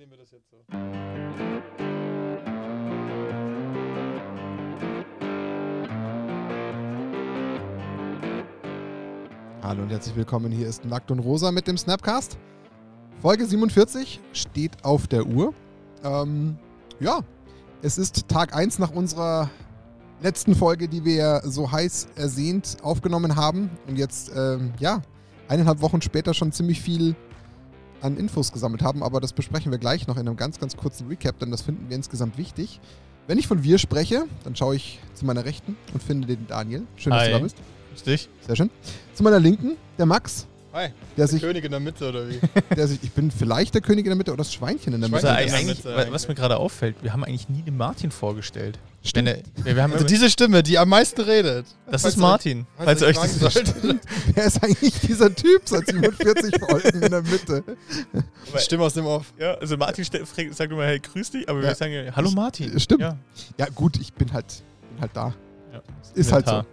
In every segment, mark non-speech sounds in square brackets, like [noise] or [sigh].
nehmen wir das jetzt so. Hallo und herzlich willkommen. Hier ist Nackt und Rosa mit dem Snapcast. Folge 47 steht auf der Uhr. Ähm, ja, es ist Tag 1 nach unserer letzten Folge, die wir so heiß ersehnt aufgenommen haben. Und jetzt, ähm, ja, eineinhalb Wochen später schon ziemlich viel an Infos gesammelt haben. Aber das besprechen wir gleich noch in einem ganz, ganz kurzen Recap, denn das finden wir insgesamt wichtig. Wenn ich von wir spreche, dann schaue ich zu meiner Rechten und finde den Daniel. Schön, dass Hi. du da bist. Grüß dich. Sehr schön. Zu meiner Linken, der Max. Hi, Der der sich, König in der Mitte, oder wie? [laughs] der sich, ich bin vielleicht der König in der Mitte oder das Schweinchen in der Schweinchen Mitte. in der Mitte wa- was mir gerade auffällt, wir haben eigentlich nie den Martin vorgestellt. Stimmt. Wenn er- wir, Also diese Stimme, die am meisten redet. das Falls ist Martin, falls ihr euch das fragen nicht sollt. Wer [laughs] ist eigentlich dieser Typ seit 47 Folgen in der Mitte? Stimme aus dem Off. Ja, also Martin sagt immer, hey, grüß dich, aber Ja. wir sagen ja, hallo Martin. Stimmt. Ja. Ja, gut, ich bin halt, bin halt da. Ja, Ist halt so. Inventar.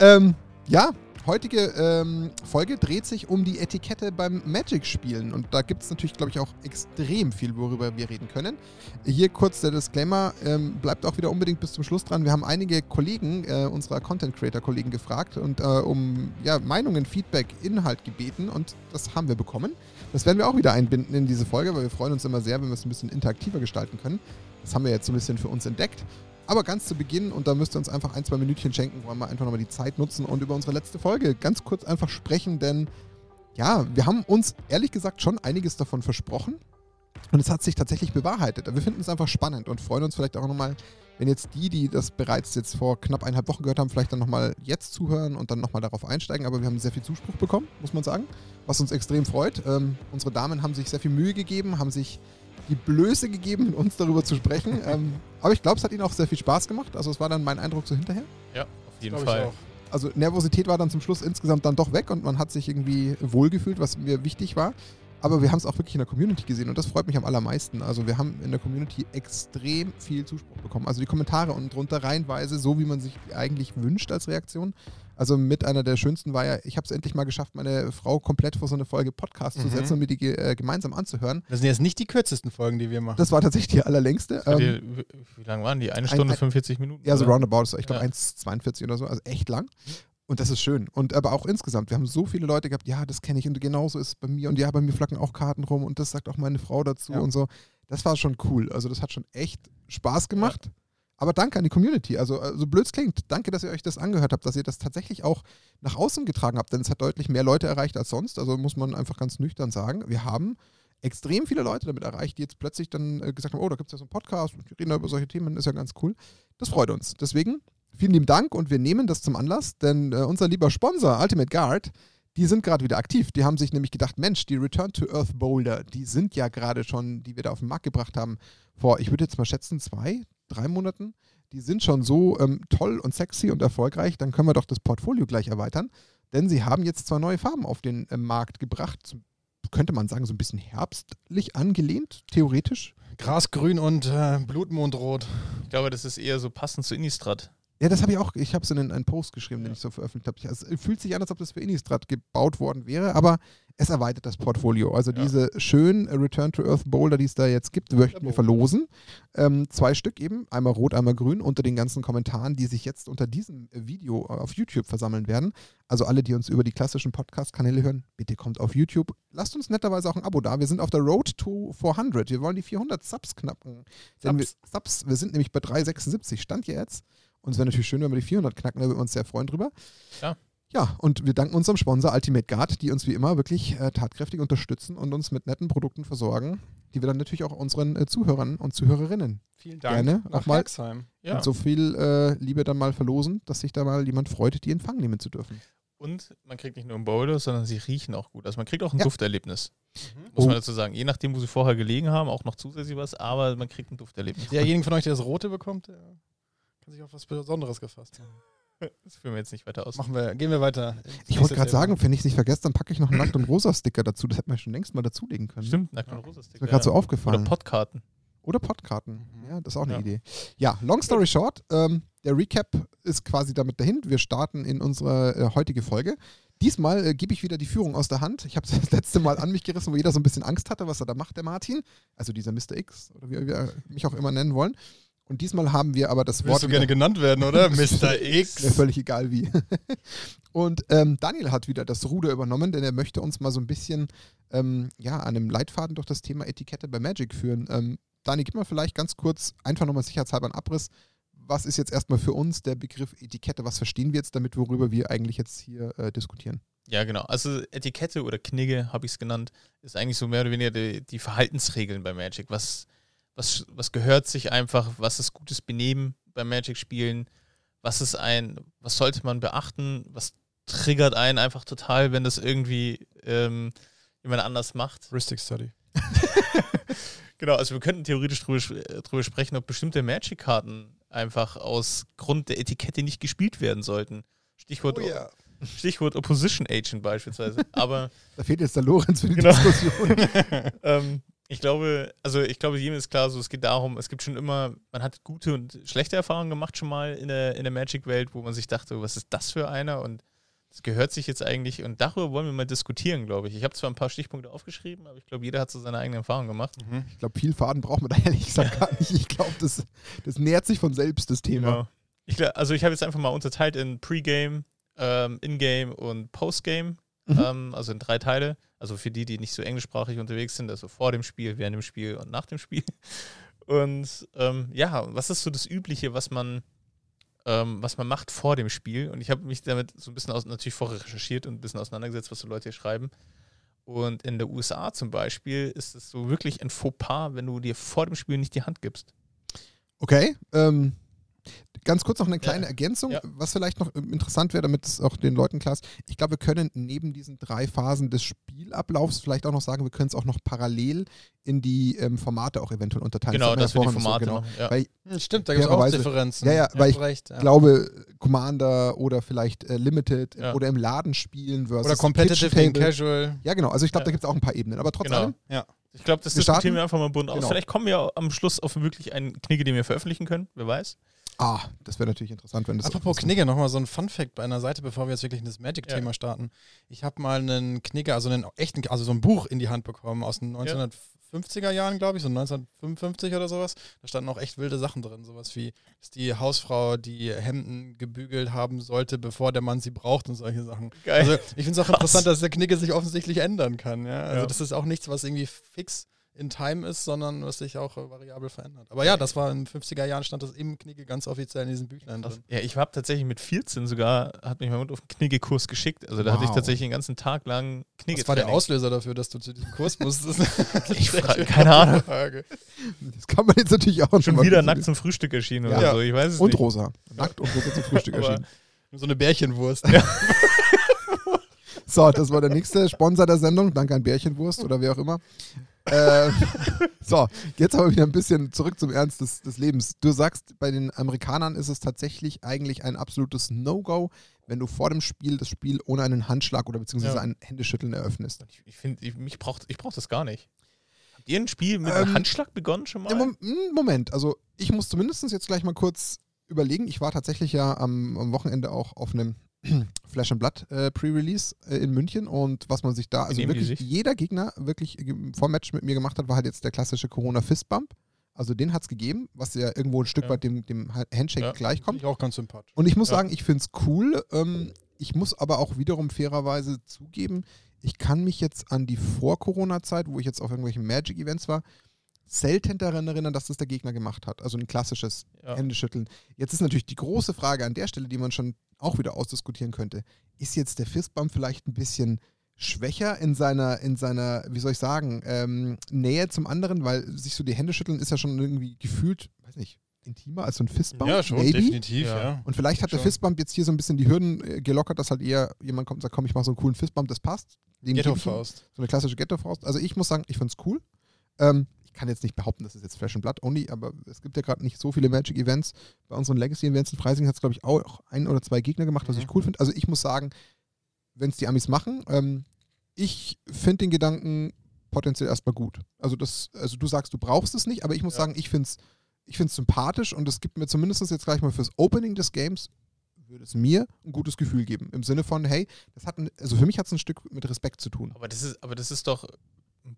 Ähm, ja, heutige ähm, Folge dreht sich um die Etikette beim Magic-Spielen. Und da gibt es natürlich, glaube ich, auch extrem viel, worüber wir reden können. Hier kurz der Disclaimer, ähm, bleibt auch wieder unbedingt bis zum Schluss dran. Wir haben einige Kollegen, äh, unserer Content-Creator-Kollegen gefragt und äh, um ja, Meinungen, Feedback, Inhalt gebeten. Und das haben wir bekommen. Das werden wir auch wieder einbinden in diese Folge, weil wir freuen uns immer sehr, wenn wir es ein bisschen interaktiver gestalten können. Das haben wir jetzt so ein bisschen für uns entdeckt. Aber ganz zu Beginn, und da müsst ihr uns einfach ein, zwei Minütchen schenken, wollen wir einfach nochmal die Zeit nutzen und über unsere letzte Folge ganz kurz einfach sprechen, denn ja, wir haben uns ehrlich gesagt schon einiges davon versprochen und es hat sich tatsächlich bewahrheitet. Wir finden es einfach spannend und freuen uns vielleicht auch nochmal, wenn jetzt die, die das bereits jetzt vor knapp eineinhalb Wochen gehört haben, vielleicht dann nochmal jetzt zuhören und dann nochmal darauf einsteigen. Aber wir haben sehr viel Zuspruch bekommen, muss man sagen, was uns extrem freut. Ähm, unsere Damen haben sich sehr viel Mühe gegeben, haben sich die Blöße gegeben, mit uns darüber zu sprechen. [laughs] ähm, aber ich glaube, es hat ihnen auch sehr viel Spaß gemacht. Also es war dann mein Eindruck so hinterher. Ja, auf jeden Fall. auch. Also Nervosität war dann zum Schluss insgesamt dann doch weg und man hat sich irgendwie wohlgefühlt, was mir wichtig war. Aber wir haben es auch wirklich in der Community gesehen und das freut mich am allermeisten. Also wir haben in der Community extrem viel Zuspruch bekommen. Also die Kommentare und drunter reihenweise, so wie man sich eigentlich wünscht als Reaktion. Also mit einer der schönsten war ja, ich habe es endlich mal geschafft, meine Frau komplett vor so eine Folge Podcast zu Mhm. setzen und mir die äh, gemeinsam anzuhören. Das sind jetzt nicht die kürzesten Folgen, die wir machen. Das war tatsächlich die allerlängste. Ähm, wie, lang waren die? Eine ein- Stunde, ein- 45 Minuten? Ja, so roundabout, ich glaube Ja. 1,42 oder so, also echt lang. Und das ist schön. Und aber auch insgesamt, wir haben so viele Leute gehabt, ja, das kenne ich und genauso ist es bei mir und ja, bei mir flacken auch Karten rum und das sagt auch meine Frau dazu Ja. und so. Das war schon cool. Also das hat schon echt Spaß gemacht. Aber danke an die Community. Also, so blöd es klingt, danke, dass ihr euch das angehört habt, dass ihr das tatsächlich auch nach außen getragen habt, denn es hat deutlich mehr Leute erreicht als sonst. Also muss man einfach ganz nüchtern sagen. Wir haben extrem viele Leute damit erreicht, die jetzt plötzlich dann äh, gesagt haben, oh, da gibt es ja so einen Podcast und wir reden da über solche Themen, ist ja ganz cool. Das freut uns. Deswegen vielen lieben Dank und wir nehmen das zum Anlass, denn äh, unser lieber Sponsor Ultimate Guard, die sind gerade wieder aktiv. Die haben sich nämlich gedacht, Mensch, die Return to Earth Boulder, die sind ja gerade schon, die wir da auf den Markt gebracht haben, vor, ich würde jetzt mal schätzen, zwei, drei Monaten. Die sind schon so ähm, toll und sexy und erfolgreich, dann können wir doch das Portfolio gleich erweitern. Denn sie haben jetzt zwei neue Farben auf den äh, Markt gebracht. Könnte man sagen, so ein bisschen herbstlich angelehnt, theoretisch. Grasgrün und äh, Blutmondrot. Ich glaube, das ist eher so passend zu Innistrad. Ja, das habe ich auch, ich habe es in einen Post geschrieben, den ich so veröffentlicht habe. Also, Es fühlt sich an, als ob das für Innistrad gebaut worden wäre, aber es erweitert das Portfolio. Also Ja. diese schönen äh, Return to Earth Boulder, die es da jetzt gibt, möchten wir verlosen. Ähm, zwei Stück eben, einmal rot, einmal grün, unter den ganzen Kommentaren, die sich jetzt unter diesem äh, Video auf YouTube versammeln werden. Also alle, die uns über die klassischen Podcast-Kanäle hören, bitte kommt auf YouTube. Lasst uns netterweise auch ein Abo da. Wir sind auf der Road to 400. Wir wollen die 400 Subs knacken. Denn wir, Subs, wir sind nämlich bei 376, stand ja jetzt. Und es wäre natürlich schön, wenn wir die 400 knacken, da würden wir uns sehr freuen drüber. Ja. Ja, und wir danken unserem Sponsor Ultimate Guard, die uns wie immer wirklich äh, tatkräftig unterstützen und uns mit netten Produkten versorgen, die wir dann natürlich auch unseren äh, Zuhörern und Zuhörerinnen Vielen Gerne. Nach Auch mal-. Ja. und so viel äh, Liebe dann mal verlosen, dass sich da mal jemand freut, die in Empfang nehmen zu dürfen. Und man kriegt nicht nur einen Boulder, sondern sie riechen auch gut. Also man kriegt auch ein Ja. Dufterlebnis, Mhm. muss Oh. man dazu sagen. Je nachdem, wo sie vorher gelegen haben, auch noch zusätzlich was, aber man kriegt ein Dufterlebnis. Derjenige von euch, der das Rote bekommt, der kann sich auf was Besonderes gefasst haben. [laughs] Das führen wir jetzt nicht weiter aus. Machen wir, gehen wir weiter. Ich wollte gerade sagen, wenn ich es nicht vergesse, dann packe ich noch einen Nackt- und Rosa-Sticker dazu. Das hätten wir schon längst mal dazulegen können. Stimmt, nackt und Ja. rosa Ist mir gerade so Sticker. Oder aufgefallen. Podkarten. Oder Podkarten. Mhm. Ja, das ist auch eine Ja. Idee. Ja, long story short, ähm, der Recap ist quasi damit dahin. Wir starten in unsere äh, heutige Folge. Diesmal äh, gebe ich wieder die Führung aus der Hand. Ich habe [laughs] das letzte Mal an mich gerissen, wo jeder so ein bisschen Angst hatte, was er da macht, der Martin. Also dieser Mr. X oder wie wir mich auch immer nennen wollen. Und diesmal haben wir aber das Willst Wort. du gerne genannt werden, oder? [laughs] Mr. X. Mir völlig egal wie. [laughs] Und ähm, Daniel hat wieder das Ruder übernommen, denn er möchte uns mal so ein bisschen ähm, ja, an einem Leitfaden durch das Thema Etikette bei Magic führen. Ähm, Dani, gib mal vielleicht ganz kurz einfach nochmal sicherheitshalber einen Abriss. Was ist jetzt erstmal für uns der Begriff Etikette? Was verstehen wir jetzt damit, worüber wir eigentlich jetzt hier äh, diskutieren? Ja, genau. Also Etikette oder Knigge, habe ich es genannt, ist eigentlich so mehr oder weniger die, die Verhaltensregeln bei Magic. Was, was, was gehört sich einfach, was ist gutes Benehmen bei Magic-Spielen, was ist ein, was sollte man beachten, was triggert einen einfach total, wenn das irgendwie ähm, jemand anders macht. Heuristic Study. [laughs] Genau, also wir könnten theoretisch drüber, drüber sprechen, ob bestimmte Magic-Karten einfach aus Grund der Etikette nicht gespielt werden sollten. Stichwort, Oh ja. [laughs] Stichwort Opposition Agent beispielsweise. [laughs] Aber Da fehlt jetzt der Lorenz für die Genau. Diskussion. ähm, ich glaube, also ich glaube, jedem ist klar, so es geht darum, es gibt schon immer, man hat gute und schlechte Erfahrungen gemacht schon mal in der, in der Magic-Welt, wo man sich dachte, was ist das für einer? Und das gehört sich jetzt eigentlich und darüber wollen wir mal diskutieren, glaube ich. Ich habe zwar ein paar Stichpunkte aufgeschrieben, aber ich glaube, jeder hat so seine eigenen Erfahrungen gemacht. Mhm. Ich glaube, viel Faden braucht man da [laughs] ehrlich gesagt gar nicht. Ich glaube, das, das nähert sich von selbst, das Thema. Genau. Ich, gla- also ich habe jetzt einfach mal unterteilt in Pre-Game, ähm, In-Game und Post-Game. Mhm. Ähm, also in drei Teile. Also für die, die nicht so englischsprachig unterwegs sind, also vor dem Spiel, während dem Spiel und nach dem Spiel. [laughs] Und ähm, ja, was ist so das Übliche, was man, ähm, was man macht vor dem Spiel? Und ich habe mich damit so ein bisschen aus, natürlich vorher recherchiert und ein bisschen auseinandergesetzt, was so Leute hier schreiben. Und in der USA zum Beispiel ist es so wirklich ein Fauxpas, wenn du dir vor dem Spiel nicht die Hand gibst. Okay. Ähm, ganz kurz noch eine kleine Ja. Ergänzung, Ja. was vielleicht noch interessant wäre, damit es auch den Leuten klar ist. Ich glaube, wir können neben diesen drei Phasen des Spielablaufs vielleicht auch noch sagen, wir können es auch noch parallel in die ähm, Formate auch eventuell unterteilen. Genau, Das dass wir die ja Formate so, machen. Ja. Weil Hm, Stimmt, da gibt es auch Fairerweise- Differenzen. Ja, ja, weil ich recht, ja. Glaube, Commander oder vielleicht äh, Limited Ja. oder im Laden spielen versus Oder Competitive. Casual. Ja, genau. Also ich glaube, Ja. da gibt es auch ein paar Ebenen. Aber trotz Genau. allem, Ich glaube, das Wir diskutieren starten? wir einfach mal bunt aus. Genau. Vielleicht kommen wir am Schluss auf wirklich einen Knigge, den wir veröffentlichen können. Wer weiß. ah, das wäre natürlich interessant, wenn das Apropos Knigge, nochmal so ein Fun-Fact bei einer Seite, bevor wir jetzt wirklich in das Magic-Thema Ja. starten. Ich habe mal einen Knigge, also einen echten, also so ein Buch in die Hand bekommen aus den 1950er Jahren, glaube ich, so 1955 oder sowas. Da standen auch echt wilde Sachen drin. Sowas wie, dass die Hausfrau die Hemden gebügelt haben sollte, bevor der Mann sie braucht und solche Sachen. Geil. Also ich finde es auch interessant, dass der Knigge sich offensichtlich ändern kann. Ja? Also Ja. das ist auch nichts, was irgendwie fix in Time ist, sondern was sich auch äh, variabel verändert. Aber ja, das war in den 50er Jahren stand das im Knigge ganz offiziell in diesen Büchlein drin. Ja, ich habe tatsächlich mit 14 sogar, hat mich mein Hund auf einen Kniggekurs geschickt. Also da hatte ich Wow. tatsächlich den ganzen Tag lang Knigge. Was war der Auslöser dafür, dass du zu diesem Kurs musstest? [laughs] Ich frage, keine Ahnung. [laughs] Frage. Das kann man jetzt natürlich auch Schon mal wieder nackt zum Frühstück erschienen Ja. oder so. Ich weiß es Und nicht. rosa. Nackt und rosa zum Frühstück erschienen. So eine Bärchenwurst. [laughs] So, das war der nächste Sponsor der Sendung. Danke an Bärchenwurst oder wer auch immer. Äh, [laughs] so, jetzt aber wieder ein bisschen zurück zum Ernst des, des Lebens. Du sagst, bei den Amerikanern ist es tatsächlich eigentlich ein absolutes No-Go, wenn du vor dem Spiel das Spiel ohne einen Handschlag oder beziehungsweise Ja. ein Händeschütteln eröffnest. Ich, ich finde, ich, mich braucht, ich brauche das gar nicht. Habt ihr ein Spiel mit Ähm, einem Handschlag begonnen schon mal? Mom- m, Moment, also ich muss zumindest jetzt gleich mal kurz überlegen. Ich war tatsächlich ja am, am Wochenende auch auf einem [clears throat] Flash and Blood äh, Pre-Release äh, in München und was man sich da, also nehmen wirklich jeder Gegner wirklich äh, vor Match mit mir gemacht hat, war halt jetzt der klassische Corona Fistbump. Also den hat es gegeben, was ja irgendwo ein Stück Ja. weit dem, dem Ha- Handshake Ja. gleichkommt. ich auch ganz sympathisch. Und ich muss Ja. sagen, ich finde es cool. Ähm, ich muss aber auch wiederum fairerweise zugeben, ich kann mich jetzt an die Vor-Corona-Zeit, wo ich jetzt auf irgendwelchen Magic-Events war, selten daran erinnern, dass das der Gegner gemacht hat. Also ein klassisches Ja. Händeschütteln. Jetzt ist natürlich die große Frage an der Stelle, die man schon auch wieder ausdiskutieren könnte. Ist jetzt der Fistbump vielleicht ein bisschen schwächer in seiner, in seiner, wie soll ich sagen, ähm, Nähe zum anderen, weil sich so die Hände schütteln ist ja schon irgendwie gefühlt, weiß nicht, intimer als so ein Fistbump. Ja, schon, maybe. definitiv, Ja. Und vielleicht hat der Schon. Fistbump jetzt hier so ein bisschen die Hürden äh, gelockert, dass halt eher jemand kommt und sagt, komm, ich mache so einen coolen Fistbump, das passt. Ghetto-Faust. So eine klassische Ghetto-Faust. Also ich muss sagen, ich finde es cool. Ähm, ich kann jetzt nicht behaupten, das ist jetzt Flash and Blood only, aber es gibt ja gerade nicht so viele Magic-Events. Bei unseren Legacy-Events in Freising hat es, glaube ich, auch ein oder zwei Gegner gemacht, was Mhm. ich cool finde. Also ich muss sagen, wenn es die Amis machen, ähm, ich finde den Gedanken potenziell erstmal gut. Also das, also du sagst, du brauchst es nicht, aber ich muss Ja. sagen, ich finde es ich find's sympathisch und es gibt mir zumindest jetzt gleich mal fürs Opening des Games würde es mir ein gutes Gefühl geben. Im Sinne von, hey, das hat ein, also für mich hat es ein Stück mit Respekt zu tun. Aber das ist, aber das ist doch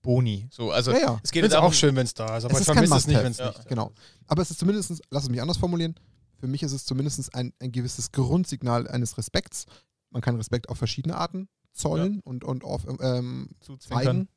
Boni. So, also Ja, ja. es geht darum, auch schön, wenn es da ist, aber Es ich vermisse es nicht, wenn es Ja. nicht da Genau. ist. Aber es ist zumindest, lass es mich anders formulieren, für mich ist es zumindest ein, ein gewisses Grundsignal eines Respekts. Man kann Respekt auf verschiedene Arten zollen und, und auf, ähm, zuzwinkern. zeigen,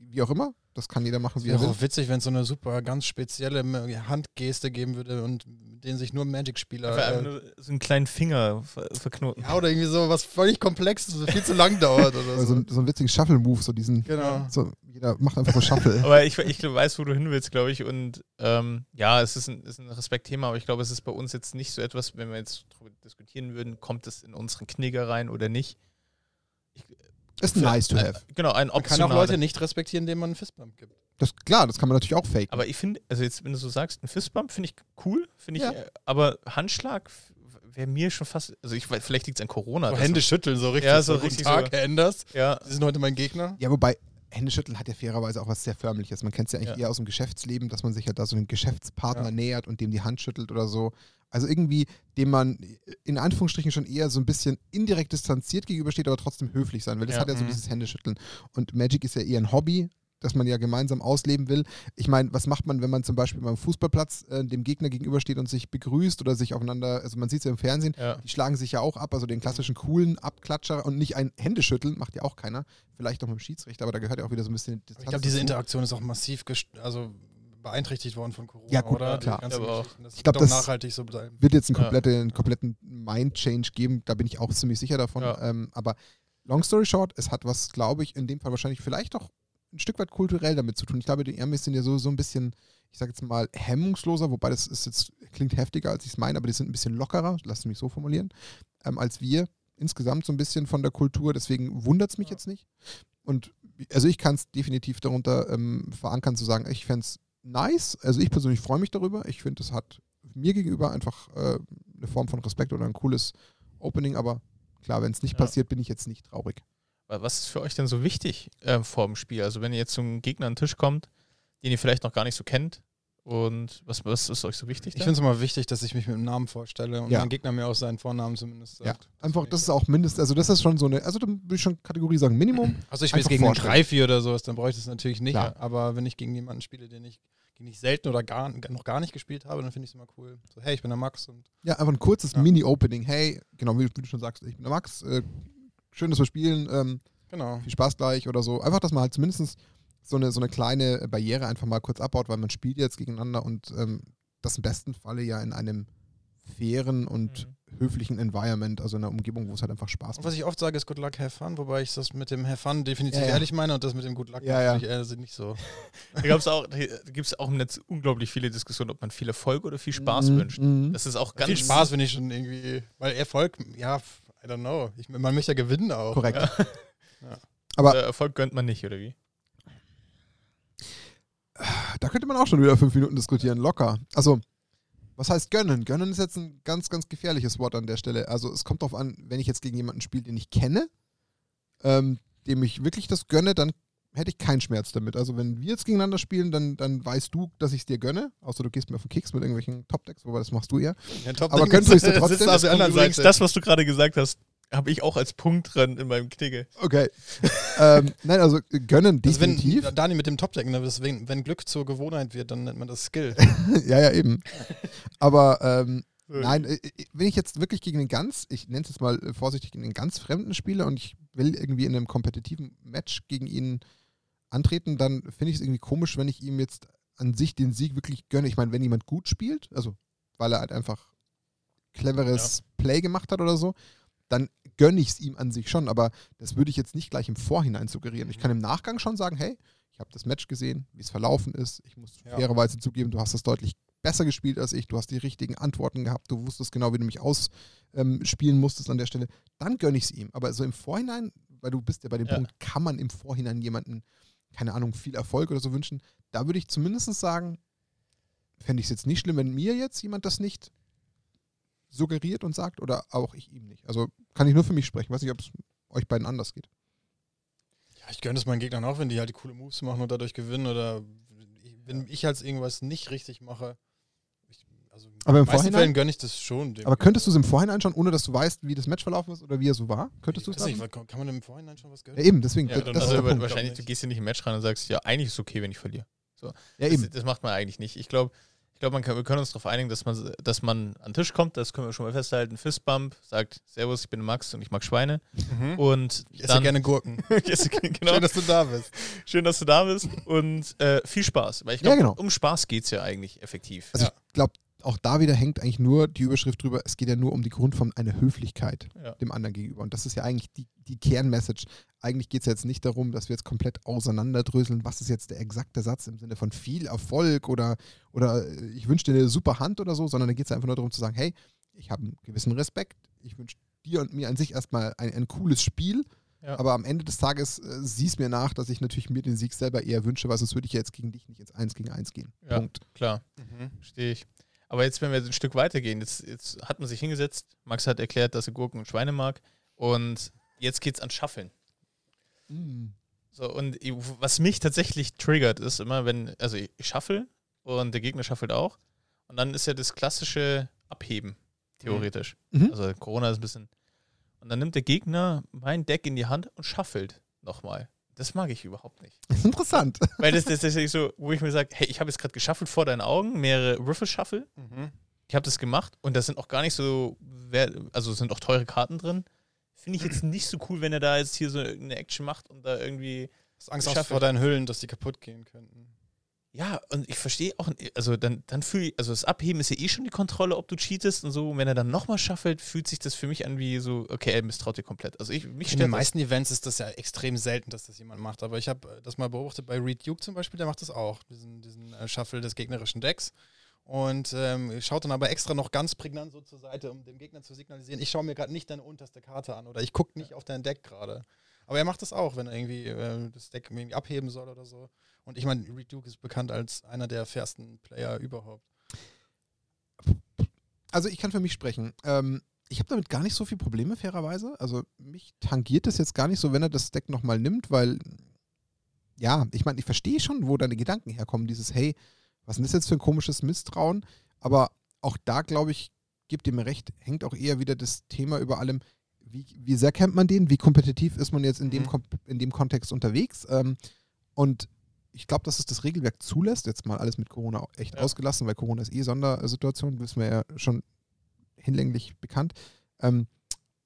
wie auch immer. Das kann jeder machen, wie er Wäre will. auch witzig, wenn es so eine super ganz spezielle Handgeste geben würde und mit denen sich nur Magic-Spieler. Äh, nur so einen kleinen Finger ver verknoten. ja, oder irgendwie so was völlig Komplexes, so viel zu lang dauert oder Also [laughs] so. so einen witzigen Shuffle-Move, so diesen, Genau. so, jeder macht einfach so Shuffle. Aber ich, ich weiß, wo du hin willst, glaube ich. Und ähm, ja, es ist ein, ist ein Respektthema, aber ich glaube, es ist bei uns jetzt nicht so etwas, wenn wir jetzt darüber diskutieren würden, kommt es in unseren Knigger rein oder nicht. Ist nice to have. Genau, ein Man kann auch Leute nicht respektieren, denen man einen Fistbump gibt. Das, klar, das kann man natürlich auch faken. Aber ich finde, also jetzt, wenn du so sagst, ein Fistbump finde ich cool, finde ich, Ja. äh, aber Handschlag wäre mir schon fast, also ich weiß, vielleicht liegt es an Corona. So dass- Hände schütteln, so richtig. Ja, so Guten richtig Tag, so. Herr Enders. Ja, Sie sind heute mein Gegner. Ja, wobei Händeschütteln hat ja fairerweise auch was sehr Förmliches. Man kennt es ja eigentlich Ja. eher aus dem Geschäftsleben, dass man sich ja da so einem Geschäftspartner Ja. nähert und dem die Hand schüttelt oder so. Also irgendwie, dem man in Anführungsstrichen schon eher so ein bisschen indirekt distanziert gegenübersteht, aber trotzdem höflich sein will. Das Ja. hat ja so Mhm. dieses Händeschütteln. Und Magic ist ja eher ein Hobby, das man ja gemeinsam ausleben will. Ich meine, was macht man, wenn man zum Beispiel beim Fußballplatz äh, dem Gegner gegenübersteht und sich begrüßt oder sich aufeinander, also man sieht es ja im Fernsehen, ja. die schlagen sich ja auch ab, also den klassischen coolen Abklatscher und nicht ein Händeschütteln, macht ja auch keiner. Vielleicht auch mit dem Schiedsrichter, aber da gehört ja auch wieder so ein bisschen Distanz Ich glaube, diese. Interaktion ist auch massiv also beeinträchtigt worden von Corona, Ja, gut, oder? klar. Das Ich glaub, wird auch das- nachhaltig so bleiben. Wird jetzt einen, Ja. komplette, einen kompletten Mind-Change geben, da bin ich auch ziemlich sicher davon. Ja. Ähm, aber long story short, es hat was, glaube ich, in dem Fall wahrscheinlich vielleicht auch ein Stück weit kulturell damit zu tun. Ich glaube, die Amis sind ja so, so ein bisschen, ich sage jetzt mal, hemmungsloser, wobei das ist jetzt, klingt heftiger, als ich es meine, aber die sind ein bisschen lockerer, lass mich so formulieren, ähm, als wir insgesamt so ein bisschen von der Kultur. Deswegen wundert es mich Ja. jetzt nicht. Und also ich kann es definitiv darunter ähm, verankern, zu sagen, ich fände es nice. Also ich persönlich freue mich darüber. Ich finde, es hat mir gegenüber einfach äh, eine Form von Respekt oder ein cooles Opening, aber klar, wenn es nicht Ja. passiert, bin ich jetzt nicht traurig. Was ist für euch denn so wichtig äh, vor dem Spiel? Also wenn ihr jetzt zum Gegner an den Tisch kommt, den ihr vielleicht noch gar nicht so kennt, und was, was ist euch so wichtig? Ich finde es immer wichtig, dass ich mich mit dem Namen vorstelle und Ja. mein Gegner mir auch seinen Vornamen zumindest Ja, sagt. einfach, find das ist auch mindestens, also das ist schon so eine, also dann würde ich schon Kategorie sagen, Minimum. Also ich spiele Einfach jetzt gegen einen. Dreifi oder sowas, dann bräuchte ich es natürlich nicht. Klar. Aber wenn ich gegen jemanden spiele, den ich, den ich selten oder gar, noch gar nicht gespielt habe, dann finde ich es immer cool. So, hey, ich bin der Max und Ja, einfach ein kurzes Ja. Mini-Opening. Hey, genau, wie, wie du schon sagst, ich bin der Max, äh, schön, dass wir spielen, ähm, genau. viel Spaß gleich oder so. Einfach, dass man halt zumindest so eine, so eine kleine Barriere einfach mal kurz abbaut, weil man spielt jetzt gegeneinander und ähm, das im besten Falle ja in einem fairen und höflichen Environment, also in einer Umgebung, wo es halt einfach Spaß Und macht. was ich oft sage, ist Good Luck, Have Fun, wobei ich das mit dem Have Fun definitiv Ja, ja. ehrlich meine und das mit dem Good Luck Ja, ja. natürlich eher nicht so. [laughs] Da gibt es auch im Netz unglaublich viele Diskussionen, ob man viel Erfolg oder viel Spaß Mhm, wünscht. mhm. Das ist auch ganz Viel Spaß finde ich schon irgendwie, weil Erfolg, ja, I don't know. Ich, man möchte ja gewinnen auch. Korrekt. [laughs] Ja. Aber- Der Erfolg gönnt man nicht, oder wie? Da könnte man auch schon wieder fünf Minuten diskutieren, locker. Also, was heißt gönnen? Gönnen ist jetzt ein ganz, ganz gefährliches Wort an der Stelle. Also, es kommt darauf an, wenn ich jetzt gegen jemanden spiele, den ich kenne, ähm, dem ich wirklich das gönne, dann hätte ich keinen Schmerz damit. Also, wenn wir jetzt gegeneinander spielen, dann, dann weißt du, dass ich es dir gönne. Außer du gehst mir auf den Keks mit irgendwelchen Top-Decks, wobei das machst du eher. Ja, top Aber gönnst du es [laughs] dir trotzdem? auf der anderen übrigens, Seite. das, was du gerade gesagt hast, habe ich auch als Punkt dran in meinem Knigge. Okay. ähm, nein, also gönnen Also wenn definitiv. Dani mit dem Top-Deck, ne, deswegen, wenn Glück zur Gewohnheit wird, dann nennt man das Skill. [laughs] ja, ja, eben. [laughs] Aber ähm, Nein, äh, äh, wenn ich jetzt wirklich gegen einen ganz, ich nenne es jetzt mal äh, vorsichtig, gegen einen ganz Fremden spiele und ich will irgendwie in einem kompetitiven Match gegen ihn antreten, dann finde ich es irgendwie komisch, wenn ich ihm jetzt an sich den Sieg wirklich gönne. Ich meine, wenn jemand gut spielt, also weil er halt einfach cleveres Play gemacht hat oder so, dann gönne ich es ihm an sich schon, aber das würde ich jetzt nicht gleich im Vorhinein suggerieren. Ich kann im Nachgang schon sagen, hey, ich habe das Match gesehen, wie es verlaufen ist. Ich muss Ja. fairerweise zugeben, du hast das deutlich besser gespielt als ich, du hast die richtigen Antworten gehabt, du wusstest genau, wie du mich ausspielen musstest an der Stelle. Dann gönne ich es ihm. Aber so im Vorhinein, weil du bist ja bei dem Ja. Punkt, kann man im Vorhinein jemanden, keine Ahnung, viel Erfolg oder so wünschen. Da würde ich zumindest sagen, fände ich es jetzt nicht schlimm, wenn mir jetzt jemand das nicht suggeriert und sagt oder auch ich ihm nicht. Also kann ich nur für mich sprechen. Weiß nicht, ob es euch beiden anders geht. Ja, ich gönne es meinen Gegnern auch, wenn die halt die coole Moves machen und dadurch gewinnen oder wenn ich halt irgendwas nicht richtig mache. Also Aber im Vorhinein. Fällen gönne ich das schon. dem Aber könntest du es im Vorhinein schon, ohne dass du weißt, wie das Match verlaufen ist oder wie er so war? Könntest du es nicht, sagen? kann man im Vorhinein schon was Ja, gönnen? eben, deswegen. Ja, das ist Also Punkt. wahrscheinlich, du gehst ja nicht im Match rein und sagst, ja, eigentlich ist es okay, wenn ich verliere. Ja, Das, eben. das macht man eigentlich nicht. Ich glaube, ich glaube, man kann, wir können uns darauf einigen, dass man, dass man an den Tisch kommt, das können wir schon mal festhalten, Fistbump, sagt, Servus, ich bin Max und ich mag Schweine. Mhm. Und Ich esse dann, gerne Gurken. [laughs] Esse- genau, Schön, dass du da bist. schön, dass du da bist und äh, viel Spaß. Weil ich Ja, glaube, genau. um Spaß geht es ja eigentlich effektiv. Also Ja. ich glaube, auch da wieder hängt eigentlich nur die Überschrift drüber, es geht ja nur um die Grundform einer Höflichkeit Ja. dem anderen gegenüber. Und das ist ja eigentlich die, die Kernmessage. Eigentlich geht es jetzt nicht darum, dass wir jetzt komplett auseinanderdröseln, was ist jetzt der exakte Satz im Sinne von viel Erfolg oder, oder äh, ich wünsche dir eine super Hand oder so, sondern da geht es einfach nur darum zu sagen, hey, ich habe einen gewissen Respekt, ich wünsche dir und mir an sich erstmal ein, ein cooles Spiel, Ja. aber am Ende des Tages äh, siehst mir nach, dass ich natürlich mir den Sieg selber eher wünsche, weil sonst würde ich ja jetzt gegen dich nicht ins 1 gegen 1 gehen. Ja. Punkt. Klar, Mhm. verstehe ich. Aber jetzt, wenn wir ein Stück weitergehen, jetzt, jetzt hat man sich hingesetzt, Max hat erklärt, dass er Gurken und Schweine mag und jetzt geht's an Schaffeln. Mm. So, und was mich tatsächlich triggert, ist immer, wenn, also ich, ich schaffel und der Gegner schaffelt auch. Und dann ist ja das klassische Abheben, theoretisch. Mhm. Also Corona ist ein bisschen. Und dann nimmt der Gegner mein Deck in die Hand und schaffelt nochmal. Das mag ich überhaupt nicht. Interessant. Weil das, das, das ist so, wo ich mir sage, hey, ich habe jetzt gerade geschaffelt vor deinen Augen, mehrere Riffle-Shuffle. Mhm. Ich habe das gemacht und da sind auch gar nicht so, also sind auch teure Karten drin. Finde ich jetzt nicht so cool, wenn er da jetzt hier so eine Action macht und da irgendwie Hast Angst vor deinen Hüllen, dass die kaputt gehen könnten. Ja, und ich verstehe auch, also dann, dann fühle ich, also das Abheben ist ja eh schon die Kontrolle, ob du cheatest und so. Und wenn er dann nochmal schaffelt, fühlt sich das für mich an wie so, okay, er misstraut dir komplett. Also ich, mich In den meisten Events ist das ja extrem selten, dass das jemand macht. Aber ich habe das mal beobachtet bei Reed Duke zum Beispiel, der macht das auch, diesen, diesen äh, Shuffle des gegnerischen Decks. Und ähm, schaut dann aber extra noch ganz prägnant so zur Seite, um dem Gegner zu signalisieren, ich schaue mir gerade nicht deine unterste Karte an oder ich gucke nicht auf dein Deck gerade. Aber er macht das auch, wenn er irgendwie äh, das Deck irgendwie abheben soll oder so. Und ich meine, Reed Duke ist bekannt als einer der fairsten Player überhaupt. Also ich kann für mich sprechen. Ähm, ich habe damit gar nicht so viel Probleme, fairerweise. Also mich tangiert es jetzt gar nicht so, wenn er das Deck nochmal nimmt, weil, ja, ich meine, ich verstehe schon, wo deine Gedanken herkommen. Dieses, hey, was ist das jetzt für ein komisches Misstrauen? Aber auch da, glaube ich, gibt ihr mir recht, hängt auch eher wieder das Thema über allem, wie, wie sehr kennt man den, wie kompetitiv ist man jetzt in, dem, Mhm. In dem Kontext unterwegs. Ähm, und ich glaube, dass es das Regelwerk zulässt, jetzt mal alles mit Corona echt Ja. ausgelassen, weil Corona ist eh Sondersituation, wissen wir ja schon hinlänglich bekannt. Ähm,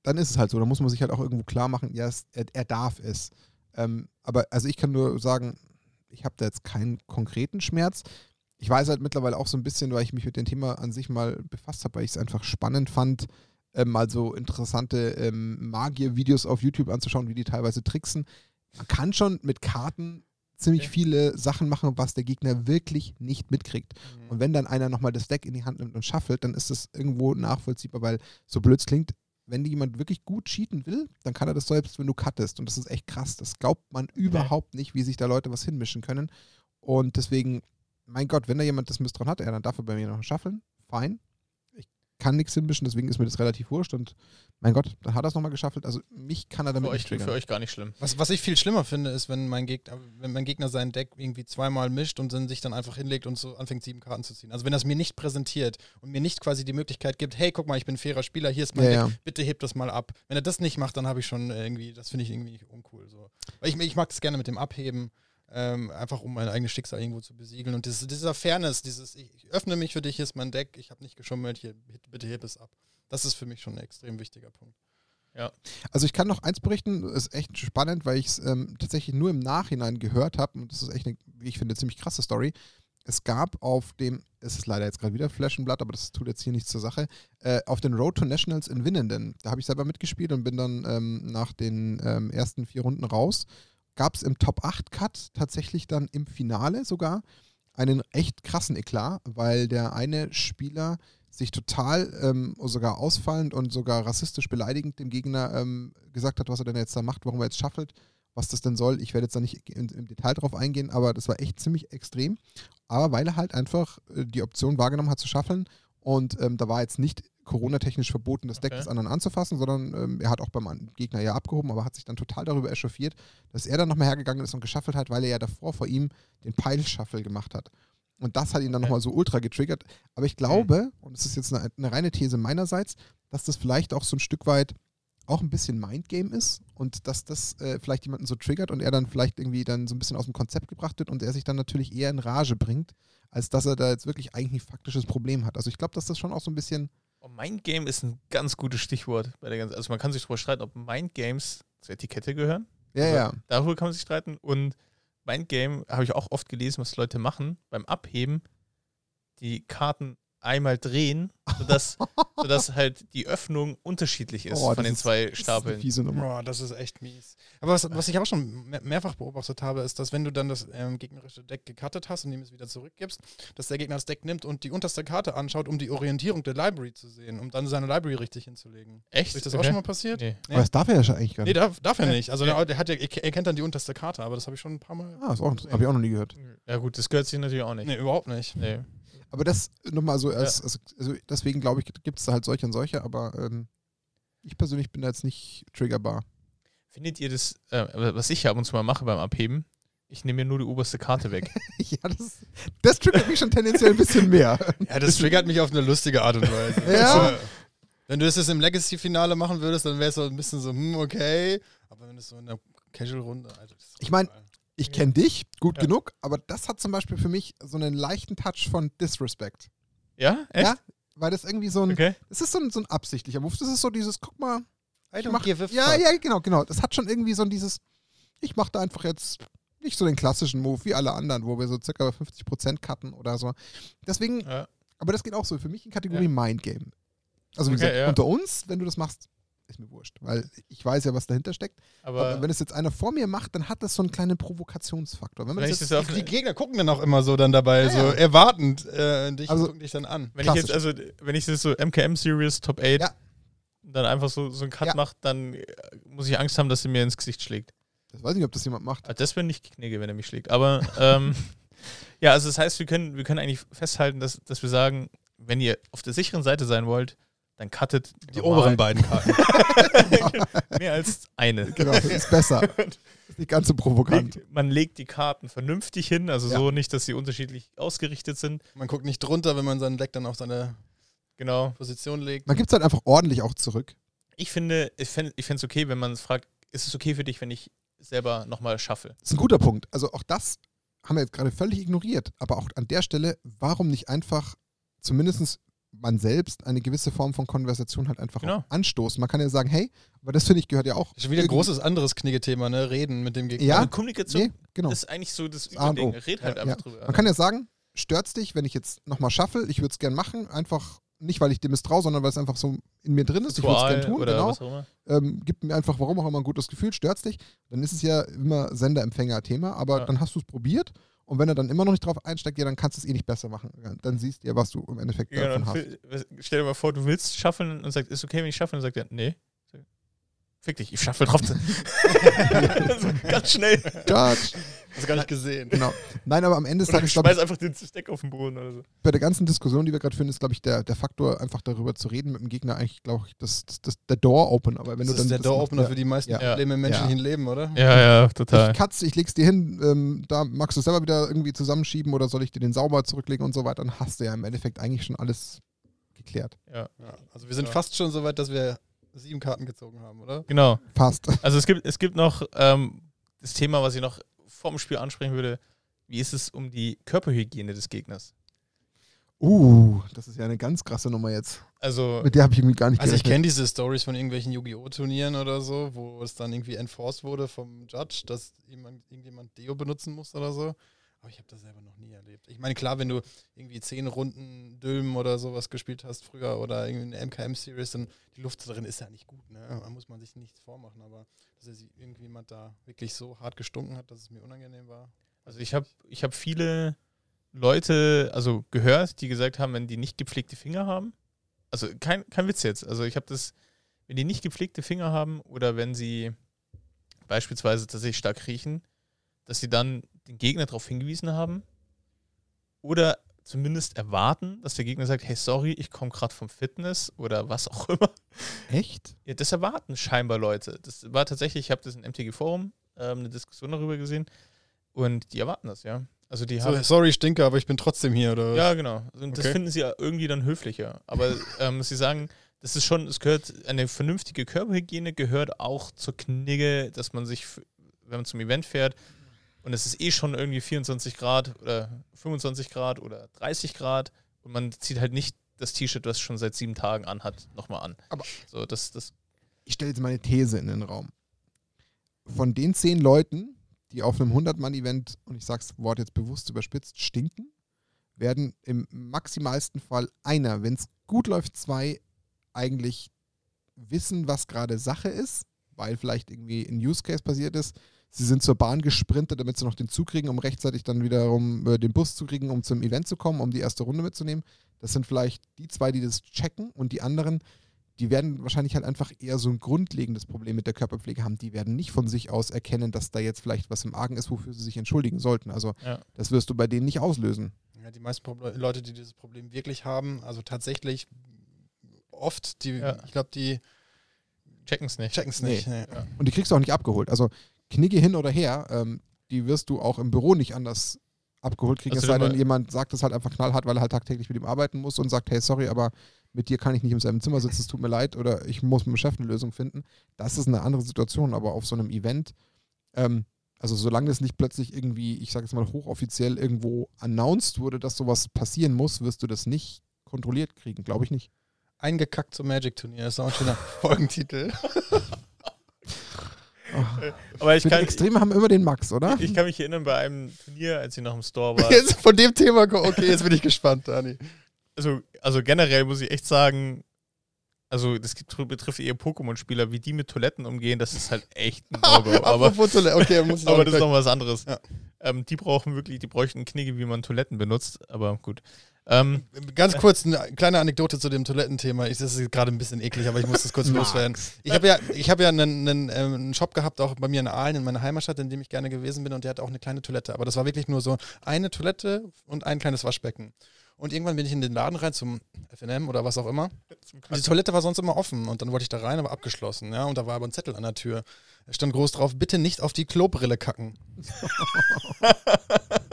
dann ist es halt so, da muss man sich halt auch irgendwo klar machen, ja, es, er, er darf es. Ähm, aber also ich kann nur sagen, ich habe da jetzt keinen konkreten Schmerz. Ich weiß halt mittlerweile auch so ein bisschen, weil ich mich mit dem Thema an sich mal befasst habe, weil ich es einfach spannend fand, ähm, mal so interessante ähm, Magier-Videos auf YouTube anzuschauen, wie die teilweise tricksen. Man kann schon mit Karten ziemlich Okay. viele Sachen machen, was der Gegner wirklich nicht mitkriegt. Mhm. Und wenn dann einer nochmal das Deck in die Hand nimmt und schaffelt, dann ist das irgendwo nachvollziehbar, weil so blöd es klingt, wenn jemand wirklich gut cheaten will, dann kann er das selbst, wenn du cuttest. Und das ist echt krass. Das glaubt man überhaupt nicht, wie sich da Leute was hinmischen können. Und deswegen, mein Gott, wenn da jemand das Misstrauen hat, ja, dann darf er bei mir noch schaffeln. Fein. Ich kann nichts hinmischen, deswegen ist mir das relativ wurscht. Und mein Gott, dann hat er es nochmal geschaffelt. Also mich kann er damit Für euch, nicht triggern. für euch gar nicht schlimm. Was, was ich viel schlimmer finde, ist, wenn mein Gegner, wenn mein Gegner sein Deck irgendwie zweimal mischt und dann sich dann einfach hinlegt und so anfängt, sieben Karten zu ziehen. Also wenn er es mir nicht präsentiert und mir nicht quasi die Möglichkeit gibt, hey, guck mal, ich bin ein fairer Spieler, hier ist mein Ja, Deck, ja. bitte heb das mal ab. Wenn er das nicht macht, dann habe ich schon irgendwie, das finde ich irgendwie uncool. So. Weil ich, ich mag das gerne mit dem Abheben, ähm, einfach um mein eigenes Schicksal irgendwo zu besiegeln. Und dieses, dieser Fairness, dieses, ich, ich öffne mich für dich, hier ist mein Deck, ich habe nicht geschummelt, hier, bitte heb es ab. Das ist für mich schon ein extrem wichtiger Punkt. Also ich kann noch eins berichten, ist echt spannend, weil ich es ähm, tatsächlich nur im Nachhinein gehört habe und das ist echt eine, wie ich finde, ziemlich krasse Story. Es gab auf dem, es ist leider jetzt gerade wieder Flash and Blood, aber das tut jetzt hier nichts zur Sache, äh, auf den Road to Nationals in Winnenden. Da habe ich selber mitgespielt und bin dann ähm, nach den ähm, ersten vier Runden raus. Gab es im Top 8 Cut tatsächlich dann im Finale sogar einen echt krassen Eklat, weil der eine Spieler sich total ähm, sogar ausfallend und sogar rassistisch beleidigend dem Gegner ähm, gesagt hat, was er denn jetzt da macht, warum er jetzt schaffelt, was das denn soll. Ich werde jetzt da nicht in, im Detail drauf eingehen, aber das war echt ziemlich extrem. Aber weil er halt einfach äh, die Option wahrgenommen hat zu schaffeln und ähm, da war jetzt nicht Corona-technisch verboten, das Deck Okay. des anderen anzufassen, sondern ähm, er hat auch beim Gegner ja abgehoben, aber hat sich dann total darüber echauffiert, dass er dann nochmal hergegangen ist und geschaffelt hat, weil er ja davor vor ihm den Pile-Shuffle gemacht hat. Und das hat ihn dann Ja. nochmal so ultra getriggert. Aber ich glaube, und das ist jetzt eine, eine reine These meinerseits, dass das vielleicht auch so ein Stück weit auch ein bisschen Mindgame ist und dass das äh, vielleicht jemanden so triggert und er dann vielleicht irgendwie dann so ein bisschen aus dem Konzept gebracht wird und er sich dann natürlich eher in Rage bringt, als dass er da jetzt wirklich eigentlich ein faktisches Problem hat. Also ich glaube, dass das schon auch so ein bisschen Mindgame ist ein ganz gutes Stichwort bei der ganzen. Also man kann sich darüber streiten, ob Mindgames zur Etikette gehören. Ja, Also ja. Darüber kann man sich streiten. Und Mindgame habe ich auch oft gelesen, was Leute machen beim Abheben, die Karten einmal drehen, sodass, [laughs] sodass halt die Öffnung unterschiedlich ist Oh, von das den ist- zwei Das ist eine Stapeln. fiese Nummer. Boah, das ist echt mies. Aber was, was ich auch schon mehr- mehrfach beobachtet habe, ist, dass wenn du dann das ähm, gegnerische Deck gecuttet hast und ihm es wieder zurückgibst, dass der Gegner das Deck nimmt und die unterste Karte anschaut, um die Orientierung der Library zu sehen, um dann seine Library richtig hinzulegen. Echt? Ist das auch Okay. schon mal passiert? Nee. Nee. Aber das darf er ja schon eigentlich gar Nee, nicht. darf, darf er Ja. nicht. Also der, der hat ja, er kennt dann die unterste Karte, aber das habe ich schon ein paar Mal. ah, das habe ich auch noch nie gehört. Ja gut, das gehört sich natürlich auch nicht. Nee, überhaupt nicht. Nee. Aber das nochmal so, als, also, also deswegen glaube ich, gibt es da halt solche und solche, aber ähm, ich persönlich bin da jetzt nicht triggerbar. Findet ihr das, äh, was ich ab und zu mal mache beim Abheben? Ich nehme mir nur die oberste Karte weg. [laughs] ja, das, das triggert mich schon tendenziell ein bisschen mehr. Ja, das triggert mich auf eine lustige Art und Weise. Ja. Also, wenn du das jetzt im Legacy-Finale machen würdest, dann wäre es so ein bisschen so, hm, okay. Aber wenn du es so in der Casual-Runde. Also, das ist Ich mein, egal. Ich kenne dich gut Ja. genug, aber das hat zum Beispiel für mich so einen leichten Touch von Disrespect. Ja? Echt? Ja, weil das irgendwie so ein, Okay. das ist so ein, so ein absichtlicher Move. Das ist so dieses, guck mal, I don't mach, give ja, fuck. ja, genau, genau. Das hat schon irgendwie so ein dieses, ich mache da einfach jetzt nicht so den klassischen Move wie alle anderen, wo wir so circa 50% cutten oder so. Deswegen, Ja. aber das geht auch so für mich in Kategorie Ja. Mindgame. Also wie Okay, gesagt, ja. unter uns, wenn du das machst, ist mir wurscht, weil ich weiß ja, was dahinter steckt. Aber, Aber wenn es jetzt einer vor mir macht, dann hat das so einen kleinen Provokationsfaktor. Wenn man das jetzt, auf Die Gegner gucken dann auch immer so dann dabei, Ja, so ja. erwartend äh, dich Also- gucken dich dann an. Wenn ich jetzt, also, wenn ich das so MKM Series Top 8 Ja. dann einfach so, so einen Cut Ja. mache, dann äh, muss ich Angst haben, dass er mir ins Gesicht schlägt. das weiß ich nicht, ob das jemand macht. Ah, Das wäre nicht Knigge, wenn er mich schlägt. Aber ähm, [laughs] ja, also das heißt, wir können, wir können eigentlich festhalten, dass, dass wir sagen, wenn ihr auf der sicheren Seite sein wollt, dann cuttet Die normal oberen beiden Karten. [laughs] mehr als eine. Genau, das ist besser. [laughs] Das ist nicht ganz so provokant. Man legt die Karten vernünftig hin, also Ja. so nicht, dass sie unterschiedlich ausgerichtet sind. Man guckt nicht drunter, wenn man sein Deck dann auf seine Genau. Position legt. Man gibt es halt einfach ordentlich auch zurück. Ich finde, ich fände es okay, wenn man fragt, ist es okay für dich, wenn ich selber nochmal schaffe? Das ist ein guter Punkt. Also auch das haben wir jetzt gerade völlig ignoriert. Aber auch an der Stelle, warum nicht einfach zumindest man selbst eine gewisse Form von Konversation halt einfach Genau. anstoßen. Man kann ja sagen, hey, aber das finde ich gehört ja auch. Schon wieder ein großes anderes Knigge-Thema, ne? Reden mit dem Gegner. Ja, Also Kommunikation Nee, genau. ist eigentlich so das. Überding. Red halt Ja, einfach ja. drüber. Man kann ja sagen, stört's dich, wenn ich jetzt nochmal schaffe? Ich würde es gern machen. Einfach nicht, weil ich dir misstraue, sondern weil es einfach so in mir drin ist. Ich würde es gern Ritual tun, oder genau. was auch immer. ähm, gibt mir einfach, warum auch immer, ein gutes Gefühl, stört's dich, dann ist es ja immer Sender-Empfänger-Thema, aber Ja. dann hast du es probiert und wenn er dann immer noch nicht drauf einsteigt, ja, dann kannst du es eh nicht besser machen. Dann siehst du ja, was du im Endeffekt Ja, davon hast. stell dir mal vor, du willst schaffeln und sagt, ist okay, wenn ich schaffe? Und dann sagt er, nee. Fick dich, ich schaffe drauf. [laughs] so, ganz schnell. Judge. Hast du gar nicht gesehen. Genau. Nein, aber am Ende des Tages, ich glaube ich, einfach den Stack auf den Boden oder so. bei der ganzen Diskussion, die wir gerade führen, ist, glaube ich, der, der Faktor, einfach darüber zu reden mit dem Gegner, eigentlich, glaube ich, das, das, das, der Door-Opener. Aber wenn das du dann ist der Door-Opener für die meisten Ja. Probleme im menschlichen Leben, oder? Ja, ja, ja, total. ich katze, ich leg's dir hin, ähm, da magst du es selber wieder irgendwie zusammenschieben oder soll ich dir den sauber zurücklegen und so weiter, dann hast du ja im Endeffekt eigentlich schon alles geklärt. Ja, Ja. Also wir sind Ja. fast schon so weit, dass wir sieben Karten gezogen haben, oder? genau. Fast. Also es gibt, es gibt noch ähm, das Thema, was ich noch vor dem Spiel ansprechen würde. Wie ist es um die Körperhygiene des Gegners? Uh, das ist ja eine ganz krasse Nummer jetzt. Also, Mit der habe ich irgendwie gar nicht Also ich gerechnet. kenne diese Stories von irgendwelchen Yu-Gi-Oh! Turnieren oder so, wo es dann irgendwie enforced wurde vom Judge, dass jemand, irgendjemand Deo benutzen muss oder so. Aber ich habe das selber noch nie erlebt. Ich meine, klar, wenn du irgendwie zehn Runden Dülmen oder sowas gespielt hast früher oder irgendwie eine MKM-Series, dann die Luft drin ist ja nicht gut, ne? Da muss man sich nichts vormachen, aber dass jetzt irgendjemand da wirklich so hart gestunken hat, dass es mir unangenehm war. also ich habe ich hab viele Leute also gehört, die gesagt haben, wenn die nicht gepflegte Finger haben, also kein, kein Witz jetzt, also ich habe das, wenn die nicht gepflegte Finger haben oder wenn sie beispielsweise tatsächlich stark riechen, dass sie dann den Gegner darauf hingewiesen haben oder zumindest erwarten, dass der Gegner sagt, hey, sorry, ich komme gerade vom Fitness oder was auch [laughs] immer. Echt? Ja, das erwarten scheinbar Leute. Das war tatsächlich, ich habe das in MTG Forum ähm, eine Diskussion darüber gesehen und die erwarten das, ja. Also die So, haben. sorry, ich stinke, aber ich bin trotzdem hier, oder? Ja, genau. Und das Okay. finden sie ja irgendwie dann höflicher. Aber [laughs] ähm, sie sagen, das ist schon, es gehört, eine vernünftige Körperhygiene gehört auch zur Knigge, dass man sich, wenn man zum Event fährt und es ist eh schon irgendwie 24 Grad oder 25 Grad oder 30 Grad und man zieht halt nicht das T-Shirt, das schon seit sieben Tagen anhat, nochmal an. Aber- so, das, das, Ich stelle jetzt meine These in den Raum. Von den zehn Leuten, die auf einem 100-Mann-Event, und ich sag's Wort jetzt bewusst überspitzt, stinken, werden im maximalsten Fall einer, wenn es gut läuft, zwei eigentlich wissen, was gerade Sache ist, weil vielleicht irgendwie ein Use Case passiert ist. Sie sind zur Bahn gesprintet, damit sie noch den Zug kriegen, um rechtzeitig dann wiederum äh, den Bus zu kriegen, um zum Event zu kommen, um die erste Runde mitzunehmen. Das sind vielleicht die zwei, die das checken und die anderen, die werden wahrscheinlich halt einfach eher so ein grundlegendes Problem mit der Körperpflege haben. Die werden nicht von sich aus erkennen, dass da jetzt vielleicht was im Argen ist, wofür sie sich entschuldigen sollten. Also Ja. das wirst du bei denen nicht auslösen. Ja, die meisten Proble Leute, die dieses Problem wirklich haben, also tatsächlich oft, die, Ja. ich glaube, die checken es nicht. checken es nicht. Nee. Und die kriegst du auch nicht abgeholt. Also Knigge hin oder her, ähm, die wirst du auch im Büro nicht anders abgeholt kriegen. Hast es sei denn jemand sagt es halt einfach knallhart, weil er halt tagtäglich mit ihm arbeiten muss und sagt, hey, sorry, aber mit dir kann ich nicht im selben Zimmer sitzen, es tut mir leid oder ich muss mit dem Chef eine Lösung finden. Das ist eine andere Situation, aber auf so einem Event, ähm, also solange es nicht plötzlich irgendwie, ich sage jetzt mal hochoffiziell irgendwo announced wurde, dass sowas passieren muss, wirst du das nicht kontrolliert kriegen, glaube ich nicht. Eingekackt zum Magic-Turnier ist auch ein schöner [laughs] Folgentitel. [laughs] Aber ich kann, Extreme haben immer den Max, oder? ich kann mich erinnern, bei einem Turnier, als ich noch im Store war, Jetzt von dem Thema, okay, jetzt bin ich gespannt, Dani. also, also generell muss ich echt sagen, also das betrifft eher Pokémon-Spieler, wie die mit Toiletten umgehen, das ist halt echt ein [laughs] No-Go. aber okay, muss [laughs] aber das ist noch was anderes. Ja. Ähm, die brauchen wirklich, die bräuchten Knigge, wie man Toiletten benutzt, aber gut. Ähm, Ganz kurz eine kleine Anekdote zu dem Toilettenthema. Ich, das ist gerade ein bisschen eklig, aber ich muss das kurz [laughs] loswerden. Ich habe ja, ich hab ja einen, einen, ähm, einen Shop gehabt, auch bei mir in Aalen, in meiner Heimatstadt, in dem ich gerne gewesen bin, und der hat auch eine kleine Toilette. Aber das war wirklich nur so eine Toilette und ein kleines Waschbecken. Und irgendwann bin ich in den Laden rein zum FNM oder was auch immer. Die Toilette war sonst immer offen und dann wollte ich da rein, aber abgeschlossen. Ja, und da war aber ein Zettel an der Tür. Da stand groß drauf: bitte nicht auf die Klobrille kacken. [laughs]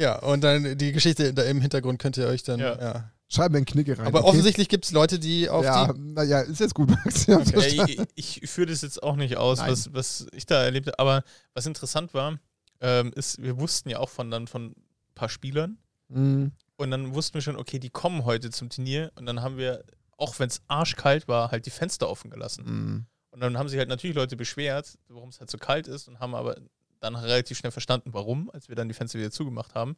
ja, und dann die Geschichte da im Hintergrund könnt ihr euch dann. Ja. ja. Schreiben wir einen Knigge rein. Aber okay? offensichtlich gibt es Leute, die auf ja, die. naja, ist jetzt gut, Max. Verstanden. ich, ich führe das jetzt auch nicht aus, Nein. was, was ich da erlebt habe. Aber was interessant war, ähm, ist, wir wussten ja auch von dann von ein paar Spielern Mhm. und dann wussten wir schon, okay, die kommen heute zum Turnier und dann haben wir, auch wenn es arschkalt war, halt die Fenster offen gelassen. Mhm. Und dann haben sich halt natürlich Leute beschwert, warum es halt so kalt ist und haben aber dann relativ schnell verstanden, warum, als wir dann die Fenster wieder zugemacht haben.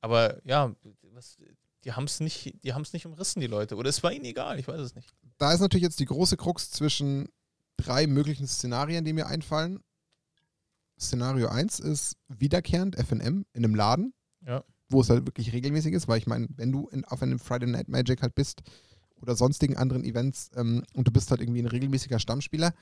Aber ja, was, die haben es nicht, die haben es nicht umrissen, die Leute. Oder es war ihnen egal, ich weiß es nicht. Da ist natürlich jetzt die große Krux zwischen drei möglichen Szenarien, die mir einfallen. Szenario 1 ist wiederkehrend FNM in einem Laden, Ja. wo es halt wirklich regelmäßig ist, weil ich meine, wenn du in, auf einem Friday Night Magic halt bist oder sonstigen anderen Events ähm, und du bist halt irgendwie ein regelmäßiger Stammspieler,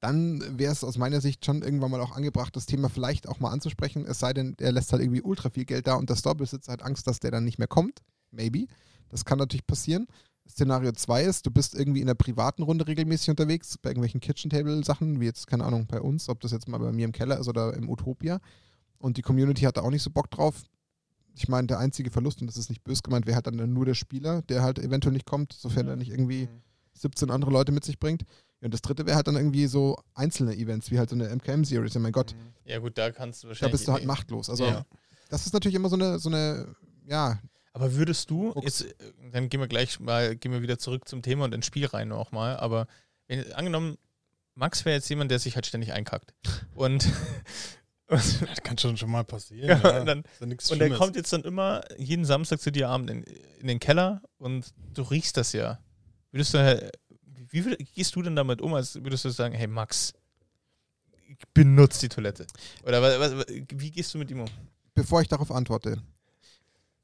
dann wäre es aus meiner Sicht schon irgendwann mal auch angebracht, das Thema vielleicht auch mal anzusprechen, es sei denn, er lässt halt irgendwie ultra viel Geld da und der Storebesitzer hat Angst, dass der dann nicht mehr kommt. Maybe. Das kann natürlich passieren. Szenario 2 ist, du bist irgendwie in einer privaten Runde regelmäßig unterwegs, bei irgendwelchen Kitchen-Table-Sachen, wie jetzt, keine Ahnung, bei uns, ob das jetzt mal bei mir im Keller ist oder im Utopia. Und die Community hat da auch nicht so Bock drauf. Ich meine, der einzige Verlust, und das ist nicht böse gemeint, wäre halt dann nur der Spieler, der halt eventuell nicht kommt, sofern er nicht irgendwie 17 andere Leute mit sich bringt. Ja, und das dritte wäre halt dann irgendwie so einzelne Events, wie halt so eine MKM-Series. Ja, mein Gott, Ja, gut, da kannst du da wahrscheinlich. bist du halt machtlos. Also, Ja. das ist natürlich immer so eine, so eine, ja, Aber würdest du, jetzt, äh, dann gehen wir gleich mal, gehen wir wieder zurück zum Thema und ins Spiel rein nochmal, aber wenn, angenommen, Max wäre jetzt jemand, der sich halt ständig einkackt. [laughs] Und, [laughs] und, Das kann schon, schon mal passieren. Ja, Ja, und dann- ist ja und der Schlimmes. kommt jetzt dann immer jeden Samstag zu dir Abend in, in den Keller und du riechst das ja. Würdest du, äh, wie würd, gehst du denn damit um, als würdest du sagen, hey Max, benutzt die Toilette? Oder was, was, wie gehst du mit ihm um? bevor ich darauf antworte,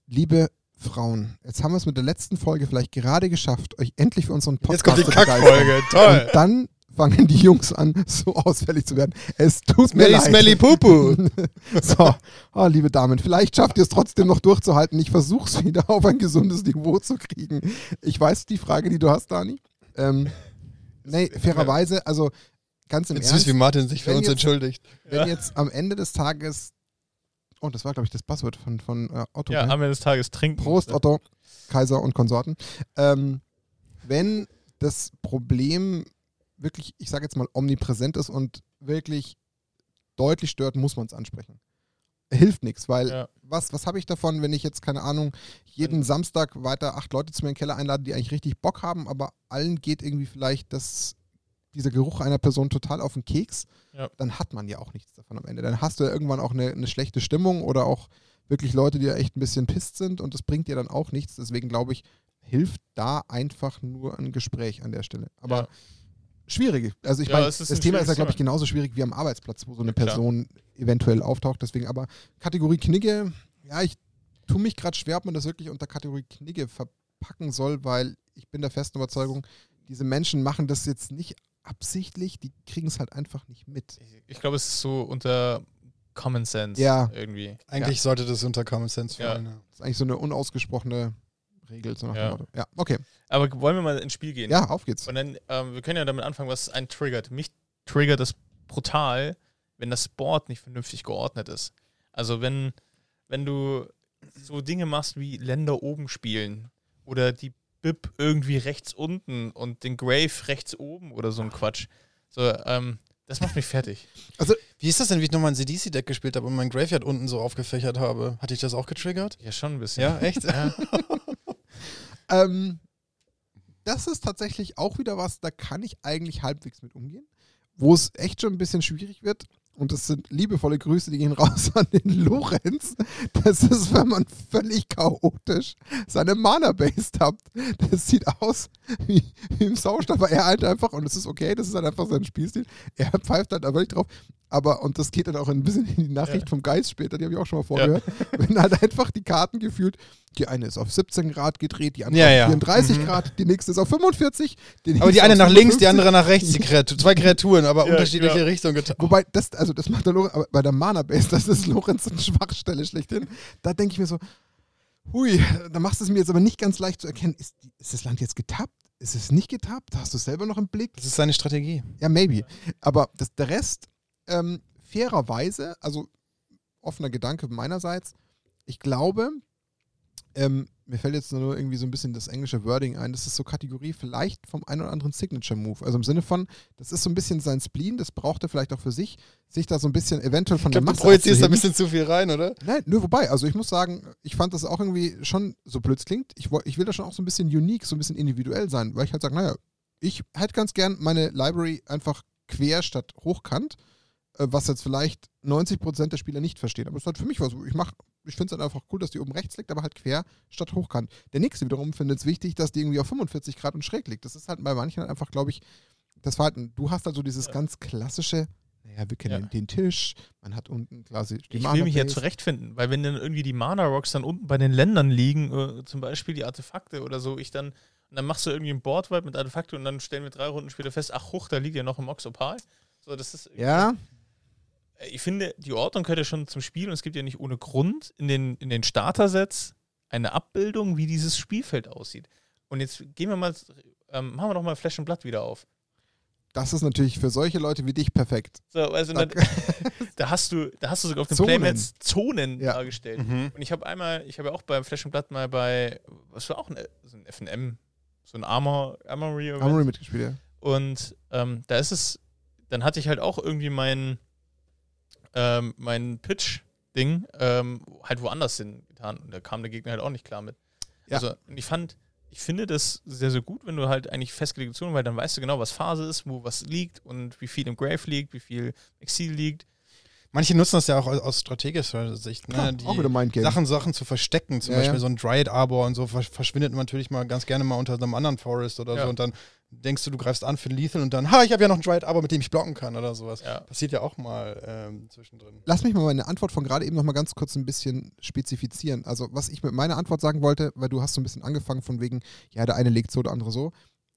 liebe Frauen, jetzt haben wir es mit der letzten Folge vielleicht gerade geschafft, euch endlich für unseren Podcast Jetzt kommt die zu begeistern. Kackfolge. Toll. Und dann fangen die Jungs an, so ausfällig zu werden. Es tut mir Smelly, leid. smelly Pupu. [laughs] so, oh, liebe Damen, vielleicht schafft ihr es trotzdem noch durchzuhalten. Ich versuche es wieder auf ein gesundes Niveau zu kriegen. Ich weiß die Frage, die du hast, Dani. Ähm, nee, fairerweise, also ganz im Jetzt Ernst, süß, wie Martin sich für wenn uns jetzt- entschuldigt. wenn jetzt am Ende des Tages Oh, das war, glaube ich, das Passwort von, von äh, Otto. Ja, gell? am Ende des Tages trinken. Prost, Otto, Kaiser und Konsorten. Ähm, wenn das Problem wirklich, ich sage jetzt mal, omnipräsent ist und wirklich deutlich stört, muss man es ansprechen. Hilft nichts, weil Ja. was, was habe ich davon, wenn ich jetzt, keine Ahnung, jeden Samstag weiter acht Leute zu mir in den Keller einlade, die eigentlich richtig Bock haben, aber allen geht irgendwie vielleicht das, dieser Geruch einer Person total auf den Keks, Ja. dann hat man ja auch nichts davon am Ende. Dann hast du ja irgendwann auch eine, eine schlechte Stimmung oder auch wirklich Leute, die ja echt ein bisschen pisst sind und das bringt dir dann auch nichts. Deswegen glaube ich, hilft da einfach nur ein Gespräch an der Stelle. Aber Ja. Schwierig. Also ich Ja, meine, das Thema ist ja, glaube ich, genauso schwierig wie am Arbeitsplatz, wo so eine Ja. Person eventuell auftaucht. Deswegen aber Kategorie Knigge, ja, ich tue mich gerade schwer, ob man das wirklich unter Kategorie Knigge verpacken soll, weil ich bin der festen Überzeugung, diese Menschen machen das jetzt nicht absichtlich, die kriegen es halt einfach nicht mit. Ich, ich glaube, es ist so unter Common Sense Ja. irgendwie. Eigentlich sollte das unter Common Sense Ja. fallen. Ja. Das ist eigentlich so eine unausgesprochene Regel. So nach Ja. dem Motto. ja, okay. Aber wollen wir mal ins Spiel gehen? Ja, auf geht's. Und dann, ähm, wir können ja damit anfangen, was einen triggert. Mich triggert es brutal, wenn das Board nicht vernünftig geordnet ist. Also wenn, wenn du so Dinge machst wie Länder oben spielen oder die Bib irgendwie rechts unten und den Grave rechts oben oder so ein Quatsch. So, ähm, das macht mich fertig. [laughs] Wie ist das denn, wie ich nochmal ein CDC-Deck gespielt habe und mein Graveyard unten so aufgefächert habe? Hatte ich das auch getriggert? Ja, schon ein bisschen. Ja, echt? [laughs] Ja. [laughs] Ähm, das ist tatsächlich auch wieder was, da kann ich eigentlich halbwegs mit umgehen. Wo es echt schon ein bisschen schwierig wird, und das sind liebevolle Grüße, die gehen [laughs] raus an den Lorenz. Das ist, wenn man völlig chaotisch seine Mana-Base tappt. Das sieht aus wie, wie im Saustab, aber er halt einfach, und das ist okay, das ist halt einfach sein Spielstil. Er pfeift halt da wirklich drauf. Aber, und das geht dann auch ein bisschen in die Nachricht Ja. vom Geist später, die habe ich auch schon mal vorgehört. Wenn halt einfach die Karten gefühlt, die eine ist auf 17 Grad gedreht, die andere Ja, auf ja. 34 Mhm. Grad, die nächste ist auf 45. Die Aber die eine nach links, die 57. andere nach rechts, die Kreatur zwei [laughs] Kreaturen, aber Ja, unterschiedliche ja. Richtungen getan. Wobei, das, also das macht der Lorenz, aber bei der Mana-Base, [laughs] das ist Lorenz eine Schwachstelle schlechthin. Da denke ich mir so, hui, da machst du es mir jetzt aber nicht ganz leicht zu erkennen. Ist, ist das Land jetzt getappt? Ist es nicht getappt? Hast du es selber noch im Blick? Das ist seine Strategie. Ja, maybe. Aber das, der Rest, ähm, fairerweise, also offener Gedanke meinerseits, ich glaube, ähm, mir fällt jetzt nur irgendwie so ein bisschen das englische Wording ein, das ist so Kategorie vielleicht vom einen oder anderen Signature-Move. Also im Sinne von, das ist so ein bisschen sein Spleen, das braucht er vielleicht auch für sich, sich da so ein bisschen eventuell von Ich glaube, der du Masse projizierst da ein bisschen zu viel rein, oder? Nein, nur wobei, also ich muss sagen, ich fand das auch irgendwie schon, so blöd klingt, ich, ich will da schon auch so ein bisschen unique, so ein bisschen individuell sein, weil ich halt sage, naja, ich hätte ganz gern meine Library einfach quer statt hochkant, äh, was jetzt vielleicht 90% der Spieler nicht verstehen. Aber es ist halt für mich was, ich mach, ich finde es halt einfach cool, dass die oben rechts liegt, aber halt quer statt hochkant. Der nächste wiederum findet es wichtig, dass die irgendwie auf 45 Grad und schräg liegt. Das ist halt bei manchen halt einfach, glaube ich, das Verhalten. Du hast also dieses Ja. ganz klassische, naja, wir kennen Ja. den Tisch, man hat unten quasi die Ich will mich ja zurechtfinden, weil wenn dann irgendwie die Mana-Rocks dann unten bei den Ländern liegen, äh, zum Beispiel die Artefakte oder so, ich dann, und dann machst du irgendwie ein Boardwipe mit Artefakte und dann stellen wir drei Runden später fest, ach hoch, da liegt ja noch im Oxopal. So, das ist Ja, ich finde, die Ordnung gehört ja schon zum Spiel und es gibt ja nicht ohne Grund in den, in den Starter-Sets eine Abbildung, wie dieses Spielfeld aussieht. Und jetzt gehen wir mal, ähm, machen wir doch mal Flash and Blood wieder auf. Das ist natürlich für solche Leute wie dich perfekt. So, also Da- da, hast du, da hast du sogar auf den Zonen. Playmats Zonen Ja. dargestellt. Mhm. Und ich habe einmal, ich habe ja auch beim Flash and Blood mal bei, was war auch ein, so ein FNM, so ein Armor, Armory. Armory mitgespielt, ja. Und ähm, da ist es, dann hatte ich halt auch irgendwie mein, ähm, mein Pitch-Ding ähm, halt woanders hingetan. Und da kam der Gegner halt auch nicht klar mit. Ja. Also, und ich fand, ich finde das sehr, sehr gut, wenn du halt eigentlich festgelegte Zonen, weil dann weißt du genau, was Phase ist, wo was liegt und wie viel im Grave liegt, wie viel im Exil liegt. Manche nutzen das ja auch aus, strategischer Sicht, Klar, ne? die auch wieder Mindgame. Sachen, Sachen zu verstecken. Zum Ja, Beispiel ja. so ein Dryad Arbor und so versch- verschwindet man natürlich mal ganz gerne mal unter einem anderen Forest oder Ja. so und dann denkst du, du greifst an für Lethal und dann, ha, ich habe ja noch ein Dryad Arbor, mit dem ich blocken kann oder sowas. Ja. Passiert ja auch mal ähm, zwischendrin. Lass mich mal meine Antwort von gerade eben noch mal ganz kurz ein bisschen spezifizieren. Also, was ich mit meiner Antwort sagen wollte, weil du hast so ein bisschen angefangen von wegen, ja, der eine legt so, der andere so.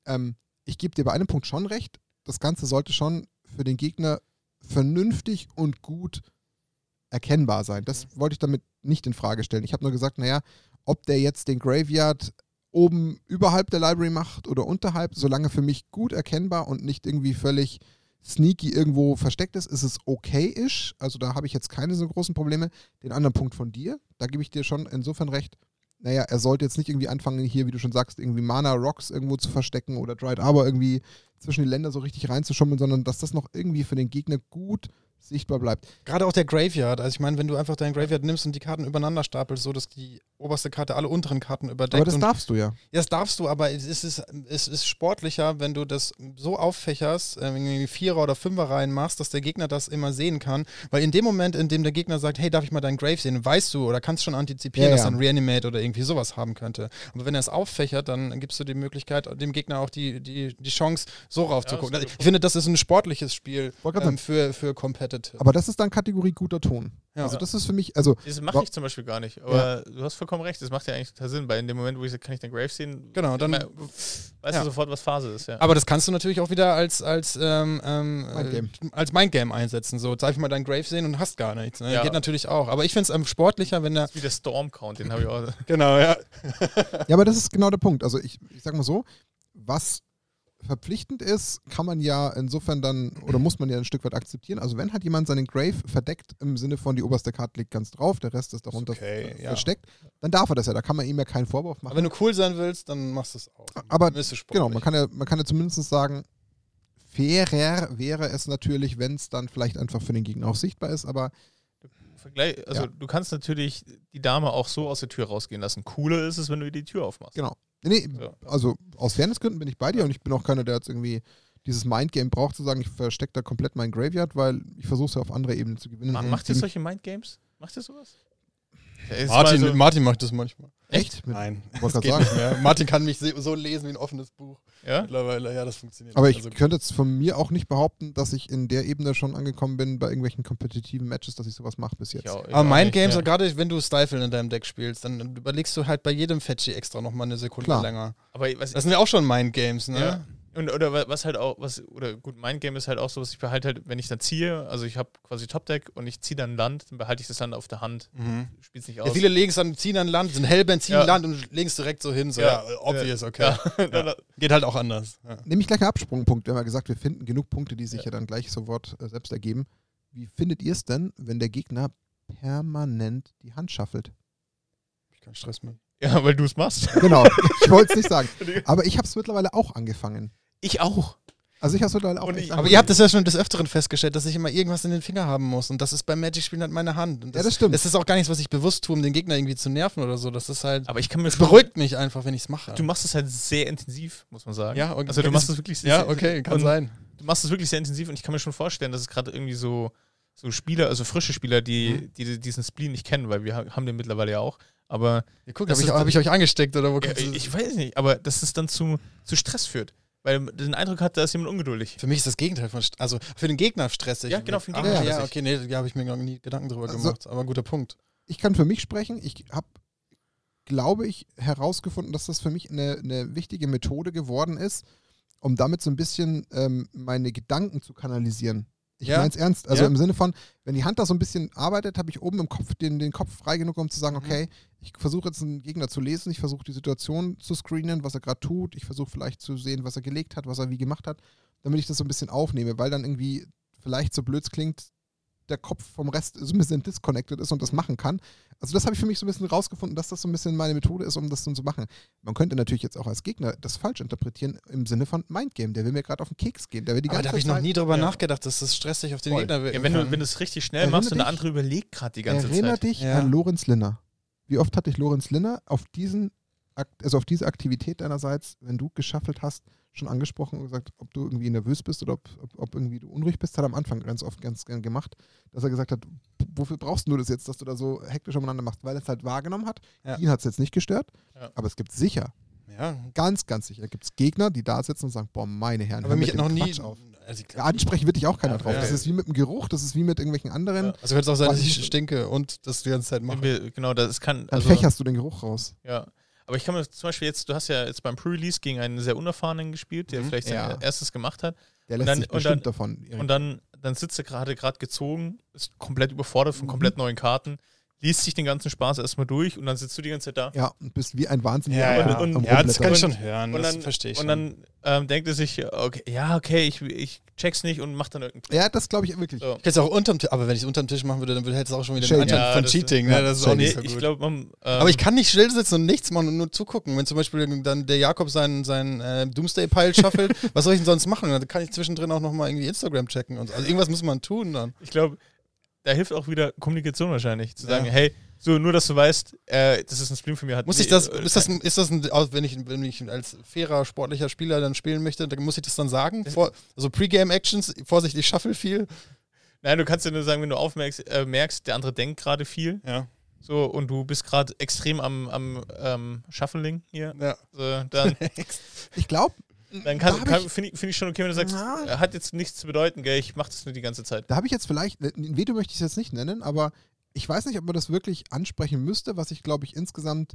Ähm, ich gebe dir bei einem Punkt schon recht. Das Ganze sollte schon für den Gegner vernünftig und gut erkennbar sein. Das wollte ich damit nicht in Frage stellen. Ich habe nur gesagt, naja, ob der jetzt den Graveyard oben überhalb der Library macht oder unterhalb, solange für mich gut erkennbar und nicht irgendwie völlig sneaky irgendwo versteckt ist, ist es okay-ish. Also da habe ich jetzt keine so großen Probleme. Den anderen Punkt von dir, da gebe ich dir schon insofern recht. Naja, er sollte jetzt nicht irgendwie anfangen, hier, wie du schon sagst, irgendwie Mana Rocks irgendwo zu verstecken oder Dried Arbor irgendwie zwischen die Länder so richtig reinzuschummeln, sondern dass das noch irgendwie für den Gegner gut sichtbar bleibt. Gerade auch der Graveyard. Also ich meine, wenn du einfach deinen Graveyard nimmst und die Karten übereinander stapelst, so dass die oberste Karte alle unteren Karten überdeckt. Aber das darfst du ja. Ja, das darfst du, aber es ist, es ist sportlicher, wenn du das so auffächerst, äh, irgendwie Vierer- oder Fünfer reinmachst, dass der Gegner das immer sehen kann. Weil in dem Moment, in dem der Gegner sagt, hey, darf ich mal deinen Grave sehen, weißt du oder kannst schon antizipieren, Ja, dass ja. er ein Reanimate oder irgendwie sowas haben könnte. Aber wenn er es auffächert, dann gibst du die Möglichkeit, dem Gegner auch die, die, die Chance, so raufzugucken. ist Also ich finde, das ist ein sportliches Spiel ähm, für, für Competitive. Aber das ist dann Kategorie guter Ton. Ja. Also das ist für mich, also Das mache ich zum Beispiel gar nicht. Aber du hast vollkommen recht, das macht ja eigentlich total Sinn, weil in dem Moment, wo ich sage, kann ich den Grave sehen, Genau, dann- weißt ja. du sofort, was Phase ist. Ja. Aber das kannst du natürlich auch wieder als, als, ähm, ähm, Mindgame. äh, als Mindgame einsetzen. So, darf ich mal deinen Grave sehen und hast gar nichts. Ne? Ja. Geht natürlich auch. Aber ich finde es ähm, sportlicher, wenn der. wie der Storm-Count, den habe ich auch. [laughs] Genau, ja. Ja, aber das ist genau der Punkt. Also ich, ich sag mal so, was verpflichtend ist, kann man ja insofern dann, oder muss man ja ein Stück weit akzeptieren. Also wenn halt jemand seinen Grave verdeckt, im Sinne von die oberste Karte liegt ganz drauf, der Rest ist darunter okay, ja. versteckt, dann darf er das ja. Da kann man ihm ja keinen Vorwurf Aber machen. wenn du cool sein willst, dann machst du es auch. Aber. Genau, man kann ja, man kann ja zumindest sagen, fairer wäre es natürlich, wenn es dann vielleicht einfach für den Gegner auch sichtbar ist, aber Vergleich, also Ja. du kannst natürlich die Dame auch so aus der Tür rausgehen lassen. Cooler ist es, wenn du die Tür aufmachst. genau. Nee, Ja. also aus Fairnessgründen bin ich bei dir und ich bin auch keiner, der jetzt irgendwie dieses Mindgame braucht, zu sagen, ich verstecke da komplett meinen Graveyard, weil ich versuche es ja auf andere Ebenen zu gewinnen. Ma- Und Macht ihr solche Mindgames? Macht ihr sowas? Ist Martin, so- Martin macht das manchmal. Echt? Mit, Nein, [laughs] das geht sagen. nicht mehr. Martin kann mich so lesen wie ein offenes Buch. ja? Mittlerweile, ja, das funktioniert. aber ich Also, könnte jetzt von mir auch nicht behaupten, dass ich in der Ebene schon angekommen bin bei irgendwelchen kompetitiven Matches, dass ich sowas mache bis jetzt. Ich auch- ich aber auch Mind nicht, Games, ja. gerade wenn du Stifle in deinem Deck spielst, dann überlegst du halt bei jedem Fetchy extra nochmal eine Sekunde Klar. länger. Aber was, Das sind ja auch schon Mind Games, ne? Ja. Und, oder wa- was halt auch, was, oder gut, mein Game ist halt auch so, was ich behalte halt, wenn ich dann ziehe, also ich habe quasi Top-Deck und ich ziehe dann ein Land, dann behalte ich das Land auf der Hand. Mhm. Spiel's nicht Ja, aus. viele legen es dann, ziehen dann Land, sind Hellband, ziehen Ja. Land und legen es direkt so hin. So, ja, Ja. obvious, okay. [laughs] Ja. Ja. Geht halt auch anders. Ja. Nehme ich gleich einen Absprungpunkt. Wir haben ja gesagt, wir finden genug Punkte, die sich ja, dann gleich sofort äh, selbst ergeben. Wie findet ihr es denn, wenn der Gegner permanent die Hand schaffelt? Ich keinen Stress mit. [laughs] ja, weil du es machst. Genau, ich [laughs] wollte es nicht sagen. Aber ich habe es mittlerweile auch angefangen. Ich auch. Also ich habe es mittlerweile auch echt ich- Aber angefangen. ihr habt es ja schon des Öfteren festgestellt, dass ich immer irgendwas in den Finger haben muss. Und das ist beim Magic-Spielen halt meine Hand. Und Ja, das stimmt. Das ist auch gar nichts, was ich bewusst tue, um den Gegner irgendwie zu nerven oder so. Das ist halt. Aber ich kann mir Es beruhigt mich einfach, wenn ich es mache. Du machst es halt sehr intensiv, muss man sagen. Ja, okay. Also du machst es wirklich sehr ja, okay, kann sein. Du machst es wirklich sehr intensiv und ich kann mir schon vorstellen, dass es gerade irgendwie so, so Spieler, also frische Spieler, die, Mhm. die diesen Spleen nicht kennen, weil wir ha- haben den mittlerweile ja auch. Aber Ja, guck, habe ich, hab ich euch angesteckt oder wo ja, ich weiß nicht, aber dass es dann zu, zu Stress führt. Weil man den Eindruck hat, da ist jemand ungeduldig. Für mich ist das Gegenteil von. St- Also für den Gegner stressig. Ja, genau, für den Ah, Gegner Ja, stressig. okay, nee, da habe ich mir noch nie Gedanken drüber Also- gemacht. Aber guter Punkt. ich kann für mich sprechen. Ich habe, glaube ich, herausgefunden, dass das für mich eine, eine wichtige Methode geworden ist, um damit so ein bisschen ähm, meine Gedanken zu kanalisieren. Ich Ja. meine es ernst. Also Ja. im Sinne von, wenn die Hand da so ein bisschen arbeitet, habe ich oben im Kopf den, den Kopf frei genug, um zu sagen, Mhm. okay, ich versuche jetzt einen Gegner zu lesen, ich versuche die Situation zu screenen, was er gerade tut, ich versuche vielleicht zu sehen, was er gelegt hat, was er wie gemacht hat, damit ich das so ein bisschen aufnehme, weil dann irgendwie vielleicht so blöd klingt, der Kopf vom Rest so ein bisschen disconnected ist und das machen kann. Also das habe ich für mich so ein bisschen rausgefunden, dass das so ein bisschen meine Methode ist, um das so zu machen. Man könnte natürlich jetzt auch als Gegner das falsch interpretieren im Sinne von Mindgame. Der will mir gerade auf den Keks gehen. Der will die Aber ganze da habe ich noch nie drüber Ja. nachgedacht, dass das stressig auf den Voll. Gegner wirken Ja, wenn, du, wenn du es richtig schnell Erinnere machst und der dich- andere überlegt gerade die ganze Erinner Zeit. dich Ja. an Lorenz Linner. Wie oft hatte ich Lorenz Linner auf diesen also auf diese Aktivität deinerseits, wenn du geschaffelt hast, schon angesprochen und gesagt, ob du irgendwie nervös bist oder ob, ob, ob irgendwie du unruhig bist, hat er am Anfang ganz oft ganz gern gemacht, dass er gesagt hat, wofür brauchst du das jetzt, dass du da so hektisch umeinander machst, weil er es halt wahrgenommen hat. Ja. Ihn hat es jetzt nicht gestört, Ja. aber es gibt sicher, ja. ganz, ganz sicher, gibt es Gegner, die da sitzen und sagen, boah, meine Herren, Aber hör mich mit hat dem noch nie. Quatsch auf. Also, ich Ja, ansprechen wird dich auch keiner Ja, drauf. ja, das ja. ist wie mit dem Geruch, das ist wie mit irgendwelchen anderen. Ja. also könnte es auch sein, dass ich stinke und das die ganze Zeit mache. Genau, das kann. Dann Also, fächerst du den Geruch raus. ja. Aber ich kann mir zum Beispiel jetzt, du hast ja jetzt beim Pre-Release gegen einen sehr unerfahrenen gespielt, der Mhm. vielleicht sein Ja. erstes gemacht hat. Der Und lässt dann- sich und bestimmt dann- davon. Und dann, dann sitzt er gerade gerade gezogen, ist komplett überfordert von Mhm. komplett neuen Karten, liest sich den ganzen Spaß erstmal durch und dann sitzt du die ganze Zeit da. Ja, und bist wie ein Wahnsinniger. Ja, ja. Und- am Ja, das kann ich schon hören. Und das dann, verstehe ich und dann ähm, denkt er sich, okay, ja, okay, ich, ich check's nicht und macht dann irgendeinen Ja, das glaube ich wirklich. So. Ich hätte es auch unterm Tisch, aber wenn ich es unterm Tisch machen würde, dann hätte es auch schon wieder Shady. den Anteil Ja, von das- Cheating. ne? Das ist auch nicht so gut. ich glaube, man. Ähm, aber ich kann nicht still sitzen und nichts machen und nur zugucken. Wenn zum Beispiel dann der Jakob seinen, seinen äh, Doomsday-Pile shuffelt, [laughs] was soll ich denn sonst machen? Dann kann ich zwischendrin auch nochmal irgendwie Instagram checken und so. Also irgendwas muss man tun dann. Ich glaube, da hilft auch wieder Kommunikation wahrscheinlich. Zu sagen, Ja. hey, so nur, dass du weißt, äh, das ist ein Stream mir. Hat Muss ich das, äh, ist das, ein, ist das ein, auch wenn ich, wenn ich als fairer sportlicher Spieler dann spielen möchte, dann muss ich das dann sagen? Vor, also Pre-Game-Actions, vorsichtig shuffle viel. Nein, du kannst ja nur sagen, wenn du aufmerkst, äh, merkst, der andere denkt gerade viel. Ja. So, und du bist gerade extrem am, am ähm, Shuffling hier. ja. So, dann [laughs] Ich glaube, dann Da kann, hab kann, finde ich, find ich schon okay, wenn du sagst, Ja. äh, hat jetzt nichts zu bedeuten, gell, ich mach das nur die ganze Zeit. da habe ich jetzt vielleicht, ein Veto möchte ich es jetzt nicht nennen, aber ich weiß nicht, ob man das wirklich ansprechen müsste. Was ich, glaube ich, insgesamt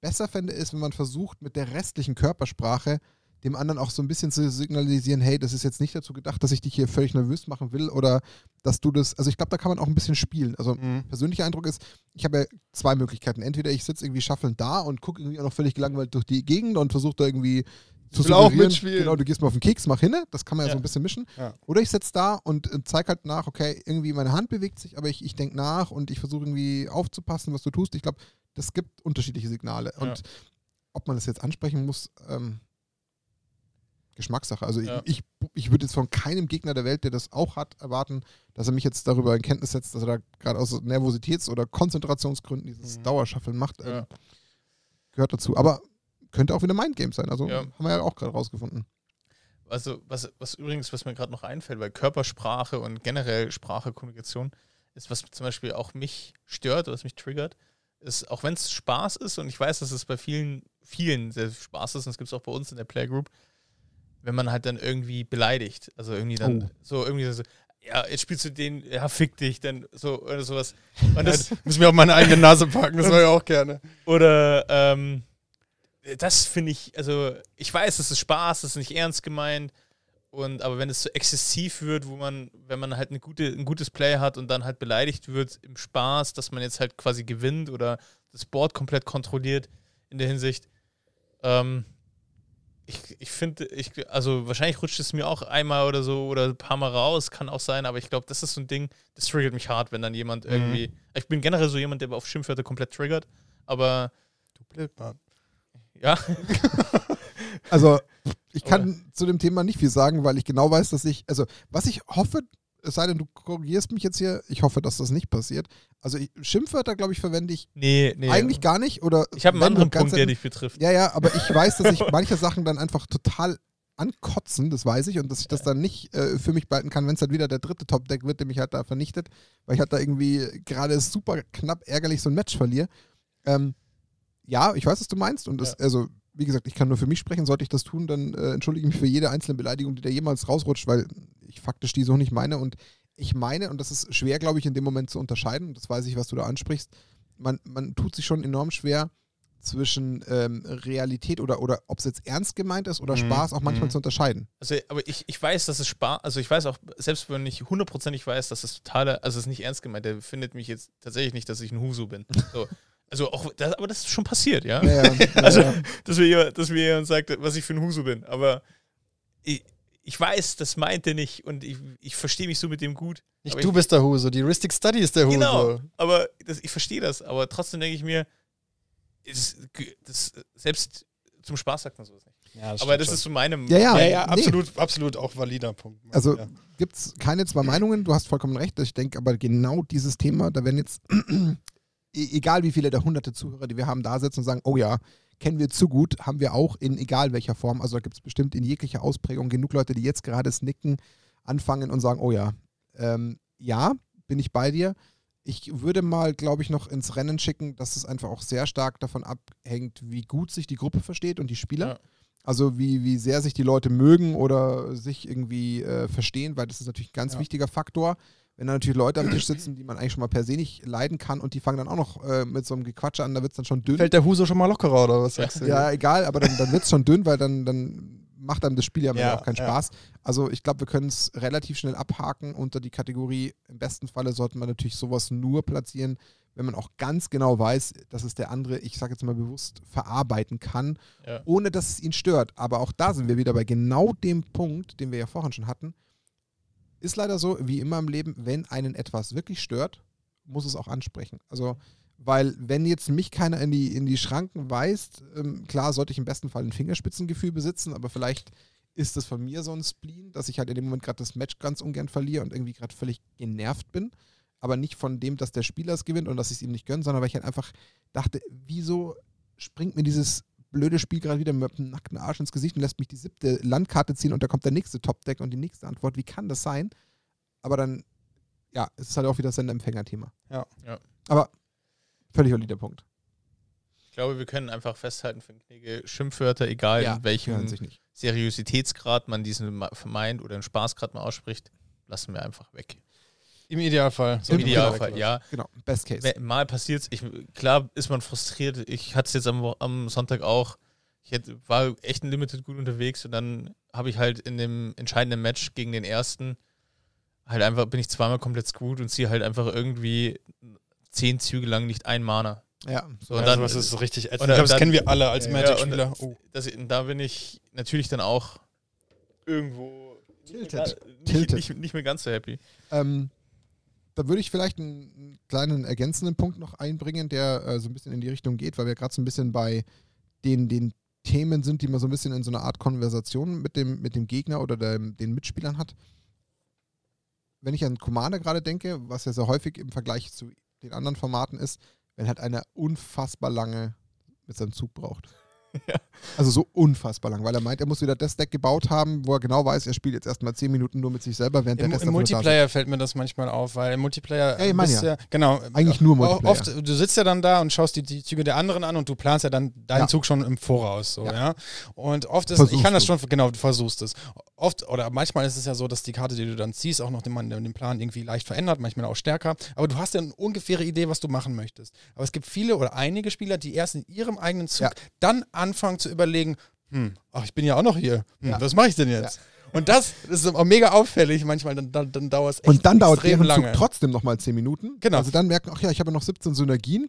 besser fände, ist, wenn man versucht, mit der restlichen Körpersprache dem anderen auch so ein bisschen zu signalisieren, hey, das ist jetzt nicht dazu gedacht, dass ich dich hier völlig nervös machen will oder dass du das, also ich glaube, da kann man auch ein bisschen spielen. Also Mhm. persönlicher Eindruck ist, ich habe ja zwei Möglichkeiten. Entweder ich sitze irgendwie schaffelnd da und gucke irgendwie auch noch völlig gelangweilt durch die Gegend und versuche da irgendwie zu will auch mitspielen. Genau, du gehst mal auf den Keks, mach hin. Das kann man ja, so Ja. ein bisschen mischen. Ja. Oder ich sitze da und äh, zeig halt nach, okay, irgendwie meine Hand bewegt sich, aber ich, ich denke nach und ich versuche irgendwie aufzupassen, was du tust. Ich glaube, das gibt unterschiedliche Signale. Ja. Und ob man das jetzt ansprechen muss, ähm, Geschmackssache. Also ich, ich, ich würde jetzt von keinem Gegner der Welt, der das auch hat, erwarten, dass er mich jetzt darüber in Kenntnis setzt, dass er da gerade aus Nervositäts- oder Konzentrationsgründen dieses Mhm. Dauerschaffeln macht. Äh, Ja. Gehört dazu. Aber könnte auch wieder Mindgame sein. Also Ja. haben wir ja auch gerade rausgefunden. Also, was, was übrigens, was mir gerade noch einfällt, weil Körpersprache und generell Sprache, Kommunikation ist, was zum Beispiel auch mich stört oder was mich triggert, ist, auch wenn es Spaß ist und ich weiß, dass es bei vielen, vielen sehr Spaß ist und das gibt es auch bei uns in der Playgroup, wenn man halt dann irgendwie beleidigt. Also irgendwie dann Oh. so irgendwie so, ja, jetzt spielst du den, ja, fick dich, dann so oder sowas. [laughs] Und das, Müssen wir auf meine eigene Nase packen, das mache ich auch gerne. oder ähm, das finde ich, also ich weiß, es ist Spaß, es ist nicht ernst gemeint. Und aber wenn es so exzessiv wird, wo man, wenn man halt eine gute, ein gutes Play hat und dann halt beleidigt wird im Spaß, dass man jetzt halt quasi gewinnt oder das Board komplett kontrolliert in der Hinsicht. Ähm, ich, ich finde, ich, also wahrscheinlich rutscht es mir auch einmal oder so oder ein paar Mal raus, kann auch sein, aber ich glaube, das ist so ein Ding, das triggert mich hart, wenn dann jemand Mhm. irgendwie. Ich bin generell so jemand, der auf Schimpfwörter komplett triggert, aber Du Blödmann. Ja, [laughs] Also, ich kann zu dem Thema nicht viel sagen, weil ich genau weiß, dass ich, also, was ich hoffe, es sei denn, du korrigierst mich jetzt hier, ich hoffe, dass das nicht passiert. Also, ich, Schimpfwörter, glaube ich, verwende ich nee, nee. eigentlich gar nicht. Oder Ich habe einen anderen Punkt, der selten. dich betrifft. Ja, ja, aber ich weiß, dass ich [laughs] manche Sachen dann einfach total ankotzen, das weiß ich, und dass ich das dann nicht äh, für mich behalten kann, wenn es halt wieder der dritte Top-Deck wird, der mich halt da vernichtet, weil ich halt da irgendwie gerade super knapp ärgerlich so ein Match verliere. Ähm, ja, ich weiß, was du meinst, und das, also, wie gesagt, ich kann nur für mich sprechen, sollte ich das tun, dann äh, entschuldige ich mich für jede einzelne Beleidigung, die da jemals rausrutscht, weil ich faktisch die so nicht meine und ich meine, und das ist schwer, glaube ich, in dem Moment zu unterscheiden, das weiß ich, was du da ansprichst, man, man tut sich schon enorm schwer, zwischen ähm, Realität oder, oder ob es jetzt ernst gemeint ist oder Mhm. Spaß auch manchmal Mhm. zu unterscheiden. Also, aber ich, ich weiß, dass es Spaß, also ich weiß auch, selbst wenn ich hundertprozentig weiß, dass es totale, also es ist nicht ernst gemeint, der findet mich jetzt tatsächlich nicht, dass ich ein Huso bin. So. [laughs] Also auch, das, aber das ist schon passiert, ja? Ja, ja, [laughs] Also-. Dass mir jemand, dass mir jemand sagt, was ich für ein Huso bin. Aber ich, ich weiß, das meint er nicht und ich, ich verstehe mich so mit dem gut. Nicht du ich, bist der Huso, die Heuristic Study ist der Huso. Genau, aber das, ich verstehe das, aber trotzdem denke ich mir, ist, das, selbst zum Spaß sagt man sowas nicht. Ja, aber das ist so meine Ja, ja. ja, ja, nee. absolut, absolut auch valider Punkt. Also ja. gibt es keine zwei Meinungen, du hast vollkommen recht. Ich denke aber genau dieses Thema, da werden jetzt, egal wie viele der hunderte Zuhörer, die wir haben, da sitzen und sagen, oh ja, kennen wir zu gut, haben wir auch in egal welcher Form. Also da gibt es bestimmt in jeglicher Ausprägung genug Leute, die jetzt gerade snicken, anfangen und sagen, oh ja, ähm, ja, bin ich bei dir. Ich würde mal, glaube ich, noch ins Rennen schicken, dass es einfach auch sehr stark davon abhängt, wie gut sich die Gruppe versteht und die Spieler. Ja. Also wie, wie sehr sich die Leute mögen oder sich irgendwie äh, verstehen, weil das ist natürlich ein ganz Ja. wichtiger Faktor. Wenn da natürlich Leute am Tisch sitzen, die man eigentlich schon mal per se nicht leiden kann und die fangen dann auch noch äh, mit so einem Gequatsche an, da wird es dann schon dünn. Fällt der Huso schon mal lockerer oder was sagst du? Ja, egal, aber dann, dann wird es schon dünn, weil dann, dann macht einem das Spiel ja, Ja, auch keinen ja. Spaß. Also ich glaube, wir können es relativ schnell abhaken unter die Kategorie. Im besten Falle sollte man natürlich sowas nur platzieren, wenn man auch ganz genau weiß, dass es der andere, ich sage jetzt mal bewusst, verarbeiten kann, Ja. ohne dass es ihn stört. Aber auch da sind wir wieder bei genau dem Punkt, den wir ja vorhin schon hatten. Ist leider so, wie immer im Leben, wenn einen etwas wirklich stört, muss es auch ansprechen. Also, weil wenn jetzt mich keiner in die, in die Schranken weist, ähm, klar sollte ich im besten Fall ein Fingerspitzengefühl besitzen, aber vielleicht ist das von mir so ein Spleen, dass ich halt in dem Moment gerade das Match ganz ungern verliere und irgendwie gerade völlig genervt bin. Aber nicht von dem, dass der Spieler es gewinnt und dass ich es ihm nicht gönne, sondern weil ich halt einfach dachte, wieso springt mir dieses blöde Spiel gerade wieder mit einem nackten Arsch ins Gesicht und lässt mich die siebte Landkarte ziehen und da kommt der nächste Top-Deck und die nächste Antwort. Wie kann das sein? Aber dann, ja, es ist halt auch wieder das Sender-Empfänger-Thema. Ja. Ja. Aber völlig valider Punkt. Ich glaube, wir können einfach festhalten für Knigge Schimpfwörter, egal Ja, in welchem. Seriositätsgrad man diesen vermeint oder einen Spaßgrad mal ausspricht, lassen wir einfach weg. Im Idealfall. Im Im Idealfall, ja. Genau, Best Case. Mal passiert es, klar ist man frustriert. Ich hatte es jetzt am, am Sonntag auch. Ich hätte, war echt ein Limited gut unterwegs und dann habe ich halt in dem entscheidenden Match gegen den ersten halt einfach, bin ich zweimal komplett screwed und ziehe halt einfach irgendwie zehn Züge lang nicht ein Mana. Ja, So, Ja, und dann, sowas ist so richtig ätzend. und Ich glaube, das kennen wir alle als Ja, Magic-Spieler. und- oh. das, da bin ich natürlich dann auch irgendwo Tilted. Nicht, Tilted. nicht, nicht mehr ganz so happy. Ähm, da würde ich vielleicht einen, einen kleinen ergänzenden Punkt noch einbringen, der äh, so ein bisschen in die Richtung geht, weil wir gerade so ein bisschen bei den, den Themen sind, die man so ein bisschen in so einer Art Konversation mit dem, mit dem Gegner oder dem, den Mitspielern hat. Wenn ich an Commander gerade denke, was ja sehr häufig im Vergleich zu den anderen Formaten ist, wenn halt einer unfassbar lange mit seinem Zug braucht. [laughs] Ja. Also so unfassbar lang, weil er meint, er muss wieder das Deck gebaut haben, wo er genau weiß, er spielt jetzt erstmal 10 Minuten nur mit sich selber, während Im, der Rest Im. Multiplayer fällt mir das manchmal auf, weil im Multiplayer Ja, ich meine bist ja. genau Eigentlich nur Multiplayer. Oft, du sitzt ja dann da und schaust die, die Züge der anderen an und du planst ja dann deinen Ja. Zug schon im Voraus, so, Ja. ja. Und oft ist, Versuchst ich kann das schon, genau, du versuchst es. Oft oder manchmal ist es ja so, dass die Karte, die du dann ziehst, auch noch den, den Plan irgendwie leicht verändert, manchmal auch stärker. Aber du hast ja eine ungefähre Idee, was du machen möchtest. Aber es gibt viele oder einige Spieler, die erst in ihrem eigenen Zug Ja. dann anfangen zu überlegen, hm, ach, ich bin ja auch noch hier. Hm, Ja. Was mache ich denn jetzt? Und das, ist auch mega auffällig manchmal, dann, dann, dann dauert es echt Und dann dauert deren lange. Zug trotzdem nochmal 10 Minuten. Genau. Also dann merken, ach ja, ich habe ja noch 17 Synergien.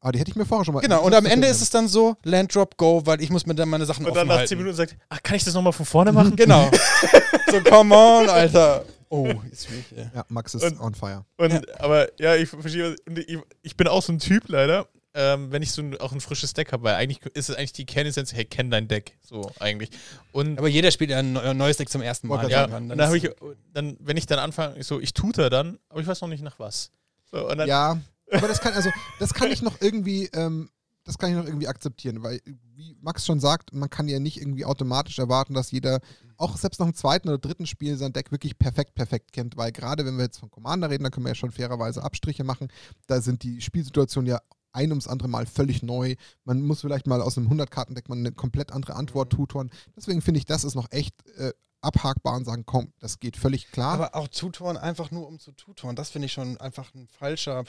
Aber die hätte ich mir vorher schon mal. Genau, und am Ende ist es dann so, Land Drop Go, weil ich muss mir dann meine Sachen Und dann nach halten. 10 Minuten sagt, ach, kann ich das nochmal von vorne machen? Genau. [laughs] so, come on, Alter. Oh, jetzt bin ich, ey. Ja, Max ist Und- on fire. Und, Aber ja, ich verstehe, ich, ich bin auch so ein Typ leider, ähm, wenn ich so ein, auch ein frisches Deck habe, weil eigentlich ist es eigentlich die Kernessenz, hey, kenn dein Deck, so eigentlich. Und Aber jeder spielt ja ein neu- neues Deck zum ersten Mal. Ja, Dann dann habe ich, dann, wenn ich dann anfange, ich so, ich tuter dann, aber ich weiß noch nicht nach was. So, und dann, Ja, aber das kann, also, das kann ich noch irgendwie, ähm, das kann ich noch irgendwie akzeptieren, weil, wie Max schon sagt, man kann ja nicht irgendwie automatisch erwarten, dass jeder auch selbst nach dem zweiten oder dritten Spiel sein Deck wirklich perfekt, perfekt kennt, weil gerade wenn wir jetzt von Commander reden, da können wir ja schon fairerweise Abstriche machen, da sind die Spielsituationen ja ein ums andere Mal völlig neu. Man muss vielleicht mal aus einem 100-Karten-Deck mal eine komplett andere Antwort tutoren. Deswegen finde ich, das ist noch echt äh, abhakbar und sagen, komm, das geht völlig klar. Aber auch tutoren einfach nur um zu tutoren, das finde ich schon einfach ein falscher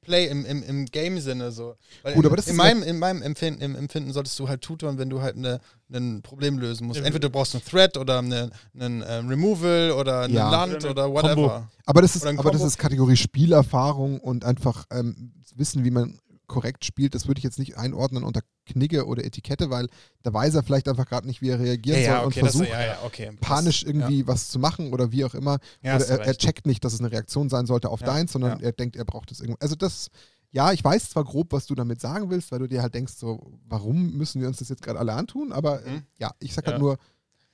Play im, im, im Game-Sinne so. Weil Gut, in, aber das in, ist meinem, in meinem Empfinden, im Empfinden solltest du halt tutoren, wenn du halt eine, ein Problem lösen musst. Entweder du brauchst einen Thread oder eine, einen ähm, Removal oder ein Ja. Land Oder oder whatever. Aber das ist, aber das ist Kategorie Spielerfahrung und einfach ähm, wissen, wie man korrekt spielt. Das würde ich jetzt nicht einordnen unter Knigge oder Etikette, weil da weiß er vielleicht einfach gerade nicht, wie er reagieren soll und das, versucht ja, ja, okay. panisch Das- irgendwie was zu machen oder wie auch immer. Ja, oder er, er checkt nicht, dass es eine Reaktion sein sollte auf Ja, deins, sondern ja. er denkt, er braucht es irgendwo. Also das, ja, ich weiß zwar grob, was du damit sagen willst, weil du dir halt denkst, so, warum müssen wir uns das jetzt gerade alle antun? Aber äh, Mhm. ja, ich sag Ja. halt nur,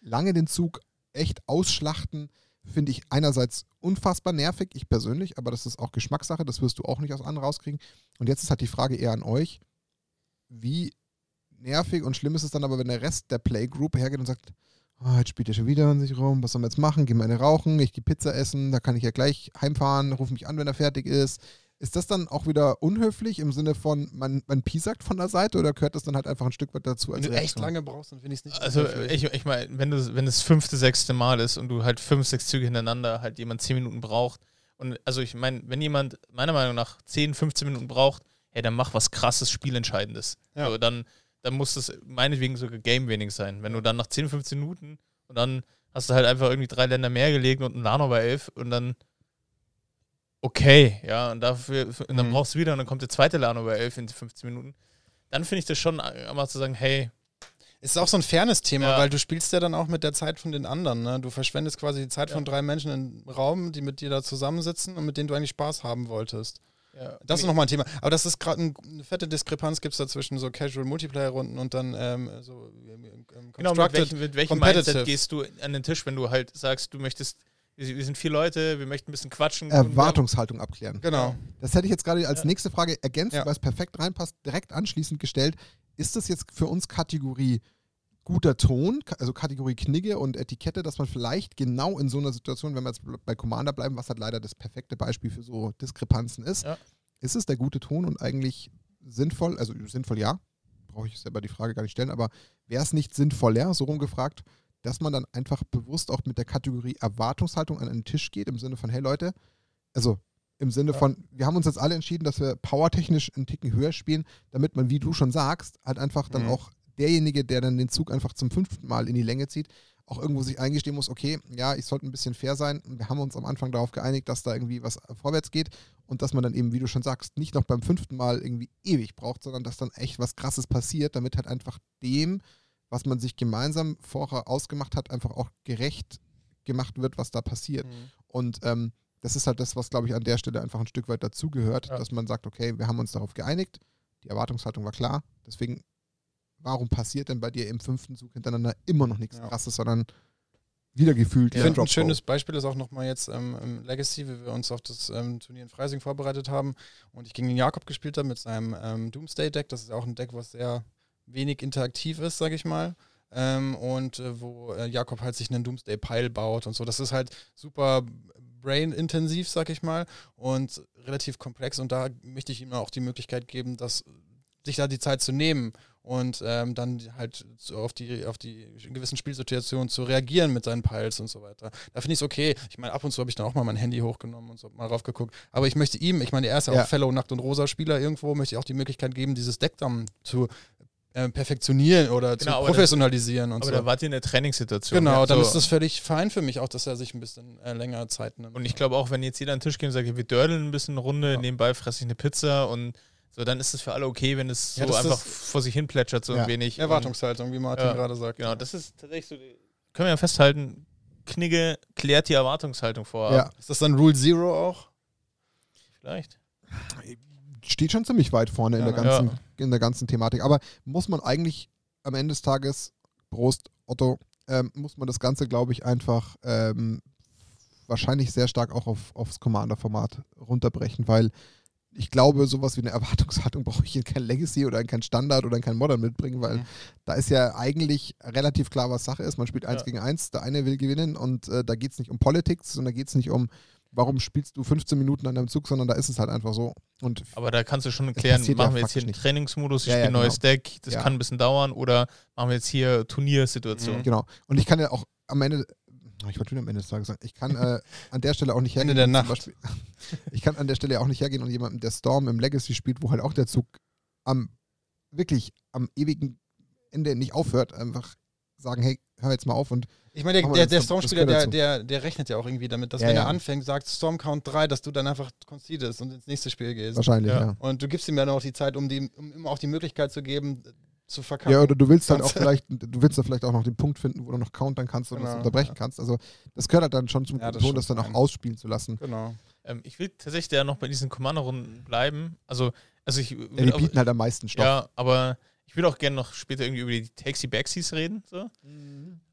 lange den Zug echt ausschlachten, finde ich einerseits unfassbar nervig, ich persönlich, aber das ist auch Geschmackssache, das wirst du auch nicht aus anderen rauskriegen. Und jetzt ist halt die Frage eher an euch, wie nervig und schlimm ist es dann aber, wenn der Rest der Playgroup hergeht und sagt, oh, jetzt spielt er schon wieder an sich rum, was sollen wir jetzt machen? Gehen wir eine rauchen, ich gehe Pizza essen, da kann ich ja gleich heimfahren, ruf mich an, wenn er fertig ist. Ist das dann auch wieder unhöflich im Sinne von, man, man piesackt von der Seite oder gehört das dann halt einfach ein Stück weit dazu? Wenn du echt lange brauchst, dann finde ich es nicht Also ich, ich meine, wenn du wenn es fünfte, sechste Mal ist und du halt fünf, sechs Züge hintereinander halt jemand zehn Minuten braucht und also ich meine, wenn jemand meiner Meinung nach 10, 15 Minuten braucht, hey, dann mach was krasses, Spielentscheidendes. Ja. So, dann, dann muss das meinetwegen sogar Game-Winning sein. Wenn du dann nach 10, 15 Minuten und dann hast du halt einfach irgendwie drei Länder mehr gelegt und ein Nano bei 11 und dann okay, ja, und dafür, und dann Mhm. brauchst du wieder und dann kommt der zweite Lano bei 11 in 15 Minuten. Dann finde ich das schon einmal zu sagen, hey, Ist auch so ein Fairness-Thema, Ja. weil du spielst ja dann auch mit der Zeit von den anderen. Ne? Du verschwendest quasi die Zeit Ja. von drei Menschen im Raum, die mit dir da zusammensitzen und mit denen du eigentlich Spaß haben wolltest. ja, Das ist nochmal ein Thema. Aber das ist gerade ein, eine fette Diskrepanz gibt es da zwischen so Casual-Multiplayer-Runden und dann ähm, so ähm, ähm, Genau, mit welchem, mit welchem. Mindset gehst du an den Tisch, wenn du halt sagst, du möchtest, wir sind vier Leute, wir möchten ein bisschen quatschen. Erwartungshaltung abklären. Genau. Das hätte ich jetzt gerade als Ja. nächste Frage ergänzt, Ja. weil es perfekt reinpasst, direkt anschließend gestellt. Ist das jetzt für uns Kategorie guter Ton, also Kategorie Knigge und Etikette, dass man vielleicht genau in so einer Situation, wenn wir jetzt bei Commander bleiben, was halt leider das perfekte Beispiel für so Diskrepanzen ist, Ja. ist es der gute Ton und eigentlich sinnvoll, also sinnvoll ja, brauche ich selber die Frage gar nicht stellen, aber wäre es nicht sinnvoller, so rumgefragt, dass man dann einfach bewusst auch mit der Kategorie Erwartungshaltung an einen Tisch geht, im Sinne von, hey Leute, also im Sinne Ja. von, wir haben uns jetzt alle entschieden, dass wir powertechnisch einen Ticken höher spielen, damit man, wie du schon sagst, halt einfach dann Mhm. auch derjenige, der dann den Zug einfach zum fünften Mal in die Länge zieht, auch irgendwo sich eingestehen muss, okay, ja, ich sollte ein bisschen fair sein. Wir haben uns am Anfang darauf geeinigt, dass da irgendwie was vorwärts geht und dass man dann eben, wie du schon sagst, nicht noch beim fünften Mal irgendwie ewig braucht, sondern dass dann echt was Krasses passiert, damit halt einfach dem, was man sich gemeinsam vorher ausgemacht hat, einfach auch gerecht gemacht wird, was da passiert. Mhm. Und ähm, das ist halt das, was, glaube ich, an der Stelle einfach ein Stück weit dazugehört, Ja. dass man sagt, okay, wir haben uns darauf geeinigt, die Erwartungshaltung war klar, deswegen, warum passiert denn bei dir im fünften Zug hintereinander immer noch nichts Ja. Krasses, sondern wieder gefühlt Ich finde, ein schönes Beispiel ist auch nochmal jetzt ähm, Legacy, wie wir uns auf das ähm, Turnier in Freising vorbereitet haben und ich gegen den Jakob gespielt habe mit seinem ähm, Doomsday-Deck. Das ist auch ein Deck, was sehr wenig interaktiv ist, sage ich mal. Ähm, und äh, wo äh, Jakob halt sich einen Doomsday-Pile baut und so. Das ist halt super brain-intensiv, sag ich mal, und relativ komplex. Und da möchte ich ihm auch die Möglichkeit geben, dass sich da die Zeit zu nehmen und ähm, dann halt so auf die auf die gewissen Spielsituationen zu reagieren mit seinen Piles und so weiter. Da finde ich es okay. Ich meine, ab und zu habe ich dann auch mal mein Handy hochgenommen und so mal rauf geguckt. Aber ich möchte ihm, ich meine, er ist ja Ja. auch Fellow Nackt und Rosa Spieler irgendwo, möchte ich auch die Möglichkeit geben, dieses Deck dann zu äh, perfektionieren oder Genau, zu aber professionalisieren und Aber so. da wart ihr in der Trainingssituation. Genau, ja, dann so. ist das völlig fein für mich auch, dass er sich ein bisschen äh, länger Zeit nimmt. Und ich glaube auch, wenn jetzt jeder an den Tisch geht und sagt, wir dördeln ein bisschen eine Runde, Ja. nebenbei fresse ich eine Pizza und so, dann ist es für alle okay, wenn es Ja, so das einfach vor sich hin plätschert, so Ja. ein wenig. Erwartungshaltung, wie Martin Ja, gerade sagt. Genau, das ist tatsächlich so, können wir ja festhalten, Knigge klärt die Erwartungshaltung vor. Ja, Ist das dann Rule Zero auch? Vielleicht. Steht schon ziemlich weit vorne in, Ja, der ganzen, Ja. in der ganzen Thematik. Aber muss man eigentlich am Ende des Tages, Prost, Otto, ähm, muss man das Ganze, glaube ich, einfach ähm, wahrscheinlich sehr stark auch auf, aufs Commander-Format runterbrechen, weil ich glaube, sowas wie eine Erwartungshaltung [laughs] brauche ich in kein Legacy oder in kein Standard oder in kein Modern mitbringen, weil Mhm. da ist ja eigentlich relativ klar, was Sache ist. Man spielt eins Ja. gegen eins, der eine will gewinnen und äh, da geht es nicht um Politics und da geht es nicht um, warum spielst du 15 Minuten an deinem Zug, sondern da ist es halt einfach so. Und Aber da kannst du schon ja machen wir jetzt hier einen. Trainingsmodus, ich Ja, ja, spiele ein neues genau. Deck, das Ja. kann ein bisschen dauern, oder machen wir jetzt hier Turniersituation. Mhm. Genau. Und ich kann ja auch am Ende, ich wollte am Ende des Tages sagen, ich kann äh, [laughs] an der Stelle auch nicht Ende hergehen. der und zum Nacht. Beispiel- [laughs] ich kann an der Stelle auch nicht hergehen und jemandem, der Storm im Legacy spielt, wo halt auch der Zug am wirklich am ewigen Ende nicht aufhört, einfach sagen, hey, hör jetzt mal auf und Ich meine, der, der, das, der das Stormspieler, der, der, der rechnet ja auch irgendwie damit, dass Ja, wenn ja. er anfängt, sagt Storm Count 3, dass du dann einfach concedest und ins nächste Spiel gehst. wahrscheinlich, Ja. ja. Und du gibst ihm dann auch die Zeit, um, die, um ihm auch die Möglichkeit zu geben, äh, zu verkacken. Ja, oder du willst halt auch [laughs] vielleicht, du willst da vielleicht auch noch den Punkt finden, wo du noch countern kannst oder das Genau, unterbrechen ja. kannst. Also das gehört halt dann schon zum Ja, guten das Ton, das dann auch ausspielen zu lassen. Genau. Ähm, ich will tatsächlich ja noch bei diesen Commander-Runden bleiben. Also, also ich Ja, die will auch- bieten halt am meisten Stoff. Ja, aber ich würde auch gerne noch später irgendwie über die Taxi-Backsies reden. So.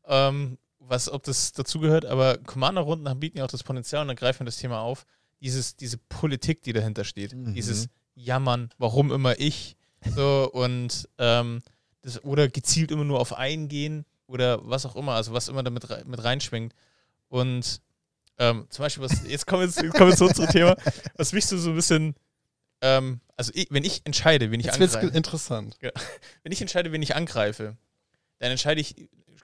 Ähm, was, ob das dazugehört, aber Commander-Runden haben- bieten ja auch das Potenzial und dann greifen wir das Thema auf. Dieses, diese Politik, die dahinter steht. Mhm. Dieses Jammern, warum immer ich. So und ähm, das, oder gezielt immer nur auf einen gehen oder was auch immer, also was immer damit rei- mit reinschwingt. Und ähm, zum Beispiel, was, jetzt kommen wir, jetzt kommen wir zu unserem Thema, was mich so, so ein bisschen, ähm, also ich, wenn ich entscheide, wen ich Jetzt wird es angreife, interessant. [laughs] wenn ich entscheide, wen ich angreife, dann entscheide ich,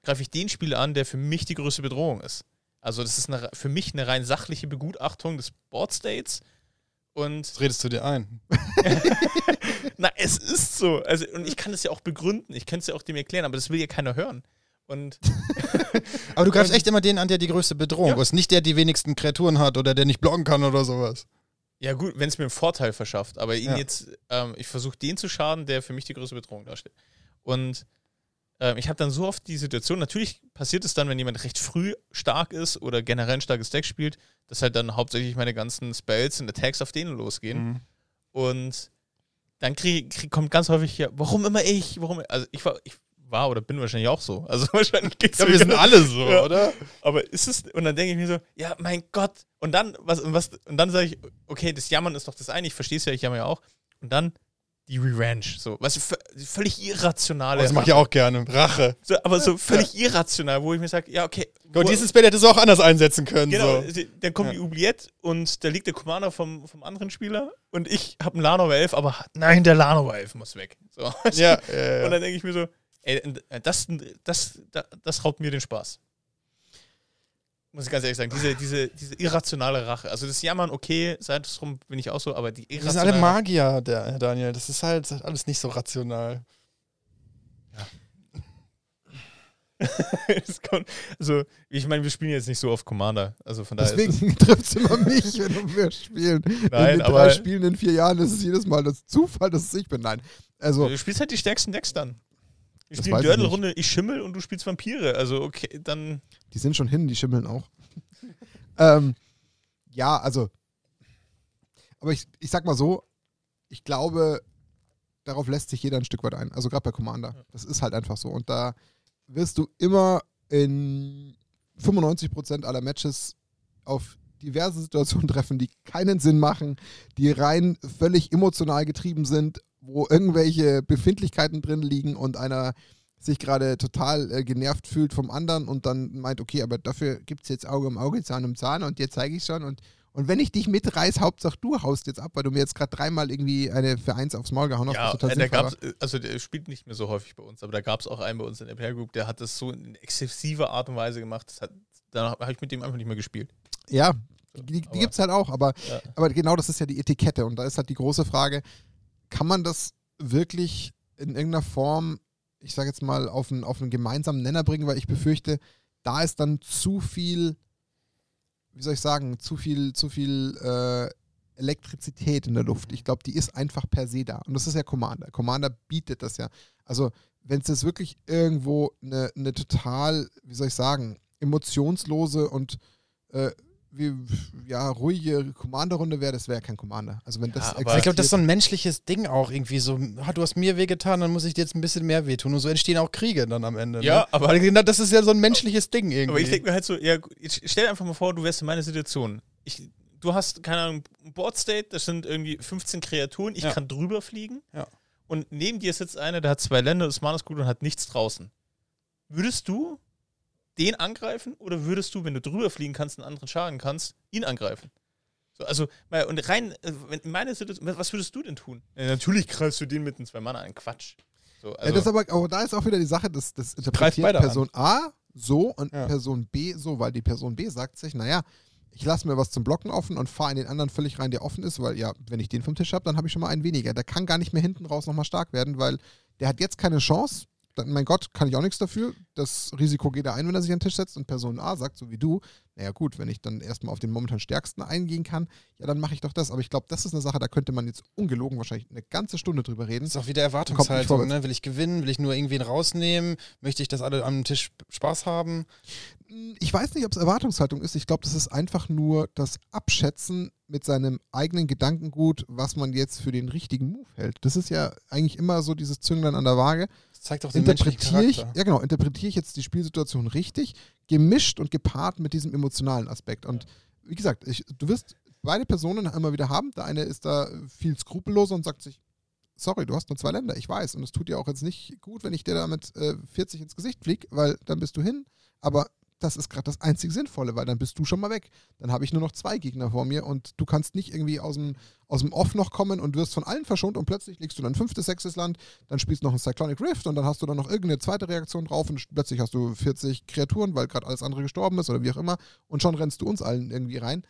greife ich den Spieler an, der für mich die größte Bedrohung ist. Also das ist eine, für mich eine rein sachliche Begutachtung des Board States Und Das redest du dir ein. [laughs] na, es ist so. Also, und ich kann das ja auch begründen. Ich kann es ja auch dem erklären, aber das will ja keiner hören. Und [laughs] Aber du greifst echt immer den an, der die größte Bedrohung Ja. ist. Nicht der, die wenigsten Kreaturen hat oder der nicht blocken kann oder sowas. Ja, gut, wenn es mir einen Vorteil verschafft, aber ihn Ja. jetzt, ähm, ich versuche den zu schaden, der für mich die größte Bedrohung darstellt. Und ähm, ich habe dann so oft die Situation, natürlich passiert es dann, wenn jemand recht früh stark ist oder generell ein starkes Deck spielt, dass halt dann hauptsächlich meine ganzen Spells und Attacks auf denen losgehen. Mhm. Und dann krieg, krieg, kommt ganz häufig hier, warum immer ich? Warum? Also ich war, ich war oder bin wahrscheinlich auch so. Also [laughs] wahrscheinlich geht's mir genau- alle so, [laughs] Ja. oder? Aber ist es, und dann denke ich mir so, ja, mein Gott. Und dann, was, was, und dann sage ich, okay, das Jammern ist doch das eine, ich verstehe es ja, ich jammer ja auch. Und dann die Revenge. So, was völlig irrationale. Oh, das mach ich auch gerne. Rache. so, aber so völlig irrational, wo ich mir sage, ja, okay. Wo- dieses Spell hättest du auch anders einsetzen können. Genau, So. dann kommt Ja. die Oubliette und da liegt der Commander vom, vom anderen Spieler und ich habe einen Lanover 11, aber nein, der Lanover 11 muss weg. So. [laughs] Ja, ja, ja. Und dann denke ich mir so, das, das, das, das raubt mir den Spaß. Muss ich ganz ehrlich sagen, diese, diese, diese irrationale Rache. Also das Jammern, okay, sei es drum, bin ich auch so, aber die Wir sind irrationale alle Magier, der, Herr Daniel. Das ist halt alles nicht so rational. [laughs] Das kommt- also, ich meine, wir spielen jetzt nicht so oft Commander. Also von daher Deswegen trifft es [laughs] immer mich, wenn wir spielen. [laughs] in Nein, den aber- drei Spielen in vier Jahren ist es jedes Mal das Zufall, dass es ich bin. Nein. Also, Du spielst halt die stärksten Decks dann. Das spielen weiß ich Dördel-Runde, ich schimmel und du spielst Vampire. Also, okay, dann. die sind schon hin, die schimmeln auch. [laughs] ähm, ja, also. Aber ich, ich sag mal so, ich glaube, darauf lässt sich jeder ein Stück weit ein. Also gerade bei Commander. Das ist halt einfach so. Und da wirst du immer in 95% aller Matches auf diverse Situationen [laughs] treffen, die keinen Sinn machen, die rein völlig emotional getrieben sind, wo irgendwelche Befindlichkeiten drin liegen und einer sich gerade total äh, genervt fühlt vom anderen und dann meint, okay, aber dafür gibt es jetzt Auge um Auge, Zahn um Zahn und dir zeige ich schon und und wenn ich dich mitreiß, Hauptsache du haust jetzt ab, weil du mir jetzt gerade dreimal irgendwie eine für eins aufs Maul gehauen hast. Ja, total äh, da äh, also der spielt nicht mehr so häufig bei uns, aber da gab es auch einen bei uns in der Player Group, der hat das so in exzessiver Art und Weise gemacht. Das hat, danach habe ich mit dem einfach nicht mehr gespielt. Ja, die, die gibt es halt auch, aber, Ja. aber genau das ist ja die Etikette und da ist halt die große Frage, kann man das wirklich in irgendeiner Form, ich sage jetzt mal, auf einen, auf einen gemeinsamen Nenner bringen, weil ich befürchte, da ist dann zu viel, wie soll ich sagen, zu viel, zu viel äh, Elektrizität in der Luft. Ich glaube, die ist einfach per se da. Und das ist ja Commander. Commander bietet das ja. Also, wenn es jetzt wirklich irgendwo eine, eine total, wie soll ich sagen, emotionslose und äh, wie, ja, ruhige Commander-Runde wäre, das wäre kein Commander. Also wenn das Ja, aber Aber ich glaube, das ist so ein menschliches Ding auch irgendwie so. ah, Du hast mir wehgetan, dann muss ich dir jetzt ein bisschen mehr wehtun. Und so entstehen auch Kriege dann am Ende. Ja, ne? aber- Weil genau das ist ja so ein menschliches Ding irgendwie. Aber ich denke mir halt so, ja, stell dir einfach mal vor, du wärst in meiner Situation. Ich, du hast, keine Ahnung, ein Board State, das sind irgendwie 15 Kreaturen, ich Ja. kann drüber fliegen. Ja. Und neben dir sitzt einer, der hat zwei Länder, ist Manus gut und hat nichts draußen. Würdest du den angreifen oder würdest du, wenn du drüber fliegen kannst, einen anderen schaden kannst, ihn angreifen? So, also, mal- und rein, wenn in meiner Situation, was würdest du denn tun? Ja, natürlich greifst du den mit den zwei Mann an. Quatsch. So, also, ja, das ist aber, aber da ist auch wieder die Sache, dass das greift interpretiert beide an. Person A so und Ja. Person B so, weil die Person B sagt sich, naja, ich lasse mir was zum Blocken offen und fahre in den anderen völlig rein, der offen ist, weil ja, wenn ich den vom Tisch habe, dann habe ich schon mal einen weniger. Der kann gar nicht mehr hinten raus nochmal stark werden, weil der hat jetzt keine Chance. Dann, mein Gott, kann ich auch nichts dafür. Das Risiko geht er ein, wenn er sich an den Tisch setzt und Person A sagt, so wie du, naja gut, wenn ich dann erstmal auf den momentan stärksten eingehen kann, ja, dann mache ich doch das. Aber ich glaube, das ist eine Sache, da könnte man jetzt ungelogen wahrscheinlich eine ganze Stunde drüber reden. Das ist auch wieder Erwartungshaltung. Ne? Will ich gewinnen? Will ich nur irgendwen rausnehmen? Möchte ich, dass alle am Tisch Spaß haben? Ich weiß nicht, ob es Erwartungshaltung ist. Ich glaube, das ist einfach nur das Abschätzen mit seinem eigenen Gedankengut, was man jetzt für den richtigen Move hält. Das ist ja eigentlich immer so dieses Zünglein an der Waage. Das zeigt auch den Interpretiere ich, ja genau, interpretiere ich jetzt die Spielsituation richtig, gemischt und gepaart mit diesem emotionalen Aspekt. Und wie gesagt, ich, du wirst beide Personen immer wieder haben. Der eine ist da viel skrupelloser und sagt sich, sorry, du hast nur zwei Länder, ich weiß. Und es tut dir auch jetzt nicht gut, wenn ich dir damit äh, 40 ins Gesicht fliege, weil dann bist du hin. Aber das ist gerade das einzig Sinnvolle, weil dann bist du schon mal weg. Dann habe ich nur noch zwei Gegner vor mir und du kannst nicht irgendwie aus dem, aus dem Off noch kommen und wirst von allen verschont und plötzlich legst du dann fünftes, sechstes Land, dann spielst du noch ein Cyclonic Rift und dann hast du dann noch irgendeine zweite Reaktion drauf und plötzlich hast du 40 Kreaturen, weil gerade alles andere gestorben ist oder wie auch immer und schon rennst du uns allen irgendwie rein.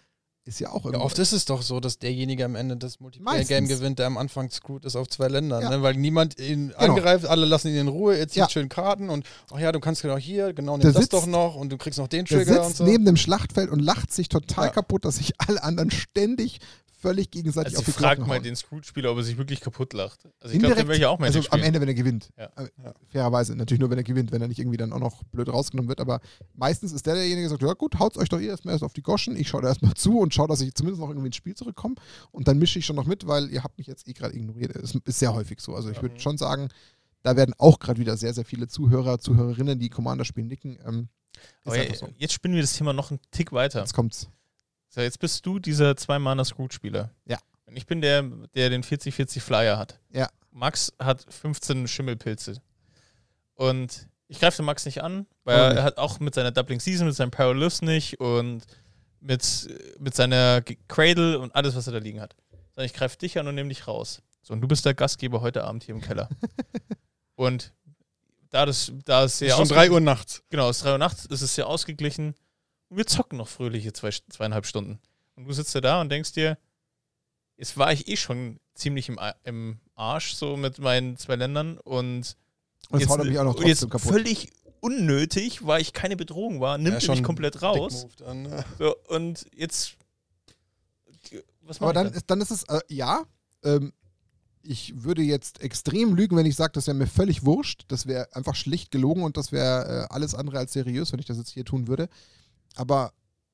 Ist ja auch Ja, irgendwo. oft ist es doch so, dass derjenige am Ende das Multiplayer-Game gewinnt, der am Anfang screwed ist auf zwei Ländern. Ja. Ne? Weil niemand ihn Genau. angreift, alle lassen ihn in Ruhe, er zieht Ja. schön Karten und ach ja, du kannst genau hier, genau, Der nimm das sitzt- doch noch und du kriegst noch den der Trigger und sitzt so. neben dem Schlachtfeld und lacht sich total Ja. kaputt, dass sich alle anderen ständig völlig gegenseitig Also auf die ich frage Glocken mal hauen. den Scrooge-Spieler, ob er sich wirklich kaputt lacht. Also ich glaube, den will ich auch Magic also am. Ende, wenn er gewinnt. Ja. Fairerweise, natürlich nur, wenn er gewinnt, wenn er nicht irgendwie dann auch noch blöd rausgenommen wird. Aber meistens ist der derjenige, der sagt, ja gut, haut's euch doch ihr erstmal erst auf die Goschen. Ich schaue da erstmal zu und schaue, dass ich zumindest noch irgendwie ins Spiel zurückkomme. Und dann mische ich schon noch mit, weil ihr habt mich jetzt eh gerade ignoriert. Es ist sehr häufig so. Also ich würde schon sagen, da werden auch gerade wieder sehr, sehr viele Zuhörer, Zuhörerinnen, die Commander spielen, nicken. Ähm, so. jetzt spinnen wir das Thema noch einen Tick weiter. Jetzt kommt's. So, jetzt bist du dieser Zwei-Mana-Scrooge-Spieler. Ja. Und ich bin der, der den 40-40 Flyer hat. Ja. Max hat 15 Schimmelpilze. Und ich greife den Max nicht an, weil nicht? er hat auch mit seiner Doubling Season, mit seinem Paralyst nicht und mit, mit seiner Cradle und alles, was er da liegen hat. Sondern ich greife dich an und nehme dich raus. So, und du bist der Gastgeber heute Abend hier im Keller. [laughs] und da das, da es ist sehr schon ausge- 3 Uhr nachts. Genau, es ist 3 Uhr nachts, es ist sehr ausgeglichen. Und wir zocken noch fröhliche zwei, zweieinhalb Stunden. Und du sitzt ja da und denkst dir, jetzt war ich eh schon ziemlich im, A- im Arsch, so mit meinen zwei Ländern. Und Und jetzt jetzt, haut mich auch noch und jetzt trotzdem kaputt. völlig unnötig, weil ich keine Bedrohung war, nimmt Ja, mich komplett raus. Dann, ne? So, und jetzt. Was Aber dann ist, dann ist es, äh, ja, ähm, ich würde jetzt extrem lügen, wenn ich sage, das wäre mir völlig wurscht. Das wäre einfach schlicht gelogen und das wäre äh, alles andere als seriös, wenn ich das jetzt hier tun würde. Aber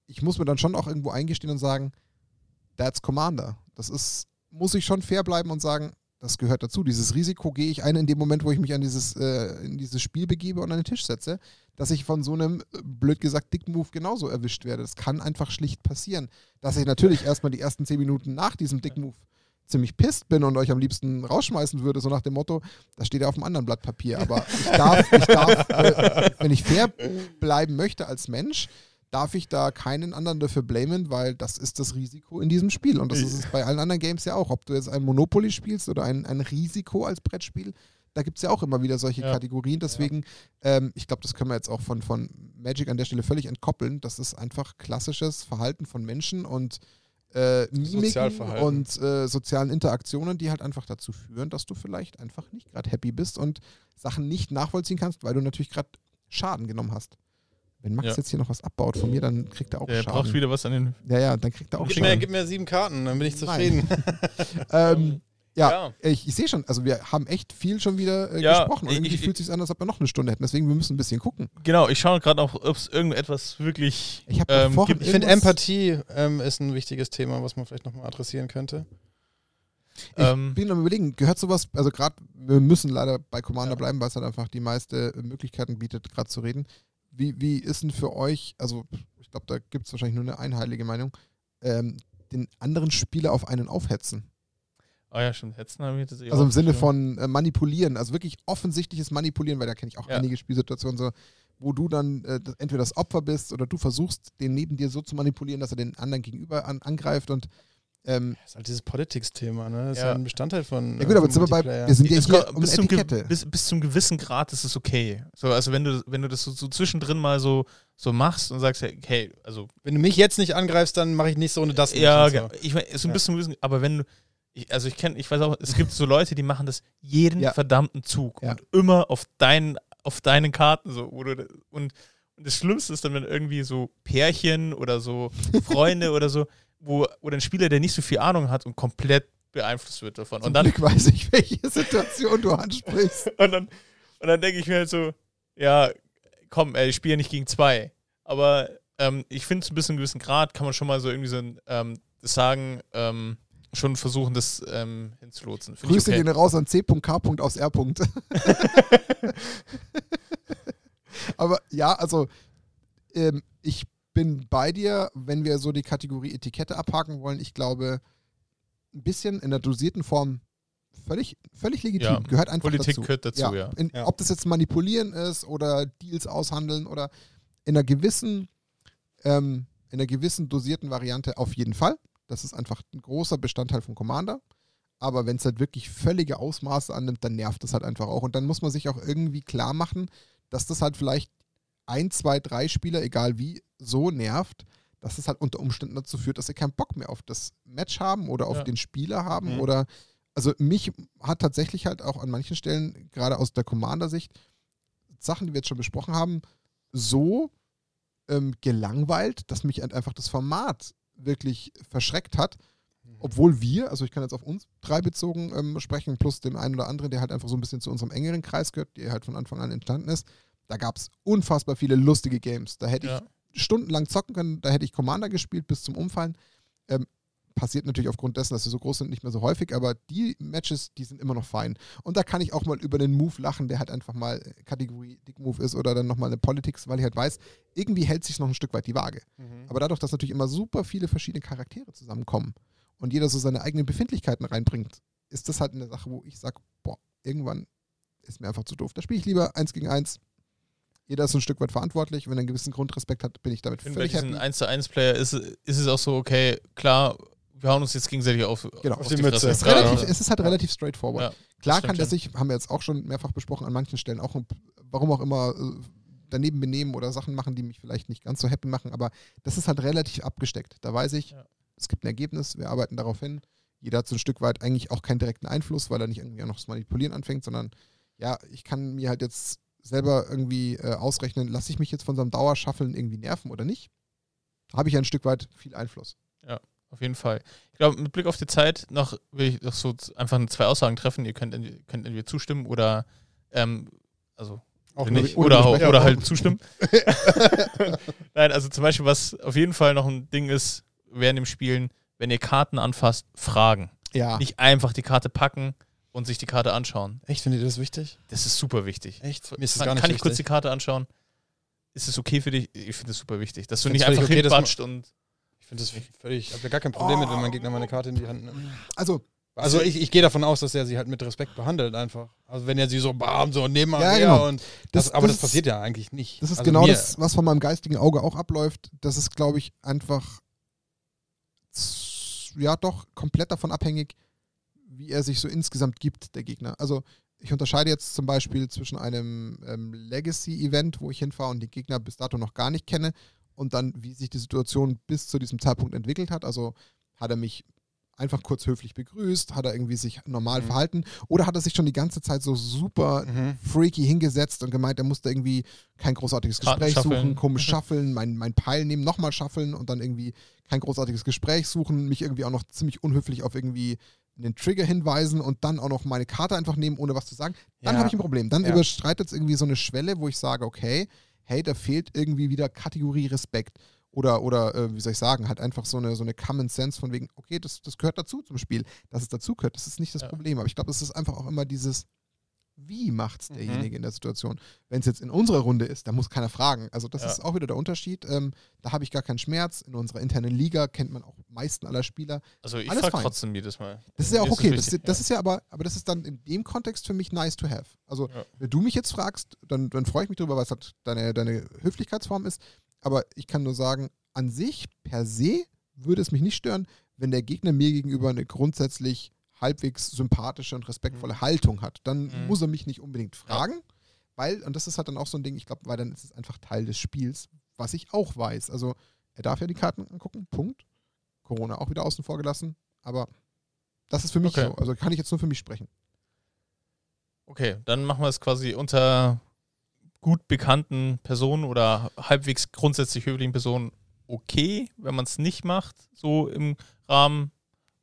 ich muss mir dann schon auch irgendwo eingestehen und sagen, that's Commander. Das ist, muss ich schon fair bleiben und sagen, das gehört dazu. Dieses Risiko gehe ich ein in dem Moment, wo ich mich an dieses, äh, in dieses Spiel begebe und an den Tisch setze, dass ich von so einem, äh, blöd gesagt, Dick-Move genauso erwischt werde. Das kann einfach schlicht passieren. Dass ich natürlich erstmal die ersten zehn Minuten nach diesem Dick-Move ziemlich pisst bin und euch am liebsten rausschmeißen würde, so nach dem Motto, das steht ja auf einem anderen Blatt Papier. Aber ich darf, ich darf äh, wenn ich fair bleiben möchte als Mensch, darf ich da keinen anderen dafür blamen, weil das ist das Risiko in diesem Spiel. Und das ist es bei allen anderen Games ja auch. Ob du jetzt ein Monopoly spielst oder ein, ein Risiko als Brettspiel, da gibt es ja auch immer wieder solche Ja. Kategorien. Deswegen, ähm, ich glaube, das können wir jetzt auch von, von Magic an der Stelle völlig entkoppeln. Das ist einfach klassisches Verhalten von Menschen und äh, Mimiken und äh, sozialen Interaktionen, die halt einfach dazu führen, dass du vielleicht einfach nicht gerade happy bist und Sachen nicht nachvollziehen kannst, weil du natürlich gerade Schaden genommen hast. Wenn Max Ja. jetzt hier noch was abbaut von mir, dann kriegt er auch Der Schaden. braucht wieder was an den. ja, ja, dann kriegt er auch Gib mir, Schaden. gib mir sieben Karten, dann bin ich zufrieden. [laughs] [laughs] ähm, ja, Ja. ich, ich sehe schon, also wir haben echt viel schon wieder äh, Ja, gesprochen und ich- irgendwie ich- fühlt es sich an, als ob wir noch eine Stunde hätten. Deswegen, wir müssen ein bisschen gucken. Genau, ich schaue gerade auch, ob es irgendetwas wirklich Ich ähm. Ich finde, Empathie ähm, ist ein wichtiges Thema, was man vielleicht nochmal adressieren könnte. Ich Ähm, bin am überlegen, gehört sowas, also gerade, wir müssen leider bei Commander Ja. bleiben, weil es halt einfach die meiste Möglichkeiten bietet, gerade zu reden. Wie, wie ist denn für euch, also ich glaube, da gibt es wahrscheinlich nur eine einheilige Meinung, ähm, den anderen Spieler auf einen aufhetzen? Ah ja, stimmt. Hetzen haben wir tatsächlich Also auch im Sinne von äh, manipulieren, also wirklich offensichtliches Manipulieren, weil da kenne ich auch Ja. einige Spielsituationen so, wo du dann äh, das- entweder das Opfer bist oder du versuchst, den neben dir so zu manipulieren, dass er den anderen gegenüber an, angreift und ähm, Das ist halt dieses Politics-Thema, ne? Das ist Ja. ja ein Bestandteil von. ja gut, aber äh, sind wir bei, wir sind ja kommt- um bis, zum bis, bis zum gewissen Grad ist es okay. So, also wenn du, wenn du das so, so zwischendrin mal so, so machst und sagst, hey, also Wenn du mich jetzt nicht angreifst, dann mache ich nichts ohne das. nicht ja, so. ich mein, so ein Ja. bisschen gewissen, aber wenn du, ich, also ich kenne, ich weiß auch, es gibt so Leute, die machen das jeden Ja. verdammten Zug Ja. und immer auf deinen, auf deinen Karten so, wo du, und, und das Schlimmste ist dann, wenn irgendwie so Pärchen oder so Freunde oder so, wo, wo ein Spieler, der nicht so viel Ahnung hat und komplett beeinflusst wird davon. Zum Und dann, Glück weiß ich, welche Situation du ansprichst. [laughs] Und dann, und dann denke ich mir halt so, ja, komm, ey, ich spiele ja nicht gegen zwei. Aber ähm, ich finde, zu ein bisschen gewissen Grad kann man schon mal so irgendwie so ein, ähm, das sagen, ähm, schon versuchen, das ähm, hinzulotsen. Find Grüße okay. gehen raus an C.K. aus R. [laughs] [laughs] Aber ja, also ähm, ich bin bei dir, wenn wir so die Kategorie Etikette abhaken wollen. Ich glaube, ein bisschen in der dosierten Form völlig, völlig legitim. Ja, Gehört einfach Politik dazu. gehört dazu, ja. In, Ja. Ob das jetzt manipulieren ist oder Deals aushandeln oder in einer gewissen, ähm, in einer gewissen dosierten Variante auf jeden Fall. Das ist einfach ein großer Bestandteil von Commander. Aber wenn es halt wirklich völlige Ausmaße annimmt, dann nervt das halt einfach auch. Und dann muss man sich auch irgendwie klar machen, dass das halt vielleicht ein, zwei, drei Spieler, egal wie, so nervt, dass es halt unter Umständen dazu führt, dass sie keinen Bock mehr auf das Match haben oder auf Ja. den Spieler haben Mhm. oder also mich hat tatsächlich halt auch an manchen Stellen, gerade aus der Commander-Sicht, Sachen, die wir jetzt schon besprochen haben, so ähm, gelangweilt, dass mich halt einfach das Format wirklich verschreckt hat. Obwohl wir, also ich kann jetzt auf uns drei bezogen ähm, sprechen, plus dem einen oder anderen, der halt einfach so ein bisschen zu unserem engeren Kreis gehört, der halt von Anfang an entstanden ist, da gab es unfassbar viele lustige Games. Da hätte Ja. ich stundenlang zocken können, da hätte ich Commander gespielt bis zum Umfallen. Ähm, passiert natürlich aufgrund dessen, dass sie so groß sind, nicht mehr so häufig, aber die Matches, die sind immer noch fein. Und da kann ich auch mal über den Move lachen, der halt einfach mal Kategorie Dick Move ist oder dann nochmal eine Politics, weil ich halt weiß, irgendwie hält sich noch ein Stück weit die Waage. Mhm. Aber dadurch, dass natürlich immer super viele verschiedene Charaktere zusammenkommen und jeder so seine eigenen Befindlichkeiten reinbringt, ist das halt eine Sache, wo ich sage, boah, irgendwann ist mir einfach zu doof. Da spiele ich lieber eins gegen eins. Jeder ist so ein Stück weit verantwortlich. Wenn er einen gewissen Grundrespekt hat, bin ich damit bei völlig diesen happy. 1 zu 1 Player ist, ist es auch so, okay, klar, wir hauen uns jetzt gegenseitig auf, Genau. auf die Mütze. Es ist, Ja, relativ, ja. es ist halt relativ straightforward. Ja, Klar kann der sich, haben wir jetzt auch schon mehrfach besprochen, an manchen Stellen auch, warum auch immer, äh, daneben benehmen oder Sachen machen, die mich vielleicht nicht ganz so happy machen, aber das ist halt relativ abgesteckt. Da weiß ich, Ja. es gibt ein Ergebnis, wir arbeiten darauf hin. Jeder hat so ein Stück weit eigentlich auch keinen direkten Einfluss, weil er nicht irgendwie auch noch das Manipulieren anfängt, sondern ja, ich kann mir halt jetzt selber irgendwie äh, ausrechnen, lasse ich mich jetzt von so einem Dauerschaffeln irgendwie nerven oder nicht? Habe ich ja ein Stück weit viel Einfluss. Auf jeden Fall. Ich glaube, mit Blick auf die Zeit noch will ich noch so einfach zwei Aussagen treffen. Ihr könnt, entweder- könnt entweder zustimmen oder ähm, also Auch nicht, oder, oder Ja, halt zustimmen. [laughs] Nein, also zum Beispiel, was auf jeden Fall noch ein Ding ist, während dem Spielen, wenn ihr Karten anfasst, fragen. Ja. Nicht einfach die Karte packen und sich die Karte anschauen. Echt, findet ihr das wichtig? Das ist super wichtig. Echt? Mir ist das kann gar nicht kann ich kurz die. Karte anschauen? Ist es okay für dich? Ich finde das super wichtig, dass du Find's nicht einfach okay, hinquatscht und Ich finde das völlig, ich habe ja gar kein Problem mit, wenn mein Gegner meine Karte in die Hand nimmt. Also, Also ich, ich gehe davon aus, dass er sie halt mit Respekt behandelt einfach. Also wenn er sie so bam, so nehmen Ja, her genau. und das, aber das, ist- passiert ja eigentlich nicht. Das ist also genau das, was von meinem geistigen Auge auch abläuft. Das ist, glaube ich, einfach ja doch komplett davon abhängig, wie er sich so insgesamt gibt, der Gegner. Also ich unterscheide jetzt zum Beispiel zwischen einem ähm, Legacy-Event, wo ich hinfahre und die Gegner bis dato noch gar nicht kenne, und dann, wie sich die Situation bis zu diesem Zeitpunkt entwickelt hat. Also hat er mich einfach kurz höflich begrüßt, hat er irgendwie sich normal Mhm. verhalten oder hat er sich schon die ganze Zeit so super Mhm. freaky hingesetzt und gemeint, er musste irgendwie kein großartiges Gespräch schaffeln. suchen, komisch [laughs] schaffeln, mein, mein Peil nehmen, nochmal schaffeln und dann irgendwie kein großartiges Gespräch suchen, mich irgendwie auch noch ziemlich unhöflich auf irgendwie einen Trigger hinweisen und dann auch noch meine Karte einfach nehmen, ohne was zu sagen, dann Ja. habe ich ein Problem. Dann Ja. überstreitet es irgendwie so eine Schwelle, wo ich sage, okay, hey, da fehlt irgendwie wieder Kategorie Respekt. Oder, oder äh, wie soll ich sagen, halt einfach so eine, so eine Common Sense von wegen, okay, das, das gehört dazu zum Spiel. Dass es dazu gehört, das ist nicht das Ja. Problem. Aber ich glaube, es ist einfach auch immer dieses, wie macht es Mhm. derjenige in der Situation? Wenn es jetzt in unserer Runde ist, da muss keiner fragen. Also das Ja. ist auch wieder der Unterschied. Ähm, da habe ich gar keinen Schmerz. In unserer internen Liga kennt man auch meisten aller Spieler. also ich frage trotzdem jedes Mal. Das ist ja auch okay. Das, wichtig, das ist ja aber, aber das ist dann in dem Kontext für mich nice to have. Also, Ja. wenn du mich jetzt fragst, dann, dann freue ich mich drüber, es halt deine, deine Höflichkeitsform ist. Aber ich kann nur sagen, an sich, per se, würde es mich nicht stören, wenn der Gegner mir gegenüber eine grundsätzlich halbwegs sympathische und respektvolle Haltung hat. Dann Mhm. muss er mich nicht unbedingt fragen, weil, und das ist halt dann auch so ein Ding, ich glaube, weil dann ist es einfach Teil des Spiels, was ich auch weiß. Also, er darf ja die Karten angucken, Punkt. Corona auch wieder außen vor gelassen, aber das ist für mich Okay. so. Also kann ich jetzt nur für mich sprechen. Okay, dann machen wir es quasi unter gut bekannten Personen oder halbwegs grundsätzlich höflichen Personen okay, wenn man es nicht macht, so im Rahmen.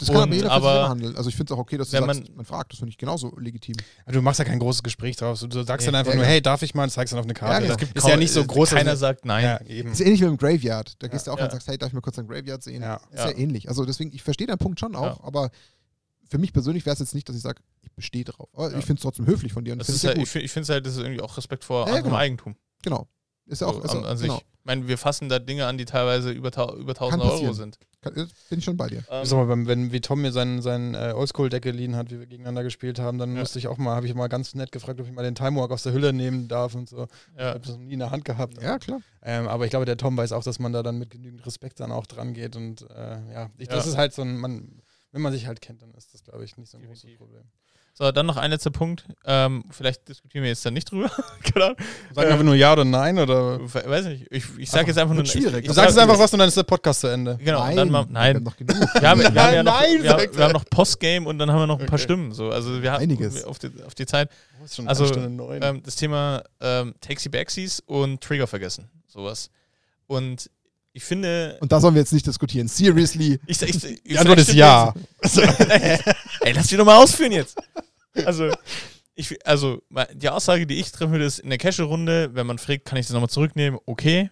Das kann aber Und- jeder für sich aber- handeln. Also ich finde es auch okay, dass du sagst, man- man, fragt. Das finde ich genauso legitim. Also du machst ja kein großes Gespräch draus. Du, sagst Nee, dann einfach ja, nur, genau. hey, darf ich mal? Und zeigst dann auf eine Karte. Ja, genau. Das Es ist ja nicht so groß. Keiner dass- sagt nein. Ja, eben. Das ist ähnlich wie im Graveyard. Da gehst du auch Ja. und sagst, hey, darf ich mal kurz ein Graveyard sehen? Ja. Ist ja. Ja. ähnlich. Also deswegen, ich verstehe deinen Punkt schon auch, Ja. aber für mich persönlich wäre es jetzt nicht, dass ich sage, ich bestehe drauf. Aber Ja. ich finde es trotzdem höflich von dir und Das finde ist ich ja halt, gut. ich finde ich finde es halt, das ist irgendwie auch Respekt vor Ja, anderem genau. Eigentum. genau. Ist ja auch, so, ist an, an sich. genau. Ich meine, wir fassen da Dinge an, die teilweise über, über 1000 passieren. Euro sind. Kann, bin ich schon bei dir. Ähm, Sag mal, wenn, wenn wie Tom mir sein, sein äh, Oldschool-Deck geliehen hat, wie wir gegeneinander gespielt haben, dann Ja. musste ich auch mal, habe ich mal ganz nett gefragt, ob ich mal den Time Walk aus der Hülle nehmen darf und so. Ich ja. habe das noch nie in der Hand gehabt. Ja, klar. Ähm, aber ich glaube, der Tom weiß auch, dass man da dann mit genügend Respekt dann auch dran geht. Und äh, ja, ich, das Ja. ist halt so ein, man, wenn man sich halt kennt, dann ist das, glaube ich, nicht so ein großes. Problem. So, dann noch ein letzter Punkt. Ähm, vielleicht diskutieren wir jetzt da nicht drüber. [laughs] genau. Sagen einfach nur Ja oder Nein oder. We- Weiß nicht. Ich, ich sage jetzt einfach nur. schwierig. Ich, Du ich sagst sag- es einfach was und dann ist der Podcast zu Ende. Genau, und dann mal, wir nein. haben noch genug. [laughs] Wir haben, wir haben ja noch, Nein, wir, haben, wir haben noch Postgame und dann haben wir noch ein paar Okay. Stimmen. So. Also wir haben Einiges. auf die, auf die Zeit. Oh, ist schon Also, eine Stunde neun. Ähm, das Thema ähm, Taxi Backsies und Trigger vergessen. Sowas. Und ich finde. Und da sollen wir jetzt nicht diskutieren. Seriously. Ich, ich, ich, Die Antwort ist ja. [laughs] Ey, lass mich doch mal ausführen jetzt. Also, ich, also die Aussage, die ich treffen würde, ist in der Casual-Runde, wenn man fragt, kann ich das nochmal zurücknehmen? Okay.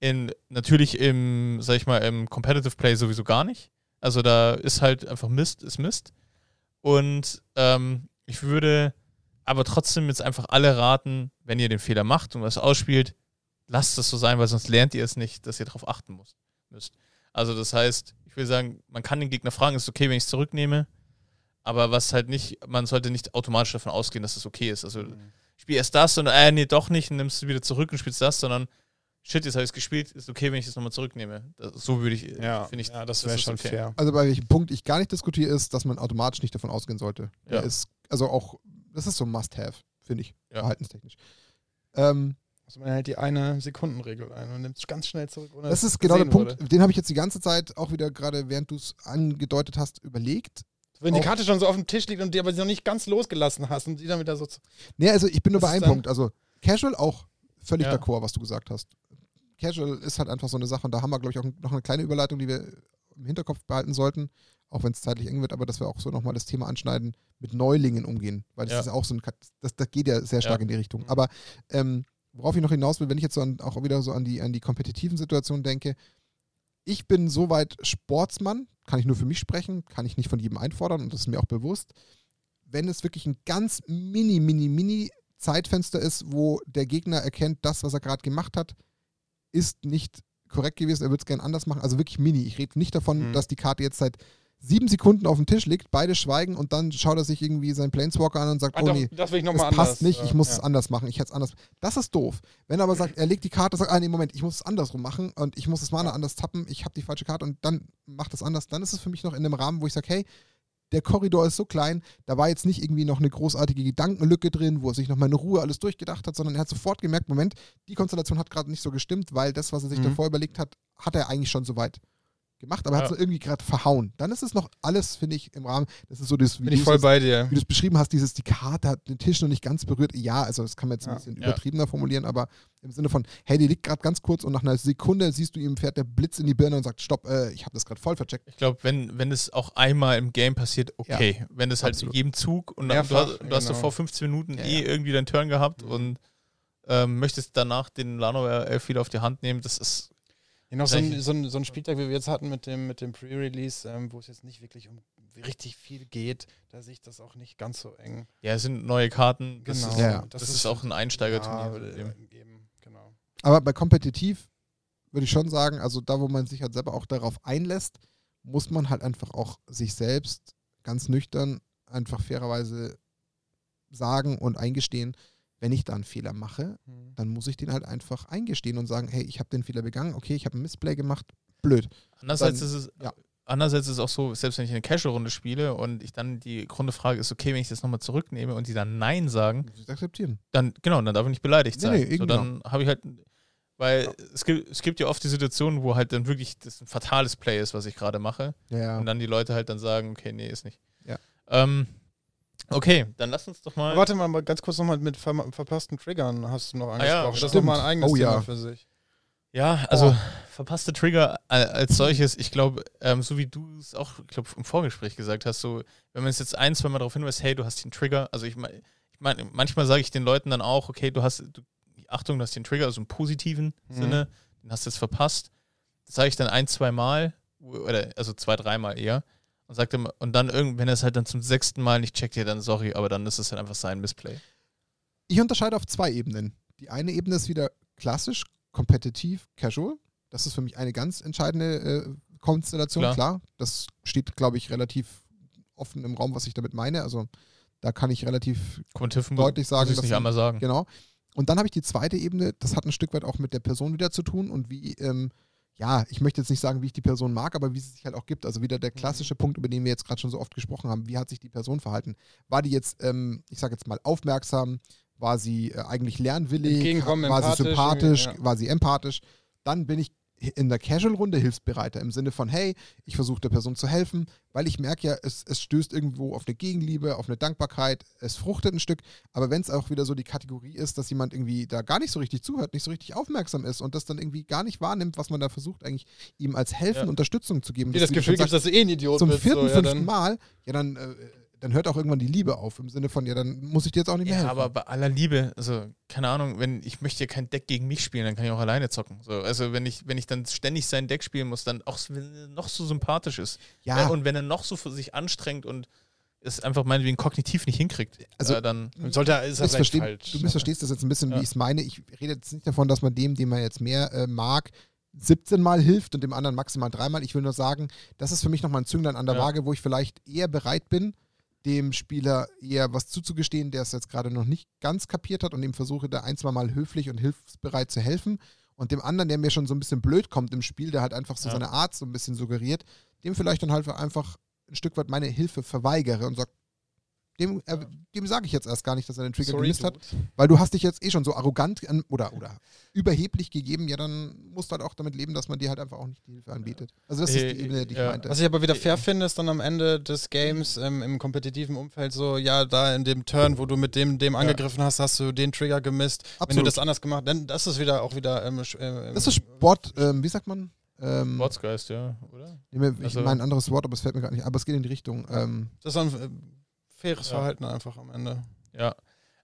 In, natürlich im, sag ich mal, im Competitive Play sowieso gar nicht. Also da ist halt einfach Mist, ist Mist. Und ähm, ich würde aber trotzdem jetzt einfach alle raten, wenn ihr den Fehler macht und was ausspielt, lasst es so sein, weil sonst lernt ihr es nicht, dass ihr darauf achten müsst. Also das heißt, ich will sagen, man kann den Gegner fragen, ist es okay, wenn ich es zurücknehme? Aber was halt nicht, man sollte nicht automatisch davon ausgehen, dass es okay ist. Also spiel erst das und äh, nee, doch nicht, und nimmst du wieder zurück und spielst das, sondern shit, jetzt habe ich es gespielt, ist okay, wenn ich das nochmal zurücknehme. Das, so würde ich, Ja, finde ich, ja, das wäre ist schon okay. fair. Also bei welchem Punkt ich gar nicht diskutiere, ist, dass man automatisch nicht davon ausgehen sollte. Ja. Ist, also auch, das ist so ein Must-Have, finde ich, Ja. verhaltenstechnisch. Ähm, Also man hält die eine Sekundenregel ein und nimmt es ganz schnell zurück. Ohne das ist genau der Punkt, wurde. den habe ich jetzt die ganze Zeit auch wieder gerade, während du es angedeutet hast, überlegt. Wenn die Karte schon so auf dem Tisch liegt und die aber sie noch nicht ganz losgelassen hast und die dann wieder so. zu- Nee, also ich bin nur bei einem? Punkt. Also Casual auch völlig Ja. d'accord, was du gesagt hast. Casual ist halt einfach so eine Sache und da haben wir, glaube ich, auch noch eine kleine Überleitung, die wir im Hinterkopf behalten sollten, auch wenn es zeitlich eng wird, aber dass wir auch so nochmal das Thema anschneiden, mit Neulingen umgehen, weil das Ja. ist auch so ein, das, das geht ja sehr stark Ja. in die Richtung. Mhm. Aber ähm, worauf ich noch hinaus will, wenn ich jetzt so an, auch wieder so an die, an die kompetitiven Situationen denke, ich bin soweit Sportsmann, kann ich nur für mich sprechen, kann ich nicht von jedem einfordern und das ist mir auch bewusst. Wenn es wirklich ein ganz mini, mini, mini Zeitfenster ist, wo der Gegner erkennt, das, was er gerade gemacht hat, ist nicht korrekt gewesen, er würde es gerne anders machen. Also wirklich mini. Ich rede nicht davon, Mhm. dass die Karte jetzt seit sieben Sekunden auf dem Tisch liegt, beide schweigen und dann schaut er sich irgendwie seinen Planeswalker an und sagt, Ah, oh doch, nee, das will ich das passt anders. nicht, ich äh, muss ja. es anders machen, ich hätte es anders. Das ist doof. Wenn er aber sagt, er legt die Karte sagt, ah nee, Moment, ich muss es andersrum machen und ich muss das Mana anders tappen, ich habe die falsche Karte und dann macht es anders, dann ist es für mich noch in einem Rahmen, wo ich sage, hey, der Korridor ist so klein, da war jetzt nicht irgendwie noch eine großartige Gedankenlücke drin, wo er sich nochmal in Ruhe alles durchgedacht hat, sondern er hat sofort gemerkt, Moment, die Konstellation hat gerade nicht so gestimmt, weil das, was er sich Mhm. davor überlegt hat, hat er eigentlich schon soweit gemacht, aber er hat Ja. es irgendwie gerade verhauen. Dann ist es noch alles, finde ich, im Rahmen. Das ist so das, wie Bin ich du voll es- bei dir. wie du es beschrieben hast, dieses, die Karte hat den Tisch noch nicht ganz berührt. Ja, also das kann man jetzt ein Ja. bisschen Ja. übertriebener formulieren, aber im Sinne von, hey, die liegt gerade ganz kurz und nach einer Sekunde siehst du ihm fährt der Blitz in die Birne und sagt, stopp, äh, ich habe das gerade voll vercheckt. Ich glaube, wenn, wenn es auch einmal im Game passiert, okay. wenn es halt absolut. in jedem Zug und dann, du, hast, du hast genau. vor 15 Minuten Ja, eh ja. irgendwie deinen Turn gehabt Mhm. und ähm, möchtest danach den Lanoware Elf wieder auf die Hand nehmen, das ist Ja, noch so ein, so, ein, so ein Spieltag, wie wir jetzt hatten mit dem, mit dem Pre-Release, ähm, wo es jetzt nicht wirklich um richtig viel geht, da sehe ich das auch nicht ganz so eng. ja, es sind neue Karten. Das Genau. ist, Ja, ja. das, ist auch ein Einsteigerturnier. Ja, äh, eben, genau. Aber bei kompetitiv würde ich schon sagen, also da, wo man sich halt selber auch darauf einlässt, muss man halt einfach auch sich selbst ganz nüchtern einfach fairerweise sagen und eingestehen, wenn ich da einen Fehler mache, dann muss ich den halt einfach eingestehen und sagen, hey, ich habe den Fehler begangen, okay, ich habe ein Missplay gemacht, blöd. Andererseits Dann- ist es ja. andererseits ist es auch so, selbst wenn ich eine Casual-Runde spiele und ich dann die Grunde frage, ist okay, wenn ich das nochmal zurücknehme und die dann Nein sagen, akzeptieren. dann, genau, dann darf ich nicht beleidigt Nee, sein. nee, so, eben dann habe ich halt, weil es, gibt, es gibt ja oft die Situation, wo halt dann wirklich das ein fatales Play ist, was ich gerade mache. Ja, Und dann die Leute halt dann sagen, okay, nee, ist nicht. Ja. Ähm, okay, dann lass uns doch mal. Warte mal, mal ganz kurz nochmal mit ver verpassten Triggern hast du noch ja, angesprochen. das ist nochmal ein eigenes Oh, Thema ja. für sich. Ja, also Oh. verpasste Trigger als solches, ich glaube, ähm, so wie du es auch, ich glaube, im Vorgespräch gesagt hast, so, wenn man es jetzt ein, zwei Mal darauf hinweist, hey, du hast den Trigger, also ich meine, ich mein, manchmal sage ich den Leuten dann auch, okay, du hast, du, Achtung, du hast den Trigger, also im positiven Mhm. Sinne, den hast du jetzt verpasst. Das sage ich dann ein, zwei Mal, oder also zwei, dreimal eher. Und sagt dann, und dann irgend, wenn er es halt dann zum sechsten Mal nicht checkt, ja dann sorry, aber dann ist es halt einfach sein Missplay. Ich unterscheide auf zwei Ebenen. Die eine Ebene ist wieder klassisch, kompetitiv, casual. Das ist für mich eine ganz entscheidende äh, Konstellation, Klar. klar. Das steht, glaube ich, relativ offen im Raum, was ich damit meine. Also da kann ich relativ Kommentiven Deutlich sagen, muss ich nicht einmal sagen. Genau. Und dann habe ich die zweite Ebene, das hat ein Stück weit auch mit der Person wieder zu tun und wie, ähm, ja, ich möchte jetzt nicht sagen, wie ich die Person mag, aber wie sie sich halt auch gibt. Also wieder der Mhm. klassische Punkt, über den wir jetzt gerade schon so oft gesprochen haben. Wie hat sich die Person verhalten? War die jetzt, ähm, ich sage jetzt mal, aufmerksam? War sie äh, eigentlich lernwillig? War sie sympathisch? ja. War sie empathisch? Dann bin ich in der Casual-Runde hilfsbereiter im Sinne von, hey, ich versuche der Person zu helfen, weil ich merke ja, es, es stößt irgendwo auf eine Gegenliebe, auf eine Dankbarkeit, es fruchtet ein Stück, aber wenn es auch wieder so die Kategorie ist, dass jemand irgendwie da gar nicht so richtig zuhört, nicht so richtig aufmerksam ist und das dann irgendwie gar nicht wahrnimmt, was man da versucht, eigentlich ihm als Helfen, Ja. Unterstützung zu geben. Das Gefühl gibst, dass du eh ein Idiot zum bist. vierten, so, ja, fünften Mal, ja, dann, äh, dann hört auch irgendwann die Liebe auf. Im Sinne von, ja, dann muss ich dir jetzt auch nicht mehr Ja, helfen. aber bei aller Liebe, also keine Ahnung, wenn ich möchte ja kein Deck gegen mich spielen, dann kann ich auch alleine zocken. So, also wenn ich, wenn ich dann ständig sein Deck spielen muss, dann auch wenn er noch so sympathisch ist. ja, Äh, Und wenn er noch so für sich anstrengt und es einfach meinetwegen kognitiv nicht hinkriegt, Also- äh, dann sollte, ist er vielleicht falsch. du missverstehst das jetzt ein bisschen, Ja. wie ich es meine. Ich rede jetzt nicht davon, dass man dem, den man jetzt mehr äh, mag, 17 Mal hilft und dem anderen maximal dreimal. Ich will nur sagen, das ist für mich nochmal ein Zünglein an der Ja. Waage, wo ich vielleicht eher bereit bin, dem Spieler eher was zuzugestehen, der es jetzt gerade noch nicht ganz kapiert hat und ihm versuche da ein, zwei Mal höflich und hilfsbereit zu helfen. Und dem anderen, der mir schon so ein bisschen blöd kommt im Spiel, der halt einfach so Ja. seine Art so ein bisschen suggeriert, dem vielleicht dann halt einfach ein Stück weit meine Hilfe verweigere und sage, dem, äh, dem sage ich jetzt erst gar nicht, dass er den Trigger Sorry, gemisst hat, Dude. weil du hast dich jetzt eh schon so arrogant an, oder, oder überheblich gegeben, ja, dann musst du halt auch damit leben, dass man dir halt einfach auch nicht die Hilfe anbietet. Also das Äh, ist die Ebene, die ich ja. meinte. Was ich aber wieder fair finde, ist dann am Ende des Games ähm, im kompetitiven Umfeld so, ja, da in dem Turn, wo du mit dem, dem angegriffen hast, hast du den Trigger gemisst. Wenn du Absolut. das anders gemacht dann das ist wieder auch wieder. Ähm, ähm, Das ist Sport, ähm, wie sagt man? Ähm, Sportsgeist, ja, oder? ich also- meine ein anderes Wort, aber es fällt mir gerade nicht, aber es geht in die Richtung. Ähm, Das ist ein äh, faires Ja. Verhalten einfach am Ende. Ja.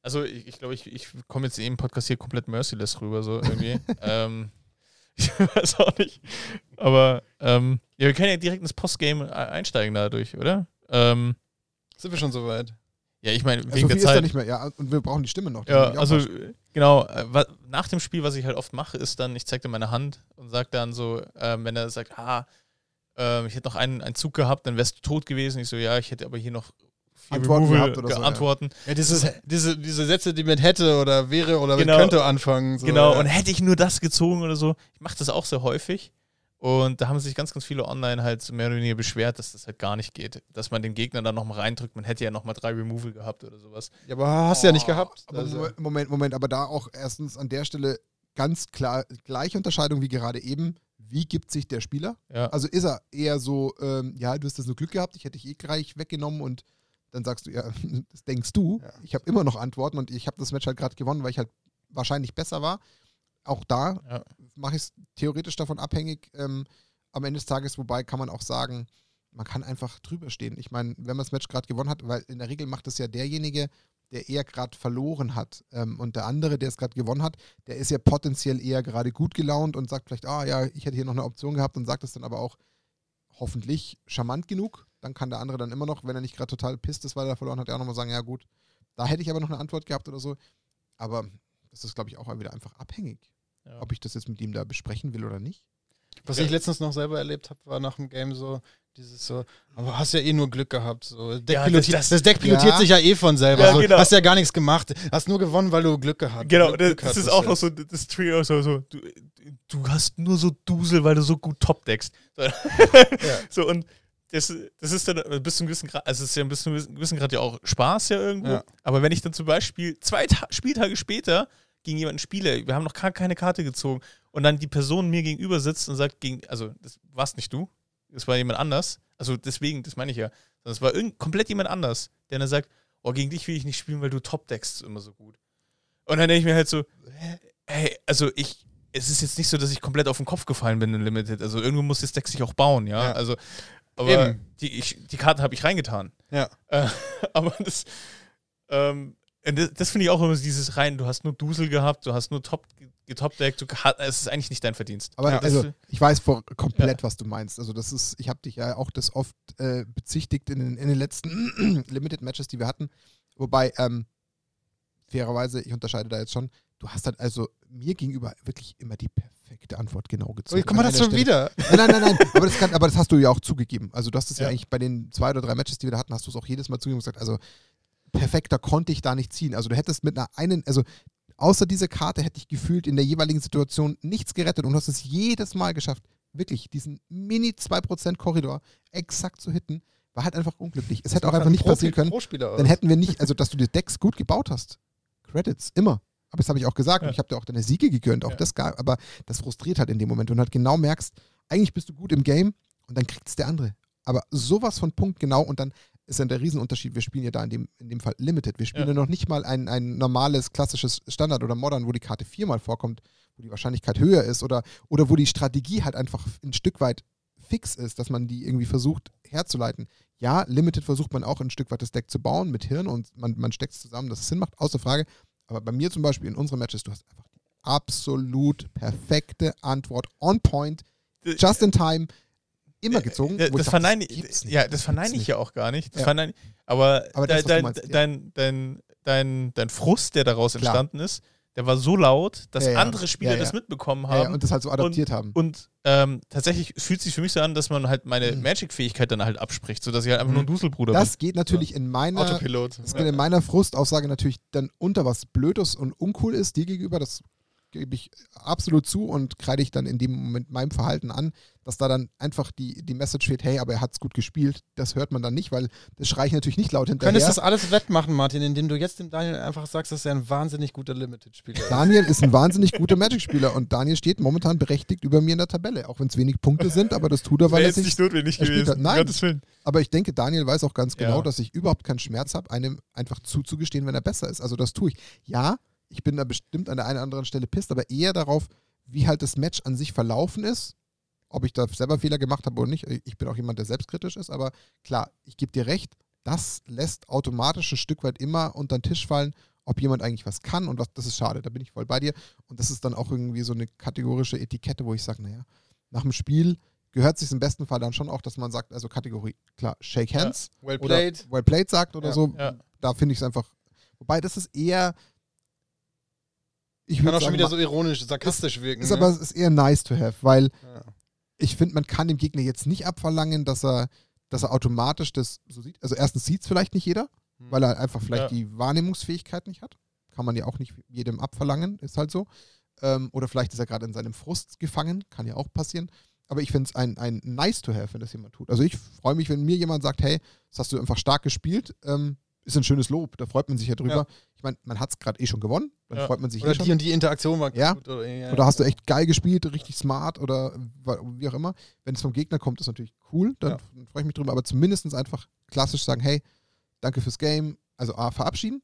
Also ich, ich glaube, ich, ich komme jetzt im Podcast hier komplett merciless rüber, so irgendwie. [laughs] ähm, [laughs] ich weiß auch nicht. Aber ähm, ja, wir können ja direkt ins Postgame e- einsteigen dadurch, oder? Ähm, Sind wir schon soweit? ja, ich meine, so wegen viel der ist da Zeit. nicht mehr, ja, und wir brauchen die Stimme noch. die Ja, also genau, äh, nach dem Spiel, was ich halt oft mache, ist dann, ich zeige dir meine Hand und sage dann so, ähm, wenn er sagt, ah, ähm, ich hätte noch einen, einen Zug gehabt, dann wärst du tot gewesen. Ich so, ja, ich hätte aber hier noch Antworten gehabt oder so, ja. Antworten. Ja, dieses, diese, diese Sätze, die mit hätte oder wäre oder Genau. mit könnte anfangen. So, genau, ja. und hätte ich nur das gezogen oder so. Ich mache das auch sehr häufig. Und da haben sich ganz, ganz viele online halt so mehr oder weniger beschwert, dass das halt gar nicht geht. Dass man den Gegner dann nochmal reindrückt. Man hätte ja nochmal drei Removal gehabt oder sowas. ja, aber hast du ja nicht Oh, gehabt. Aber Also, Moment, Moment, Moment, aber da auch erstens an der Stelle ganz klar gleiche Unterscheidung wie gerade eben. Wie gibt sich der Spieler? Ja. Also ist er eher so, ähm, ja, du hast das nur Glück gehabt, ich hätte dich eh gleich weggenommen und dann sagst du, ja, [laughs] das denkst du. Ja. Ich habe immer noch Antworten und ich habe das Match halt gerade gewonnen, weil ich halt wahrscheinlich besser war. Auch da Ja. mache ich es theoretisch davon abhängig ähm, am Ende des Tages, wobei kann man auch sagen, man kann einfach drüber stehen. Ich meine, wenn man das Match gerade gewonnen hat, weil in der Regel macht es ja derjenige, der eher gerade verloren hat. Ähm, und der andere, der es gerade gewonnen hat, der ist ja potenziell eher gerade gut gelaunt und sagt vielleicht, ah ja, ich hätte hier noch eine Option gehabt und sagt es dann aber auch hoffentlich charmant genug. Dann kann der andere dann immer noch, wenn er nicht gerade total pisst ist, weil er verloren hat, ja auch nochmal sagen, ja gut, da hätte ich aber noch eine Antwort gehabt oder so. Aber das ist, glaube ich, auch wieder einfach abhängig, Ja. ob ich das jetzt mit ihm da besprechen will oder nicht. was ich letztens noch selber erlebt habe, war nach dem Game so, dieses so, aber hast ja eh nur Glück gehabt. So. Deck Ja, pilotiert, das- das, Deck pilotiert Ja. sich ja eh von selber. Ja, so. genau. Hast ja gar nichts gemacht. Hast nur gewonnen, weil du Glück gehabt Genau, Glück, das, Glück das ist auch noch so das Trio, so, so du, du hast nur so Dusel, weil du so gut top-deckst. So, [laughs] so und das, das ist dann bis zu einem gewissen Grad, also es ist ja ein bisschen, gewissen Grad ja auch Spaß ja irgendwo. Ja. Aber wenn ich dann zum Beispiel zwei Ta Spieltage später gegen jemanden spiele, wir haben noch gar keine Karte gezogen und dann die Person mir gegenüber sitzt und sagt, gegen, also das warst nicht du, das war jemand anders. Also deswegen, das meine ich ja. Das war irgend, komplett jemand anders, der dann sagt, oh, gegen dich will ich nicht spielen, weil du top deckst immer so gut. Und dann denke ich mir halt so, hey, also ich, es ist jetzt nicht so, dass ich komplett auf den Kopf gefallen bin in Limited. Also irgendwo muss das Deck sich auch bauen, ja. Ja. Also, aber Eben. die, ich, die Karten habe ich reingetan. Ja. Äh, [laughs] aber das, ähm, das, das finde ich auch immer so dieses rein, du hast nur Dusel gehabt, du hast nur top getopdeckt, du es ist eigentlich nicht dein Verdienst. Aber Ja, also, ich weiß vor, komplett, was du meinst. Also, das ist, ich habe dich ja auch das oft äh, bezichtigt in den, in den letzten [clears throat] Limited Matches, die wir hatten. Wobei, ähm, fairerweise, ich unterscheide da jetzt schon, du hast halt also mir gegenüber wirklich immer die perfekte Antwort genau gezogen. Oh, guck mal, das schon Stelle. wieder. Nein, nein, nein, nein. Aber das, kann, aber das hast du ja auch zugegeben. Also, du hast es ja. Ja. eigentlich bei den zwei oder drei Matches, die wir da hatten, hast du es auch jedes Mal zugegeben und gesagt, also perfekter konnte ich da nicht ziehen. Also, du hättest mit einer einen, also außer dieser Karte hätte ich gefühlt in der jeweiligen Situation nichts gerettet und du hast es jedes Mal geschafft, wirklich diesen mini 2% Korridor exakt zu hitten, war halt einfach unglücklich. Es hätte auch einfach ein nicht Profi- passieren können. Dann hätten wir nicht, also dass du die Decks gut gebaut hast. Credits, immer. Aber das habe ich auch gesagt Ja. und ich habe dir auch deine Siege gegönnt, auch Ja. das gar, aber das frustriert halt in dem Moment und halt genau merkst, eigentlich bist du gut im Game und dann kriegt es der andere. Aber sowas von Punkt genau und dann ist dann der Riesenunterschied. Wir spielen ja da in dem, in dem Fall Limited. Wir spielen Ja. ja, noch nicht mal ein, ein normales, klassisches Standard oder Modern, wo die Karte viermal vorkommt, wo die Wahrscheinlichkeit höher ist oder, oder wo die Strategie halt einfach ein Stück weit fix ist, dass man die irgendwie versucht herzuleiten. Ja, Limited versucht man auch ein Stück weit das Deck zu bauen mit Hirn und man, man steckt es zusammen, dass es Sinn macht, außer Frage. Aber bei mir zum Beispiel in unseren Matches, du hast einfach die absolut perfekte Antwort on point, just in time, immer gezogen. Äh, wo ich Das dachte, verneine ich, ja, das verneine ich ja auch gar nicht. Das Ja. ich, aber Aber das, dein, du dein, meinst, ja. dein, dein, dein, dein Frust, der daraus Klar. entstanden ist, der war so laut, dass Ja, ja. andere Spieler Ja, das mitbekommen Ja, ja, haben. und das halt so adaptiert haben. Und ähm, tatsächlich fühlt sich für mich so an, dass man halt meine Mhm. Magic-Fähigkeit dann halt abspricht, sodass ich halt einfach nur ein Duselbruder Das geht natürlich in meiner Autopilot. Das geht in meiner Frustaussage natürlich dann unter, was Blödes und uncool ist dir gegenüber. Das gebe ich absolut zu und kreide ich dann in dem Moment meinem Verhalten an, dass da dann einfach die, die Message fehlt, hey, aber er hat es gut gespielt. Das hört man dann nicht, weil das schreie ich natürlich nicht laut Du hinterher. könntest das alles wettmachen, Martin, indem du jetzt dem Daniel einfach sagst, dass er ein wahnsinnig guter Limited-Spieler ist. Daniel ist ein wahnsinnig guter Magic-Spieler und Daniel steht momentan berechtigt über mir in der Tabelle, auch wenn es wenig Punkte sind, aber das tut er, weil er sich notwendig er spielt halt- nein. Gottes Willen. Aber ich denke, Daniel weiß auch ganz genau, Ja. dass ich überhaupt keinen Schmerz habe, einem einfach zuzugestehen, wenn er besser ist. Also das tue ich. Ja, ich bin da bestimmt an der einen oder anderen Stelle pisst, aber eher darauf, wie halt das Match an sich verlaufen ist. Ob ich da selber Fehler gemacht habe oder nicht. Ich bin auch jemand, der selbstkritisch ist, aber klar, ich gebe dir recht, das lässt automatisch ein Stück weit immer unter den Tisch fallen, ob jemand eigentlich was kann und was, das ist schade, da bin ich voll bei dir. Und das ist dann auch irgendwie so eine kategorische Etikette, wo ich sage, naja, nach dem Spiel gehört sich im besten Fall dann schon auch, dass man sagt, also Kategorie, klar, Shake Ja. Hands Well oder played. well played sagt oder Ja, so, ja. da finde ich es einfach. Wobei das ist eher. Ich Kann auch schon sagen, wieder so ironisch, sarkastisch wirken. ist ne? aber es ist eher nice to have, weil ja. ich finde, man kann dem Gegner jetzt nicht abverlangen, dass er, dass er automatisch das so sieht. Also erstens sieht es vielleicht nicht jeder, Hm. weil er einfach vielleicht Ja. die Wahrnehmungsfähigkeit nicht hat. Kann man ja auch nicht jedem abverlangen, ist halt so. Ähm, oder vielleicht ist er gerade in seinem Frust gefangen, kann ja auch passieren. Aber ich finde es ein, ein nice to have, wenn das jemand tut. Also ich freue mich, wenn mir jemand sagt, hey, das hast du einfach stark gespielt, ähm, ist ein schönes Lob, da freut man sich ja drüber. Ja. Ich meine, man hat es gerade eh schon gewonnen, dann Ja. freut man sich Oder eh schon. die und die Interaktion war Ja. gut. Oder, ja. Oder hast du echt geil gespielt, richtig smart oder wie auch immer. Wenn es vom Gegner kommt, ist natürlich cool, dann, freue ich mich drüber. Aber zumindest einfach klassisch sagen, hey, danke fürs Game. Also A, verabschieden.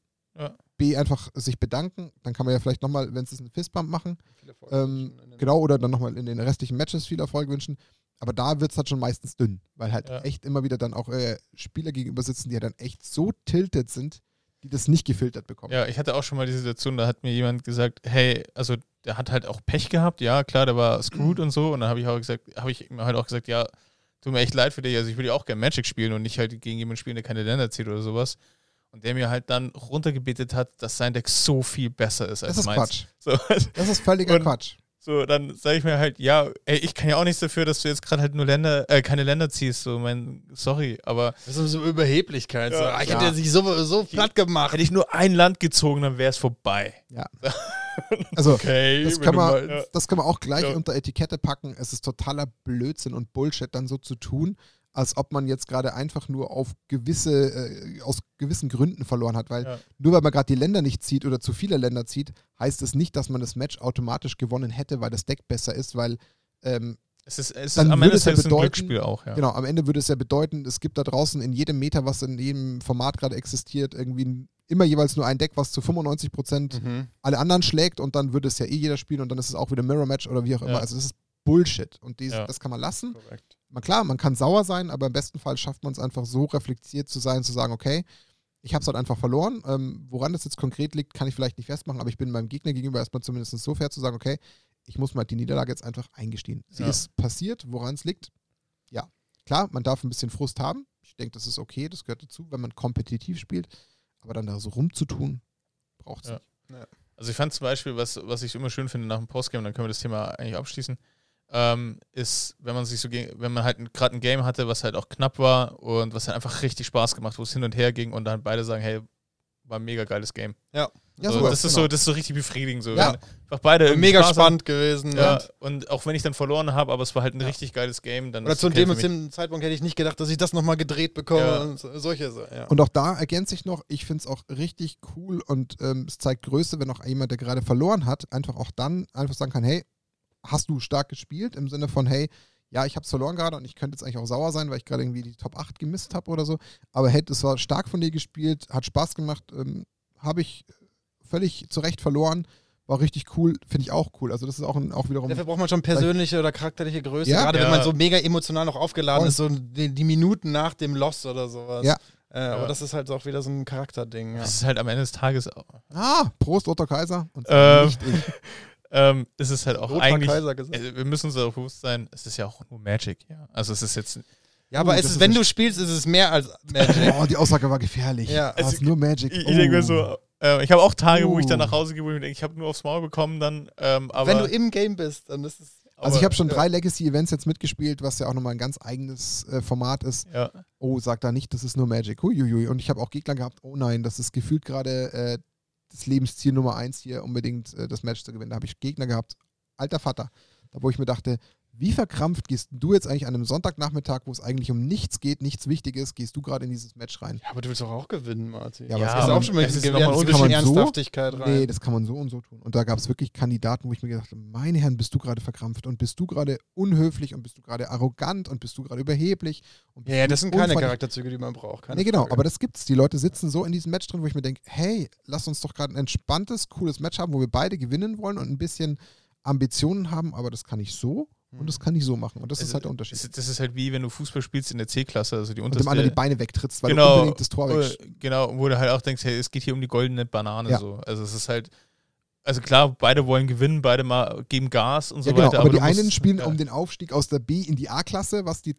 B, einfach sich bedanken. Dann kann man ja vielleicht nochmal, wenn es ist, einen Fistbump machen. Viel Erfolg Ähm, Genau, oder dann nochmal in den restlichen Matches viel Erfolg wünschen. Aber da wird es halt schon meistens dünn, weil halt Ja. echt immer wieder dann auch äh, Spieler gegenüber sitzen, die ja dann echt so tilted sind, die das nicht gefiltert bekommen. Ja, ich hatte auch schon mal die Situation, da hat mir jemand gesagt, hey, also der hat halt auch Pech gehabt, ja, klar, der war screwed und so. Und dann habe ich auch gesagt, habe ich ihm halt auch gesagt, ja, tut mir echt leid für dich. Also ich würde ja auch gerne Magic spielen und nicht halt gegen jemanden spielen, der keine Länder zieht oder sowas. Und der mir halt dann runtergebetet hat, dass sein Deck so viel besser ist als das ist meins. Quatsch. So, [laughs] Das ist völliger Und- Quatsch. So, dann sage ich mir halt, ja, ey, ich kann ja auch nichts dafür, dass du jetzt gerade halt nur Länder, äh, keine Länder ziehst. So, mein, sorry, aber Das ist so Überheblichkeit. Ja. so, ah, ich Ja. hätte sich so, so platt gemacht. hätte ich nur ein Land gezogen, dann wäre es vorbei. [laughs] Also, Okay, Das kann, man, mal- ja. das kann man auch gleich Ja. unter Etikette packen. Es ist totaler Blödsinn und Bullshit, dann so zu tun, als ob man jetzt gerade einfach nur auf gewisse, äh, aus gewissen Gründen verloren hat. Weil Ja. nur weil man gerade die Länder nicht zieht oder zu viele Länder zieht, heißt es nicht, dass man das Match automatisch gewonnen hätte, weil das Deck besser ist, weil ähm, Es ist, es Dann am würde Ende es ja Tages ein bedeuten- Glücksspiel auch, ja. genau, am Ende würde es ja bedeuten, es gibt da draußen in jedem Meter, was in jedem Format gerade existiert, irgendwie immer jeweils nur ein Deck, was zu 95 Prozent Mhm. alle anderen schlägt und dann würde es ja eh jeder spielen und dann ist es auch wieder Mirror Match oder wie auch immer. Ja. Also das ist Bullshit und dies, Ja. das kann man lassen. Korrekt. Man, klar, man kann sauer sein, aber im besten Fall schafft man es einfach so reflektiert zu sein, zu sagen, okay, ich habe es halt einfach verloren. Ähm, woran das jetzt konkret liegt, kann ich vielleicht nicht festmachen, aber ich bin meinem Gegner gegenüber erstmal zumindest so fair zu sagen, okay, ich muss mal die Niederlage jetzt einfach eingestehen. Sie Ja. ist passiert, woran es liegt. Ja, klar, man darf ein bisschen Frust haben. Ich denke, das ist okay, das gehört dazu, wenn man kompetitiv spielt. Aber dann da so rumzutun, braucht es Ja. nicht. Also ich fand zum Beispiel, was, was ich immer schön finde nach dem Postgame, dann können wir das Thema eigentlich abschließen, ähm, ist, wenn man sich so gegen, wenn man halt gerade ein Game hatte, was halt auch knapp war und was halt einfach richtig Spaß gemacht, wo es hin und her ging und dann beide sagen, hey, war ein mega geiles Game. Ja. Ja, so, das, ist genau. so, das ist so richtig befriedigend. So. Ja. Einfach beide Mega Spaß haben. spannend gewesen. Ja, Und und auch wenn ich dann verloren habe, aber es war halt ein richtig geiles Game, dann oder ist zu okay dem, für und mich. dem Zeitpunkt hätte ich nicht gedacht, dass ich das nochmal gedreht bekomme. Ja. Und so- solche so, ja. Und auch da ergänze ich noch, ich finde es auch richtig cool und ähm, es zeigt Größe, wenn auch jemand, der gerade verloren hat, einfach auch dann einfach sagen kann, hey, hast du stark gespielt? Im Sinne von, hey, ja, ich habe es verloren gerade und ich könnte jetzt eigentlich auch sauer sein, weil ich gerade irgendwie die Top 8 gemisst habe oder so. Aber hey, es war stark von dir gespielt, hat Spaß gemacht, ähm, habe ich völlig zu Recht verloren, war richtig cool, finde ich auch cool. Also das ist auch, ein, auch wiederum... Dafür braucht man schon persönliche oder charakterliche Größe, Ja. gerade Ja. wenn man so mega emotional noch aufgeladen Voll. ist, so die, die Minuten nach dem Loss oder sowas. Ja. Äh, Aber das ist halt auch wieder so ein Charakterding. Ja. Das ist halt am Ende des Tages auch. Ah, Prost, Otto Kaiser. Und Ähm, nicht ich. [laughs] Ähm, es ist halt auch Rot eigentlich. Kaiser gesagt. Also wir müssen uns darauf bewusst sein, es ist ja auch nur Magic, ja. Also es ist jetzt. Ja, aber Oh, es ist, ist wenn du spielst, ist es mehr als Magic. [laughs] Oh, die Aussage war gefährlich. Ja. Es Also, ist nur Magic. Ich, ich denke mir Oh. so, äh, ich habe auch Tage, wo ich dann Uh. nach Hause gehe, wo ich mir denke, ich habe nur aufs Maul bekommen dann. Ähm, aber, wenn du im Game bist, dann ist es. Also ich habe schon ja. drei Legacy-Events jetzt mitgespielt, was ja auch nochmal ein ganz eigenes äh, Format ist. ja, Oh, sag da nicht, das ist nur Magic. Huiuiui. Und ich habe auch Gegner gehabt, oh nein, das ist gefühlt gerade äh, das Lebensziel Nummer eins hier, unbedingt äh, das Match zu gewinnen. Da habe ich Gegner gehabt, alter Vater, da wo ich mir dachte, wie verkrampft gehst du jetzt eigentlich an einem Sonntagnachmittag, wo es eigentlich um nichts geht, nichts Wichtiges, gehst du gerade in dieses Match rein? Ja, aber du willst doch auch gewinnen, Martin. Ja, aber das es ist auch schon mal ein ist nochmal ein bisschen Unterschied. So? Ernsthaftigkeit rein. Nee, das kann man so und so tun. Und da gab es wirklich Kandidaten, wo ich mir gedacht habe, meine Herren, bist du gerade verkrampft und bist du gerade unhöflich und bist du gerade arrogant und bist du gerade überheblich. Ja, ja, das sind keine? Charakterzüge, die man braucht. Keine Nee, genau, Frage. aber das gibt's. Die Leute sitzen so in diesem Match drin, wo ich mir denke, hey, lass uns doch gerade ein entspanntes, cooles Match haben, wo wir beide gewinnen wollen und ein bisschen Ambitionen haben, aber das kann ich so und das kann ich so machen. Und das es ist halt der Unterschied. es- Das ist halt wie wenn du Fußball spielst in der C-Klasse, also die und dem unterste. anderen die Beine wegtrittst, weil du genau, unbedingt das Tor weg. Genau, wo du halt auch denkst, hey, es geht hier um die goldene Banane Ja. so. Also es ist halt. Also klar, beide wollen gewinnen, beide mal geben Gas und so Ja, genau, weiter. aber, die du musst- einen spielen ja. um den Aufstieg aus der B in die A-Klasse, was die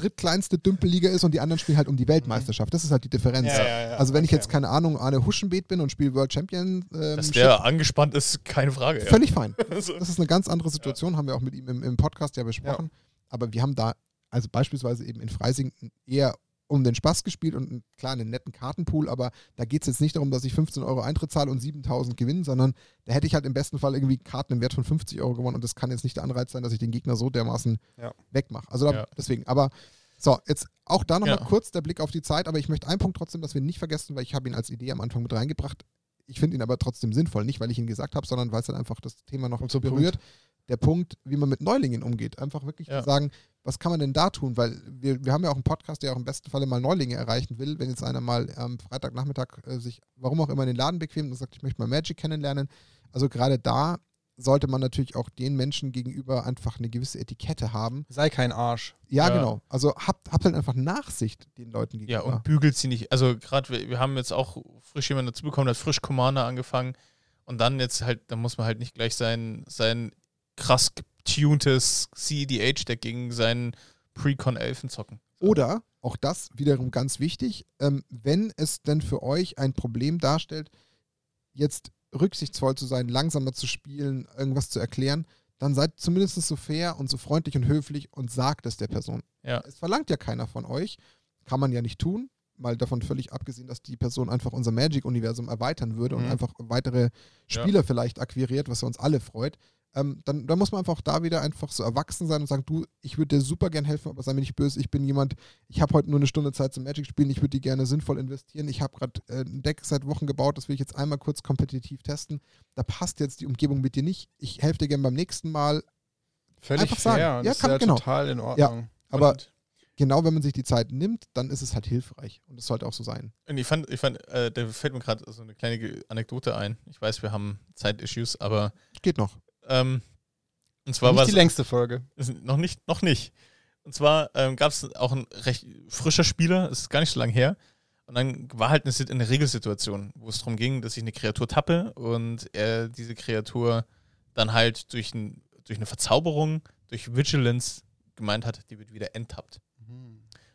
drittkleinste Dümpelliga ist, und die anderen spielen halt um die Weltmeisterschaft. Das ist halt die Differenz. Ja, ja, ja, Also wenn ich okay. jetzt, keine Ahnung, Arne Huschenbeet bin und spiele World Champion, ähm, Dass Shit, der angespannt ist, keine Frage. Völlig fein. [laughs] Das ist eine ganz andere Situation, haben wir auch mit ihm im, im Podcast ja besprochen. Aber wir haben da, also beispielsweise eben in Freising eher um den Spaß gespielt und einen, klar einen netten Kartenpool, aber da geht es jetzt nicht darum, dass ich 15 Euro Eintritt zahle und 7000 gewinne, sondern da hätte ich halt im besten Fall irgendwie Karten im Wert von 50 Euro gewonnen und das kann jetzt nicht der Anreiz sein, dass ich den Gegner so dermaßen Ja. wegmache. Also da, Ja. deswegen, aber so, jetzt auch da nochmal Ja. kurz der Blick auf die Zeit, aber ich möchte einen Punkt trotzdem, dass wir nicht vergessen, weil ich habe ihn als Idee am Anfang mit reingebracht. Ich finde ihn aber trotzdem sinnvoll, nicht weil ich ihn gesagt habe, sondern weil es dann einfach das Thema noch zum berührt. Der Punkt, wie man mit Neulingen umgeht. Einfach wirklich Ja. zu sagen, was kann man denn da tun? Weil wir, wir haben ja auch einen Podcast, der auch im besten Falle mal Neulinge erreichen will. Wenn jetzt einer mal am Freitagnachmittag äh, sich, warum auch immer, in den Laden bequemt und sagt, ich möchte mal Magic kennenlernen. Also gerade da sollte man natürlich auch den Menschen gegenüber einfach eine gewisse Etikette haben. Sei kein Arsch. Ja, Ja. genau. Also habt, habt halt einfach Nachsicht den Leuten gegenüber. ja, und bügelt sie nicht. Also gerade, wir, wir haben jetzt auch frisch jemanden dazu bekommen, der hat frisch Commander angefangen. Und dann jetzt halt, da muss man halt nicht gleich sein, sein krass getuntes CEDH-Deck gegen seinen Pre-Con-Elfen zocken. Oder, auch das wiederum ganz wichtig, ähm, wenn es denn für euch ein Problem darstellt, jetzt rücksichtsvoll zu sein, langsamer zu spielen, irgendwas zu erklären, dann seid zumindest so fair und so freundlich und höflich und sagt es der Person. Ja. Es verlangt ja keiner von euch, kann man ja nicht tun, mal davon völlig abgesehen, dass die Person einfach unser Magic-Universum erweitern würde und Mhm. einfach weitere Spieler vielleicht akquiriert, was uns alle freut. Ähm, dann, dann muss man einfach da wieder einfach so erwachsen sein und sagen, du, ich würde dir super gern helfen, aber sei mir nicht böse, ich bin jemand, ich habe heute nur eine Stunde Zeit zum Magic spielen, ich würde die gerne sinnvoll investieren. Ich habe gerade äh, ein Deck seit Wochen gebaut, das will ich jetzt einmal kurz kompetitiv testen. Da passt jetzt die Umgebung mit dir nicht. Ich helfe dir gerne beim nächsten Mal. Völlig Einfach sagen. fair. Und Ja, das kann- ist ja genau. total in Ordnung. Aber und, genau wenn man sich die Zeit nimmt, dann ist es halt hilfreich. Und das sollte auch so sein. und ich fand, ich fand, äh, da fällt mir gerade so eine kleine Anekdote ein. Ich weiß, wir haben Zeit-Issues, aber Geht noch. Ähm, und zwar war die längste Folge. Noch nicht, noch nicht. Und zwar ähm, gab es auch ein recht frischer Spieler, es ist gar nicht so lange her. Und dann war halt eine, eine Regelsituation, wo es darum ging, dass ich eine Kreatur tappe und er diese Kreatur dann halt durch, ein, durch eine Verzauberung, durch Vigilance gemeint hat, die wird wieder enttappt.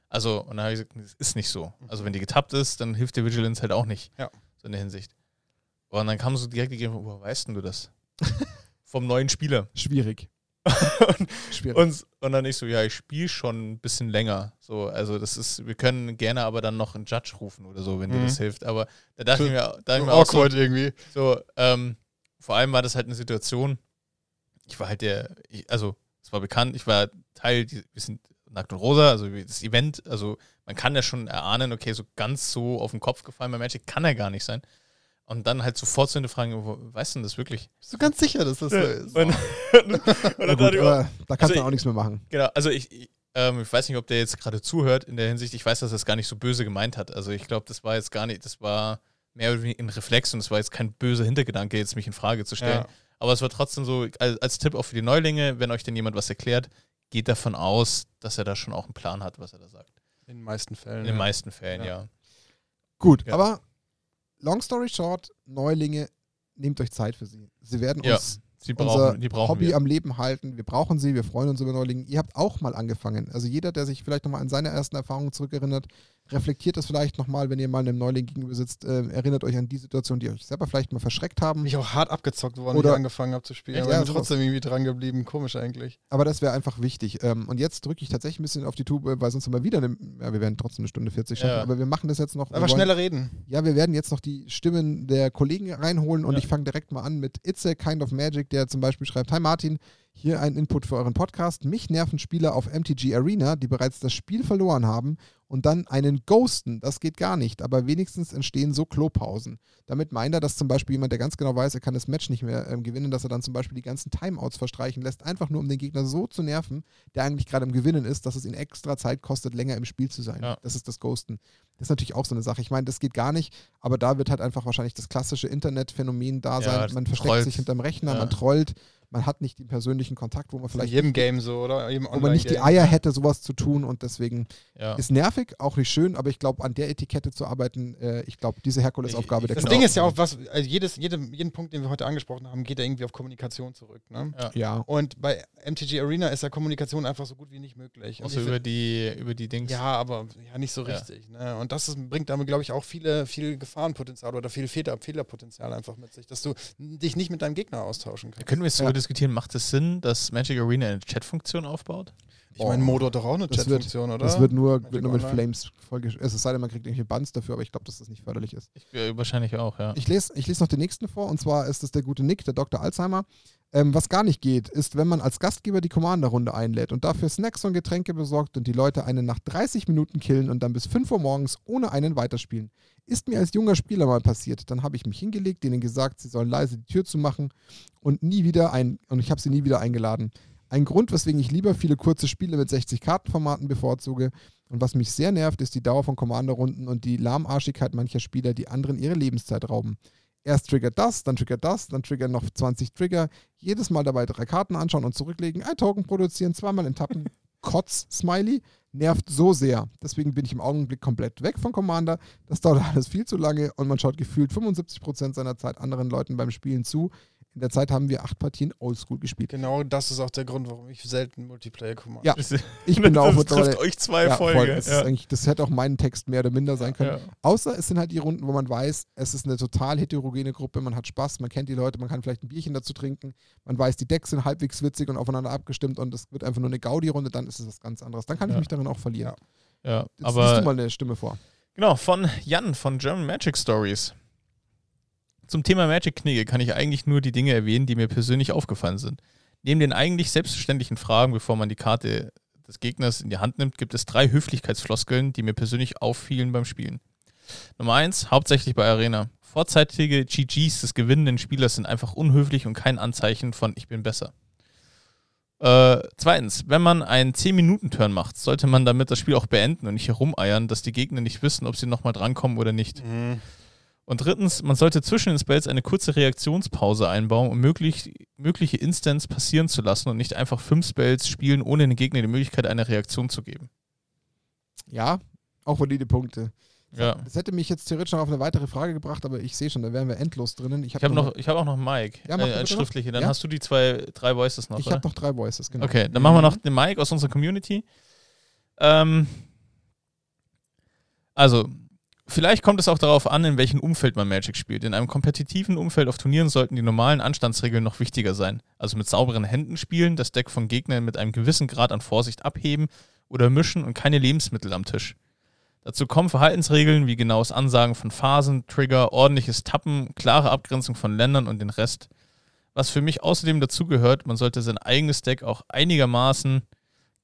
Also, und dann habe ich gesagt, das ist nicht so. Also, wenn die getappt ist, dann hilft der Vigilance halt auch nicht. Ja. So in der Hinsicht. Und dann kam so direkt die Gegend, woher weißt denn du das? Vom neuen Spieler. Schwierig. [laughs] und, und, und, dann ich so, ja, ich spiele schon ein bisschen länger. So, also das ist, wir können gerne aber dann noch einen Judge rufen oder so, wenn mhm. dir das hilft. Aber da dachte so, ich mir, da so mir auch so, irgendwie. So, ähm, vor allem war das halt eine Situation, ich war halt der, ich, also es war bekannt, ich war Teil, wir sind Nackt und Rosa, also das Event, also man kann ja schon erahnen, okay, so ganz so auf den Kopf gefallen bei Magic kann er gar nicht sein. Und dann halt sofort zu hinterfragen, weißt du denn das wirklich? Bist du ganz sicher, dass das so ist? Und, [laughs] und, und gut, da kannst also du auch nichts mehr machen. Genau, also ich, ich, ähm, ich weiß nicht, ob der jetzt gerade zuhört in der Hinsicht. Ich weiß, dass er es gar nicht so böse gemeint hat. Also ich glaube, das war jetzt gar nicht, das war mehr oder weniger ein Reflex und es war jetzt kein böser Hintergedanke, jetzt mich in Frage zu stellen. Ja. Aber es war trotzdem so, als, als Tipp auch für die Neulinge, wenn euch denn jemand was erklärt, geht davon aus, dass er da schon auch einen Plan hat, was er da sagt. In den meisten Fällen. In den ja. meisten Fällen, ja. ja. Gut, aber long story short, Neulinge, nehmt euch Zeit für sie. Sie werden uns Sie brauchen, unser Hobby wir. am Leben halten. Wir brauchen sie, wir freuen uns über Neulinge. Ihr habt auch mal angefangen. Also jeder, der sich vielleicht nochmal an seine ersten Erfahrungen zurückerinnert, reflektiert das vielleicht nochmal, wenn ihr mal einem Neuling gegenüber sitzt, äh, erinnert euch an die Situation, die euch selber vielleicht mal verschreckt haben. Mich auch hart abgezockt worden, Oder, ich angefangen habe zu spielen. Ja, aber ja, trotzdem irgendwie dran geblieben. Komisch eigentlich. Aber das wäre einfach wichtig. Ähm, und jetzt drücke ich tatsächlich ein bisschen auf die Tube, weil sonst immer wieder, eine, ja, wir werden trotzdem eine Stunde 40 schaffen, ja. aber wir machen das jetzt noch. Aber schneller reden. Ja, wir werden jetzt noch die Stimmen der Kollegen reinholen und ich fange direkt mal an mit It's a Kind of Magic, der zum Beispiel schreibt, Hi Martin, hier ein Input für euren Podcast. Mich nerven Spieler auf MTG Arena, die bereits das Spiel verloren haben und dann einen ghosten. Das geht gar nicht, aber wenigstens entstehen so Klopausen. Damit meint er, dass zum Beispiel jemand, der ganz genau weiß, er kann das Match nicht mehr ähm, gewinnen, dass er dann zum Beispiel die ganzen Timeouts verstreichen lässt, einfach nur um den Gegner so zu nerven, der eigentlich gerade im Gewinnen ist, dass es ihn extra Zeit kostet, länger im Spiel zu sein. Ja. Das ist das Ghosten. Das ist natürlich auch so eine Sache. Ich meine, das geht gar nicht, aber da wird halt einfach wahrscheinlich das klassische Internetphänomen da sein. Ja, man versteckt trollt. sich hinterm Rechner, ja. man trollt man hat nicht den persönlichen Kontakt, wo man vielleicht. In jedem Game so, oder? wo man nicht die Eier hätte, sowas zu tun und deswegen ja. ist nervig, auch nicht schön, aber ich glaube, an der Etikette zu arbeiten, äh, ich glaube, diese Herkulesaufgabe der Das Ding ist ja auch, was, also jedes, jede, jeden Punkt, den wir heute angesprochen haben, geht ja irgendwie auf Kommunikation zurück. Ne? Ja. ja. Und bei MTG Arena ist ja Kommunikation einfach so gut wie nicht möglich. Außer über die, über die Dings. Ja, aber ja, nicht so richtig. Ja. Ne? Und das ist, bringt damit, glaube ich, auch viele, viel Gefahrenpotenzial oder viel Fehler, Fehlerpotenzial einfach mit sich, dass du dich nicht mit deinem Gegner austauschen kannst. Können wir jetzt darüber diskutieren, macht es Sinn, dass Magic Arena eine Chatfunktion aufbaut? Ich meine, Modo hat doch auch eine Chatfunktion, oder? Das wird nur, wird nur mit Flames vollgeschrieben. Es sei denn, man kriegt irgendwelche Buns dafür, aber ich glaube, dass das nicht förderlich ist. Ich, äh, wahrscheinlich auch, ja. Ich lese, ich lese noch den nächsten vor, und zwar ist das der gute Nick, der Dr. Alzheimer. Ähm, was gar nicht geht, ist, wenn man als Gastgeber die Commander-Runde einlädt und dafür Snacks und Getränke besorgt und die Leute einen nach 30 Minuten killen und dann bis 5 Uhr morgens ohne einen weiterspielen. Ist mir als junger Spieler mal passiert. Dann habe ich mich hingelegt, denen gesagt, sie sollen leise die Tür zumachen und nie wieder ein und ich habe sie nie wieder eingeladen. Ein Grund, weswegen ich lieber viele kurze Spiele mit 60 Kartenformaten bevorzuge. Und was mich sehr nervt, ist die Dauer von Commander-Runden und die Lahmarschigkeit mancher Spieler, die anderen ihre Lebenszeit rauben. Erst triggert das, dann triggert das, dann triggern noch 20 Trigger. Jedes Mal dabei drei Karten anschauen und zurücklegen, ein Token produzieren, zweimal enttappen. [laughs] Kotz, Smiley, nervt so sehr. Deswegen bin ich im Augenblick komplett weg von Commander. Das dauert [laughs] alles viel zu lange und man schaut gefühlt 75% seiner Zeit anderen Leuten beim Spielen zu, in der Zeit haben wir acht Partien Oldschool gespielt. Genau, das ist auch der Grund, warum ich selten Multiplayer komme. Ja, [laughs] ich bin da auch Das trifft euch zwei ja, Folge. Das, ja. das, hätte auch mein Text mehr oder minder sein können. Ja. Außer es sind halt die Runden, wo man weiß, es ist eine total heterogene Gruppe, man hat Spaß, man kennt die Leute, man kann vielleicht ein Bierchen dazu trinken, man weiß, die Decks sind halbwegs witzig und aufeinander abgestimmt und es wird einfach nur eine Gaudi-Runde, dann ist es was ganz anderes. Dann kann ich mich darin auch verlieren. Ja, Jetzt aber. du mal eine Stimme vor. Genau, von Jan von German Magic Stories. Zum Thema Magic-Knigge kann ich eigentlich nur die Dinge erwähnen, die mir persönlich aufgefallen sind. Neben den eigentlich selbstverständlichen Fragen, bevor man die Karte des Gegners in die Hand nimmt, gibt es drei Höflichkeitsfloskeln, die mir persönlich auffielen beim Spielen. Nummer eins, hauptsächlich bei Arena. Vorzeitige GGs des gewinnenden Spielers sind einfach unhöflich und kein Anzeichen von ich bin besser. Äh, zweitens, wenn man einen 10-Minuten-Turn macht, sollte man damit das Spiel auch beenden und nicht herumeiern, dass die Gegner nicht wissen, ob sie nochmal drankommen oder nicht. Mhm. Und drittens, man sollte zwischen den Spells eine kurze Reaktionspause einbauen, um möglich, mögliche Instants passieren zu lassen und nicht einfach fünf Spells spielen, ohne den Gegner die Möglichkeit, eine Reaktion zu geben. Ja, auch valide Punkte. Ja. Das hätte mich jetzt theoretisch noch auf eine weitere Frage gebracht, aber ich sehe schon, da wären wir endlos drinnen. Ich habe hab hab auch noch Mike ja, äh, als schriftliche. Dann ja? hast du die zwei, drei Voices noch. Ich habe noch drei Voices, genau. Okay, dann machen wir noch den Mike aus unserer Community. Ähm, also, Vielleicht kommt es auch darauf an, in welchem Umfeld man Magic spielt. In einem kompetitiven Umfeld auf Turnieren sollten die normalen Anstandsregeln noch wichtiger sein. Also mit sauberen Händen spielen, das Deck von Gegnern mit einem gewissen Grad an Vorsicht abheben oder mischen und keine Lebensmittel am Tisch. Dazu kommen Verhaltensregeln wie genaues Ansagen von Phasen, Trigger, ordentliches Tappen, klare Abgrenzung von Ländern und den Rest. Was für mich außerdem dazugehört, man sollte sein eigenes Deck auch einigermaßen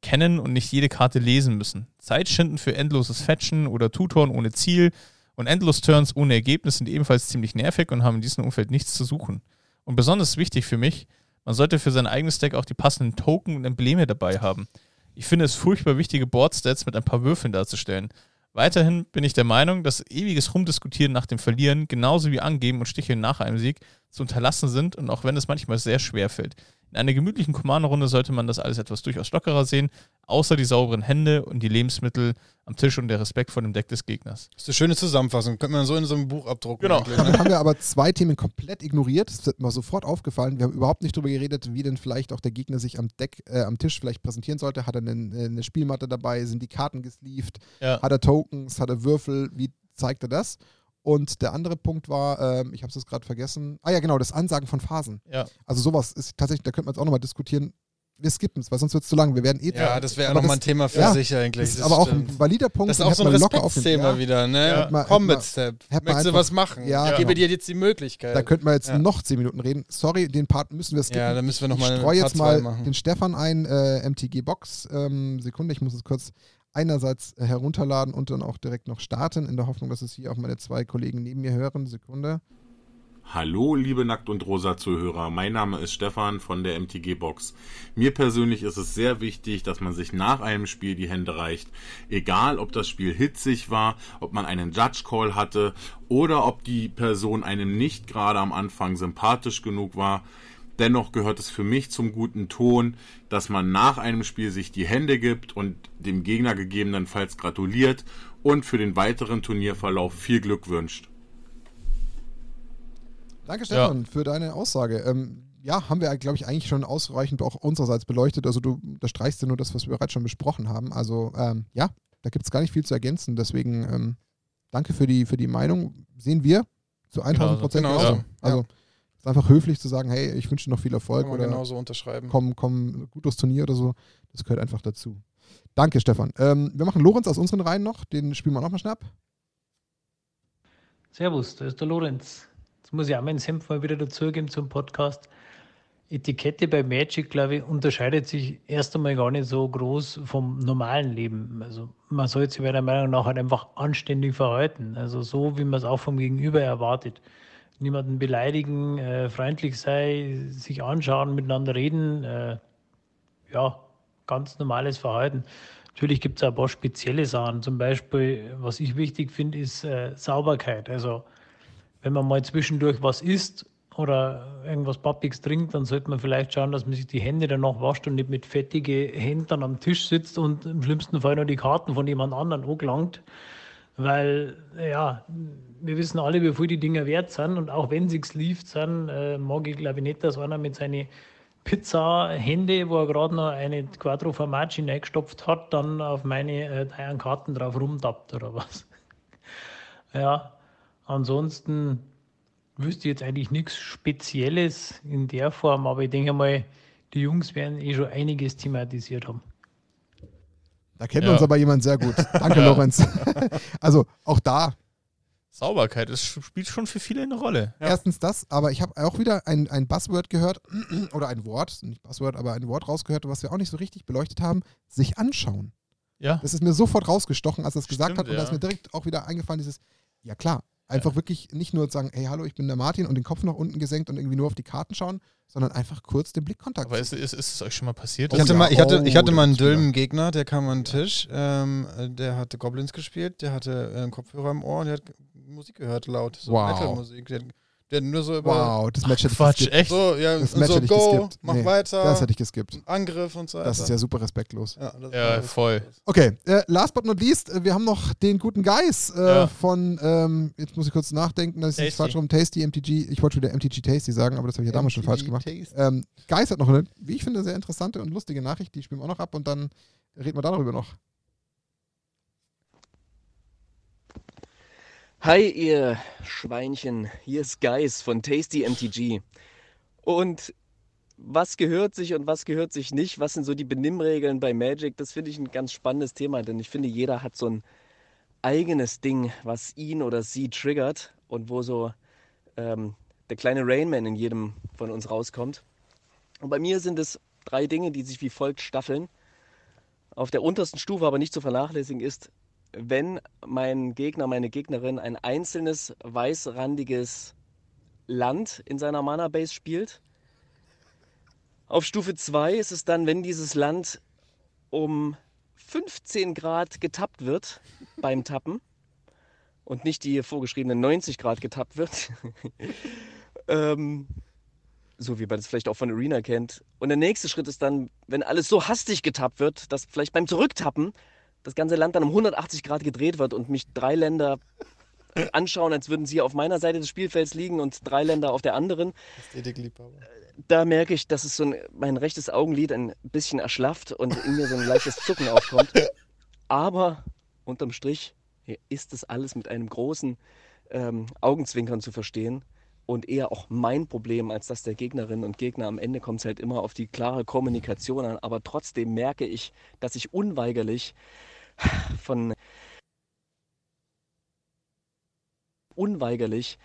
kennen und nicht jede Karte lesen müssen. Zeit schinden für endloses Fetchen oder Tutoren ohne Ziel und Endlos-Turns ohne Ergebnis sind ebenfalls ziemlich nervig und haben in diesem Umfeld nichts zu suchen. Und besonders wichtig für mich, man sollte für sein eigenes Deck auch die passenden Token und Embleme dabei haben. Ich finde es furchtbar wichtige Boardstats mit ein paar Würfeln darzustellen. Weiterhin bin ich der Meinung, dass ewiges Rumdiskutieren nach dem Verlieren genauso wie Angeben und Sticheln nach einem Sieg zu unterlassen sind und auch wenn es manchmal sehr schwer fällt. In einer gemütlichen Commander-Runde sollte man das alles etwas durchaus lockerer sehen, außer die sauberen Hände und die Lebensmittel am Tisch und der Respekt vor dem Deck des Gegners. Das ist eine schöne Zusammenfassung. Könnte man so in so einem Buch abdrucken. Genau. Ne? haben wir aber zwei Themen komplett ignoriert. Das ist mir sofort aufgefallen. Wir haben überhaupt nicht darüber geredet, wie denn vielleicht auch der Gegner sich am Deck, äh, am Tisch vielleicht präsentieren sollte. Hat er einen, äh, eine Spielmatte dabei? Sind die Karten gesleeved? Ja. Hat er Tokens? Hat er Würfel? Wie zeigt er das? Und der andere Punkt war, ähm, ich habe es jetzt gerade vergessen. Ah ja, genau, das Ansagen von Phasen. Ja. Also sowas ist tatsächlich, da könnte man jetzt auch nochmal diskutieren. Wir skippen es, weil sonst wird es zu lang. Wir werden eh. Ja, das wäre nochmal ein Thema für ja, sich eigentlich. Das ist aber auch stimmt. ein valider Punkt. Das ist auch so ein Respektsthema Ja, wieder, ne? Ja. Man- Combat hätte Step. Möchtest du was machen? Ja, ich genau. gebe dir jetzt die Möglichkeit. Da könnten wir jetzt noch 10 Minuten reden. Sorry, den Part müssen wir skippen. ja, da müssen wir nochmal ich streue jetzt mal den Stefan ein, äh, MTG Box. Ähm, Sekunde, ich muss es kurz einerseits äh, herunterladen und dann auch direkt noch starten, in der Hoffnung, dass es hier auch meine zwei Kollegen neben mir hören. Sekunde. Hallo, liebe Nackt und Rosa Zuhörer. Mein Name ist Stefan von der MTG Box. Mir persönlich ist es sehr wichtig, dass man sich nach einem Spiel die Hände reicht. Egal, ob das Spiel hitzig war, ob man einen Judge Call hatte oder ob die Person einem nicht gerade am Anfang sympathisch genug war. Dennoch gehört es für mich zum guten Ton, dass man nach einem Spiel sich die Hände gibt und dem Gegner gegebenenfalls gratuliert und für den weiteren Turnierverlauf viel Glück wünscht. Danke, Stefan, für deine Aussage. Ähm, ja, haben wir, glaube ich, eigentlich schon ausreichend auch unsererseits beleuchtet. Also du unterstreichst ja nur das, was wir bereits schon besprochen haben. Also ähm, ja, da gibt es gar nicht viel zu ergänzen. Deswegen ähm, danke für die, für die Meinung. Sehen wir zu 1000 Prozent Genauso. genauso. Ja. Also es ist einfach höflich zu sagen, hey, ich wünsche dir noch viel Erfolg Kann man oder genauso unterschreiben. komm, komm gut durchs Turnier oder so. Das gehört einfach dazu. Danke, Stefan. Ähm, wir machen Lorenz aus unseren Reihen noch. Den spielen wir nochmal schnapp. Servus, da ist der Lorenz. Jetzt muss ich auch meinen Senf mal wieder dazugeben zum Podcast. Etikette bei Magic, glaube ich, unterscheidet sich erst einmal gar nicht so groß vom normalen Leben. Also man sollte sich meiner Meinung nach halt einfach anständig verhalten. Also so, wie man es auch vom Gegenüber erwartet. Niemanden beleidigen, äh, freundlich sein, sich anschauen, miteinander reden. Äh, ja, ganz normales Verhalten. Natürlich gibt es ein paar spezielle Sachen. Zum Beispiel, was ich wichtig finde, ist äh, Sauberkeit. Also wenn man mal zwischendurch was isst oder irgendwas Pappiges trinkt, dann sollte man vielleicht schauen, dass man sich die Hände danach wascht und nicht mit fettigen Händen am Tisch sitzt und im schlimmsten Fall noch die Karten von jemand anderem angelangt. Weil, ja, wir wissen alle, wie viel die Dinger wert sind. Und auch wenn sie gesleeved sind, äh, mag ich glaube ich nicht, dass einer mit seinen Pizza-Hände, wo er gerade noch eine Quattro Formaggi reingestopft hat, dann auf meine äh, teuren Karten drauf rumtappt oder was. [laughs] ja, ansonsten wüsste ich jetzt eigentlich nichts Spezielles in der Form, aber ich denke mal, die Jungs werden eh schon einiges thematisiert haben. Da kennt Ja. uns aber jemand sehr gut. [laughs] Danke, Lorenz. [laughs] also auch da Sauberkeit das spielt schon für viele eine Rolle. Ja. Erstens das, aber ich habe auch wieder ein, ein Buzzword gehört, [clears throat] oder ein Wort, nicht Buzzword, aber ein Wort rausgehört, was wir auch nicht so richtig beleuchtet haben, sich anschauen. Ja. Das ist mir sofort rausgestochen, als er es gesagt hat und da ist ja. mir direkt auch wieder eingefallen, dieses, ja klar, einfach wirklich nicht nur sagen, hey, hallo, ich bin der Martin und den Kopf nach unten gesenkt und irgendwie nur auf die Karten schauen, sondern einfach kurz den Blickkontakt. Aber ist, ist, ist es euch schon mal passiert? Ich hatte, ja. mal, ich hatte, ich Oh, hatte mal einen das ist wieder- dülmen Gegner, der kam an den Tisch, ähm, äh, der hatte Goblins gespielt, der hatte äh, einen Kopfhörer im Ohr und der hat Musik gehört, laut, so Wow. Metal-Musik. Der, nur so über wow, das Match hätte ich Quatsch, geskippt. echt? so, ja, Das Match so, hätte ich go, geskippt. mach Nee, weiter, Das hätte ich geskippt. Angriff und so weiter. Das ist ja super respektlos. ja, Ja, voll. Okay, äh, last but not least, äh, wir haben noch den guten Guys äh, Ja. von, ähm, jetzt muss ich kurz nachdenken, das ist nicht Tasty. falsch rum, Tasty MTG, ich wollte wieder MTG Tasty sagen, aber das habe ich ja damals schon falsch gemacht. Ähm, Guys hat noch eine, wie ich finde, sehr interessante und lustige Nachricht, die spielen wir auch noch ab und dann reden wir darüber noch. Hi, ihr Schweinchen. Hier ist Geis von Tasty MTG. Und was gehört sich und was gehört sich nicht? Was sind so die Benimmregeln bei Magic? Das finde ich ein ganz spannendes Thema, denn ich finde, jeder hat so ein eigenes Ding, was ihn oder sie triggert und wo so ähm, der kleine Rainman in jedem von uns rauskommt. Und bei mir sind es drei Dinge, die sich wie folgt staffeln. Auf der untersten Stufe aber nicht zu vernachlässigen ist, wenn mein Gegner, meine Gegnerin ein einzelnes weißrandiges Land in seiner Mana-Base spielt. Auf Stufe 2 ist es dann, wenn dieses Land um 15 Grad getappt wird beim Tappen und nicht die vorgeschriebenen 90 Grad getappt wird. [laughs] ähm, so wie man das vielleicht auch von Arena kennt. Und der nächste Schritt ist dann, wenn alles so hastig getappt wird, dass vielleicht beim Zurücktappen das ganze Land dann um 180 Grad gedreht wird und mich drei Länder anschauen, als würden sie auf meiner Seite des Spielfelds liegen und drei Länder auf der anderen. Da merke ich, dass es so ein, mein rechtes Augenlid ein bisschen erschlafft und in mir so ein leichtes Zucken aufkommt. Aber unterm Strich ist das alles mit einem großen ähm, Augenzwinkern zu verstehen und eher auch mein Problem als das der Gegnerinnen und Gegner. Am Ende kommt es halt immer auf die klare Kommunikation an, aber trotzdem merke ich, dass ich unweigerlich von unweigerlich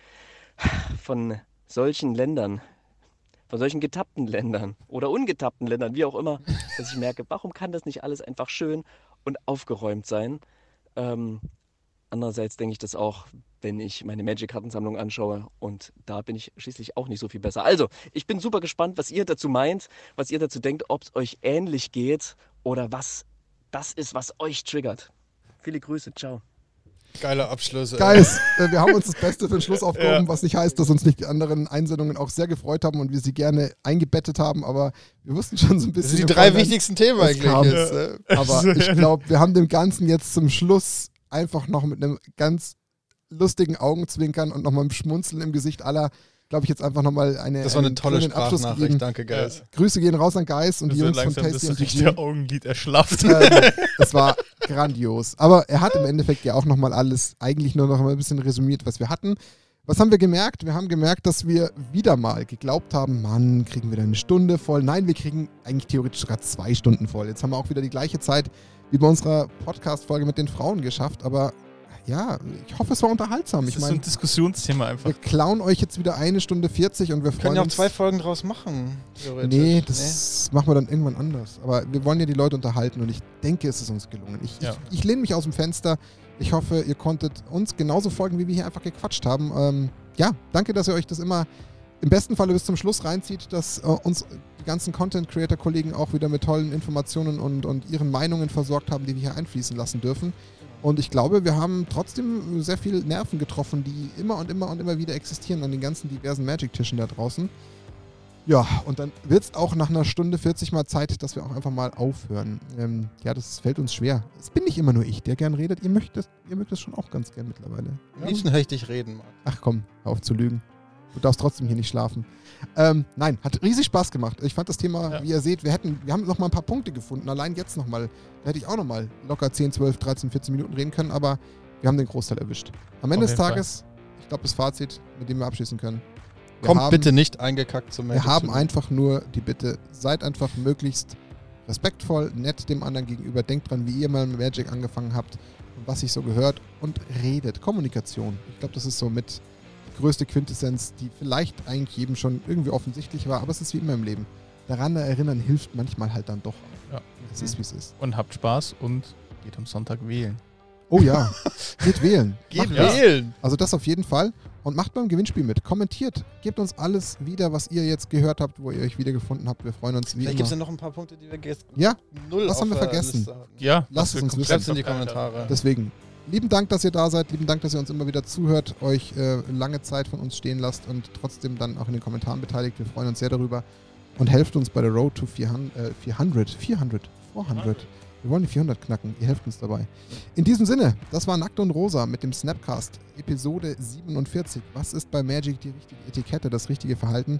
von solchen Ländern, von solchen getappten Ländern oder ungetappten Ländern, wie auch immer, dass ich merke, warum kann das nicht alles einfach schön und aufgeräumt sein? Ähm, andererseits denke ich das auch, wenn ich meine Magic-Kartensammlung anschaue und da bin ich schließlich auch nicht so viel besser. Also, ich bin super gespannt, was ihr dazu meint, was ihr dazu denkt, ob es euch ähnlich geht oder was das ist, was euch triggert. Viele Grüße, ciao. Geile Abschlüsse. Guys, äh, wir haben uns das Beste für den Schluss [laughs] aufgehoben, ja. was nicht heißt, dass uns nicht die anderen Einsendungen auch sehr gefreut haben und wir sie gerne eingebettet haben, aber wir wussten schon so ein bisschen. Das sind die drei wichtigsten Themen eigentlich. Jetzt, ja. [laughs] Aber [laughs] ich glaube, wir haben dem Ganzen jetzt zum Schluss einfach noch mit einem ganz lustigen Augenzwinkern und nochmal einem Schmunzeln im Gesicht aller glaube ich, jetzt einfach nochmal eine. Das war eine tolle Sprachnachricht, danke, Geis. Ja. Grüße gehen raus an Geis und die Jungs von Tasty und sich der Augenlid erschlafft. [laughs] Ähm, es war grandios. Aber er hat im Endeffekt ja auch nochmal alles, eigentlich nur noch mal ein bisschen resümiert, was wir hatten. Was haben wir gemerkt? Wir haben gemerkt, dass wir wieder mal geglaubt haben, Mann, kriegen wir da eine Stunde voll. Nein, wir kriegen eigentlich theoretisch sogar zwei Stunden voll. Jetzt haben wir auch wieder die gleiche Zeit wie bei unserer Podcast-Folge mit den Frauen geschafft, aber ja, ich hoffe, es war unterhaltsam. Das ich ist mein, so ein Diskussionsthema einfach. Wir klauen euch jetzt wieder eine Stunde 40 und wir freuen können ja auch zwei Folgen draus machen. Nee, das nee. machen wir dann irgendwann anders. Aber wir wollen ja die Leute unterhalten und ich denke, es ist uns gelungen. Ich, ja. ich, ich lehne mich aus dem Fenster. Ich hoffe, ihr konntet uns genauso folgen, wie wir hier einfach gequatscht haben. Ähm, ja, danke, dass ihr euch das immer im besten Falle bis zum Schluss reinzieht, dass äh, uns die ganzen Content-Creator-Kollegen auch wieder mit tollen Informationen und, und ihren Meinungen versorgt haben, die wir hier einfließen lassen dürfen. Und ich glaube, wir haben trotzdem sehr viel Nerven getroffen, die immer und immer und immer wieder existieren an den ganzen diversen Magic-Tischen da draußen. Ja, und dann wird es auch nach einer Stunde 40 mal Zeit, dass wir auch einfach mal aufhören. Ähm, ja, das fällt uns schwer. Es bin nicht immer nur ich, der gern redet. Ihr mögt das, ihr mögt das schon auch ganz gern mittlerweile. Am liebsten höre ich dich reden, Mann. Ach komm, auf zu lügen. Du darfst trotzdem hier nicht schlafen. Ähm, nein, hat riesig Spaß gemacht. Ich fand das Thema, ja. wie ihr seht, wir hätten, wir haben noch mal ein paar Punkte gefunden. Allein jetzt noch mal, da hätte ich auch noch mal locker 10, 12, 13, 14 Minuten reden können, aber wir haben den Großteil erwischt. Am Ende des Tages, Fall. ich glaube, das Fazit, mit dem wir abschließen können. Wir Kommt haben, bitte nicht eingekackt zum Magic. Wir haben einfach nur die Bitte, seid einfach möglichst respektvoll, nett dem anderen gegenüber. Denkt dran, wie ihr mal mit Magic angefangen habt und was sich so gehört und redet. Kommunikation. Ich glaube, das ist so mit größte Quintessenz, die vielleicht eigentlich jedem schon irgendwie offensichtlich war, aber es ist wie immer im Leben. Daran erinnern hilft manchmal halt dann doch. Ja. Es ist, wie es ist. Und habt Spaß und geht am Sonntag wählen. Oh ja, [laughs] geht wählen. [laughs] Geht macht wählen. Also das auf jeden Fall. Und macht beim Gewinnspiel mit. Kommentiert. Gebt uns alles wieder, was ihr jetzt gehört habt, wo ihr euch wiedergefunden habt. Wir freuen uns wie Vielleicht gibt es ja noch ein paar Punkte, die wir jetzt ja, null Was haben wir vergessen? Ja, lasst es uns wissen. Schreibt in die Kommentare. Deswegen, lieben Dank, dass ihr da seid. Lieben Dank, dass ihr uns immer wieder zuhört, euch äh, lange Zeit von uns stehen lasst und trotzdem dann auch in den Kommentaren beteiligt. Wir freuen uns sehr darüber und helft uns bei der Road to 400, äh, 400, 400, 400. Wir wollen die 400 knacken. Ihr helft uns dabei. In diesem Sinne, das war Nackt und Rosa mit dem Snapcast, Episode 47. Was ist bei Magic die richtige Etikette, das richtige Verhalten?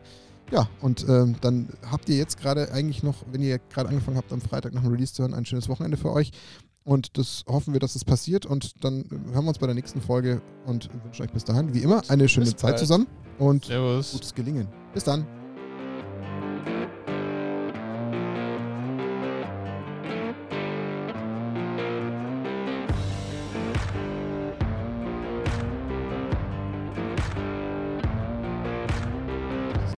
Ja, und ähm, dann habt ihr jetzt gerade eigentlich noch, wenn ihr gerade angefangen habt, am Freitag nach dem Release zu hören, ein schönes Wochenende für euch. Und das hoffen wir, dass es passiert. Und dann hören wir uns bei der nächsten Folge und wünschen euch bis dahin, wie immer, eine schöne Bis Zeit bald. zusammen und Servus. gutes Gelingen. Bis dann.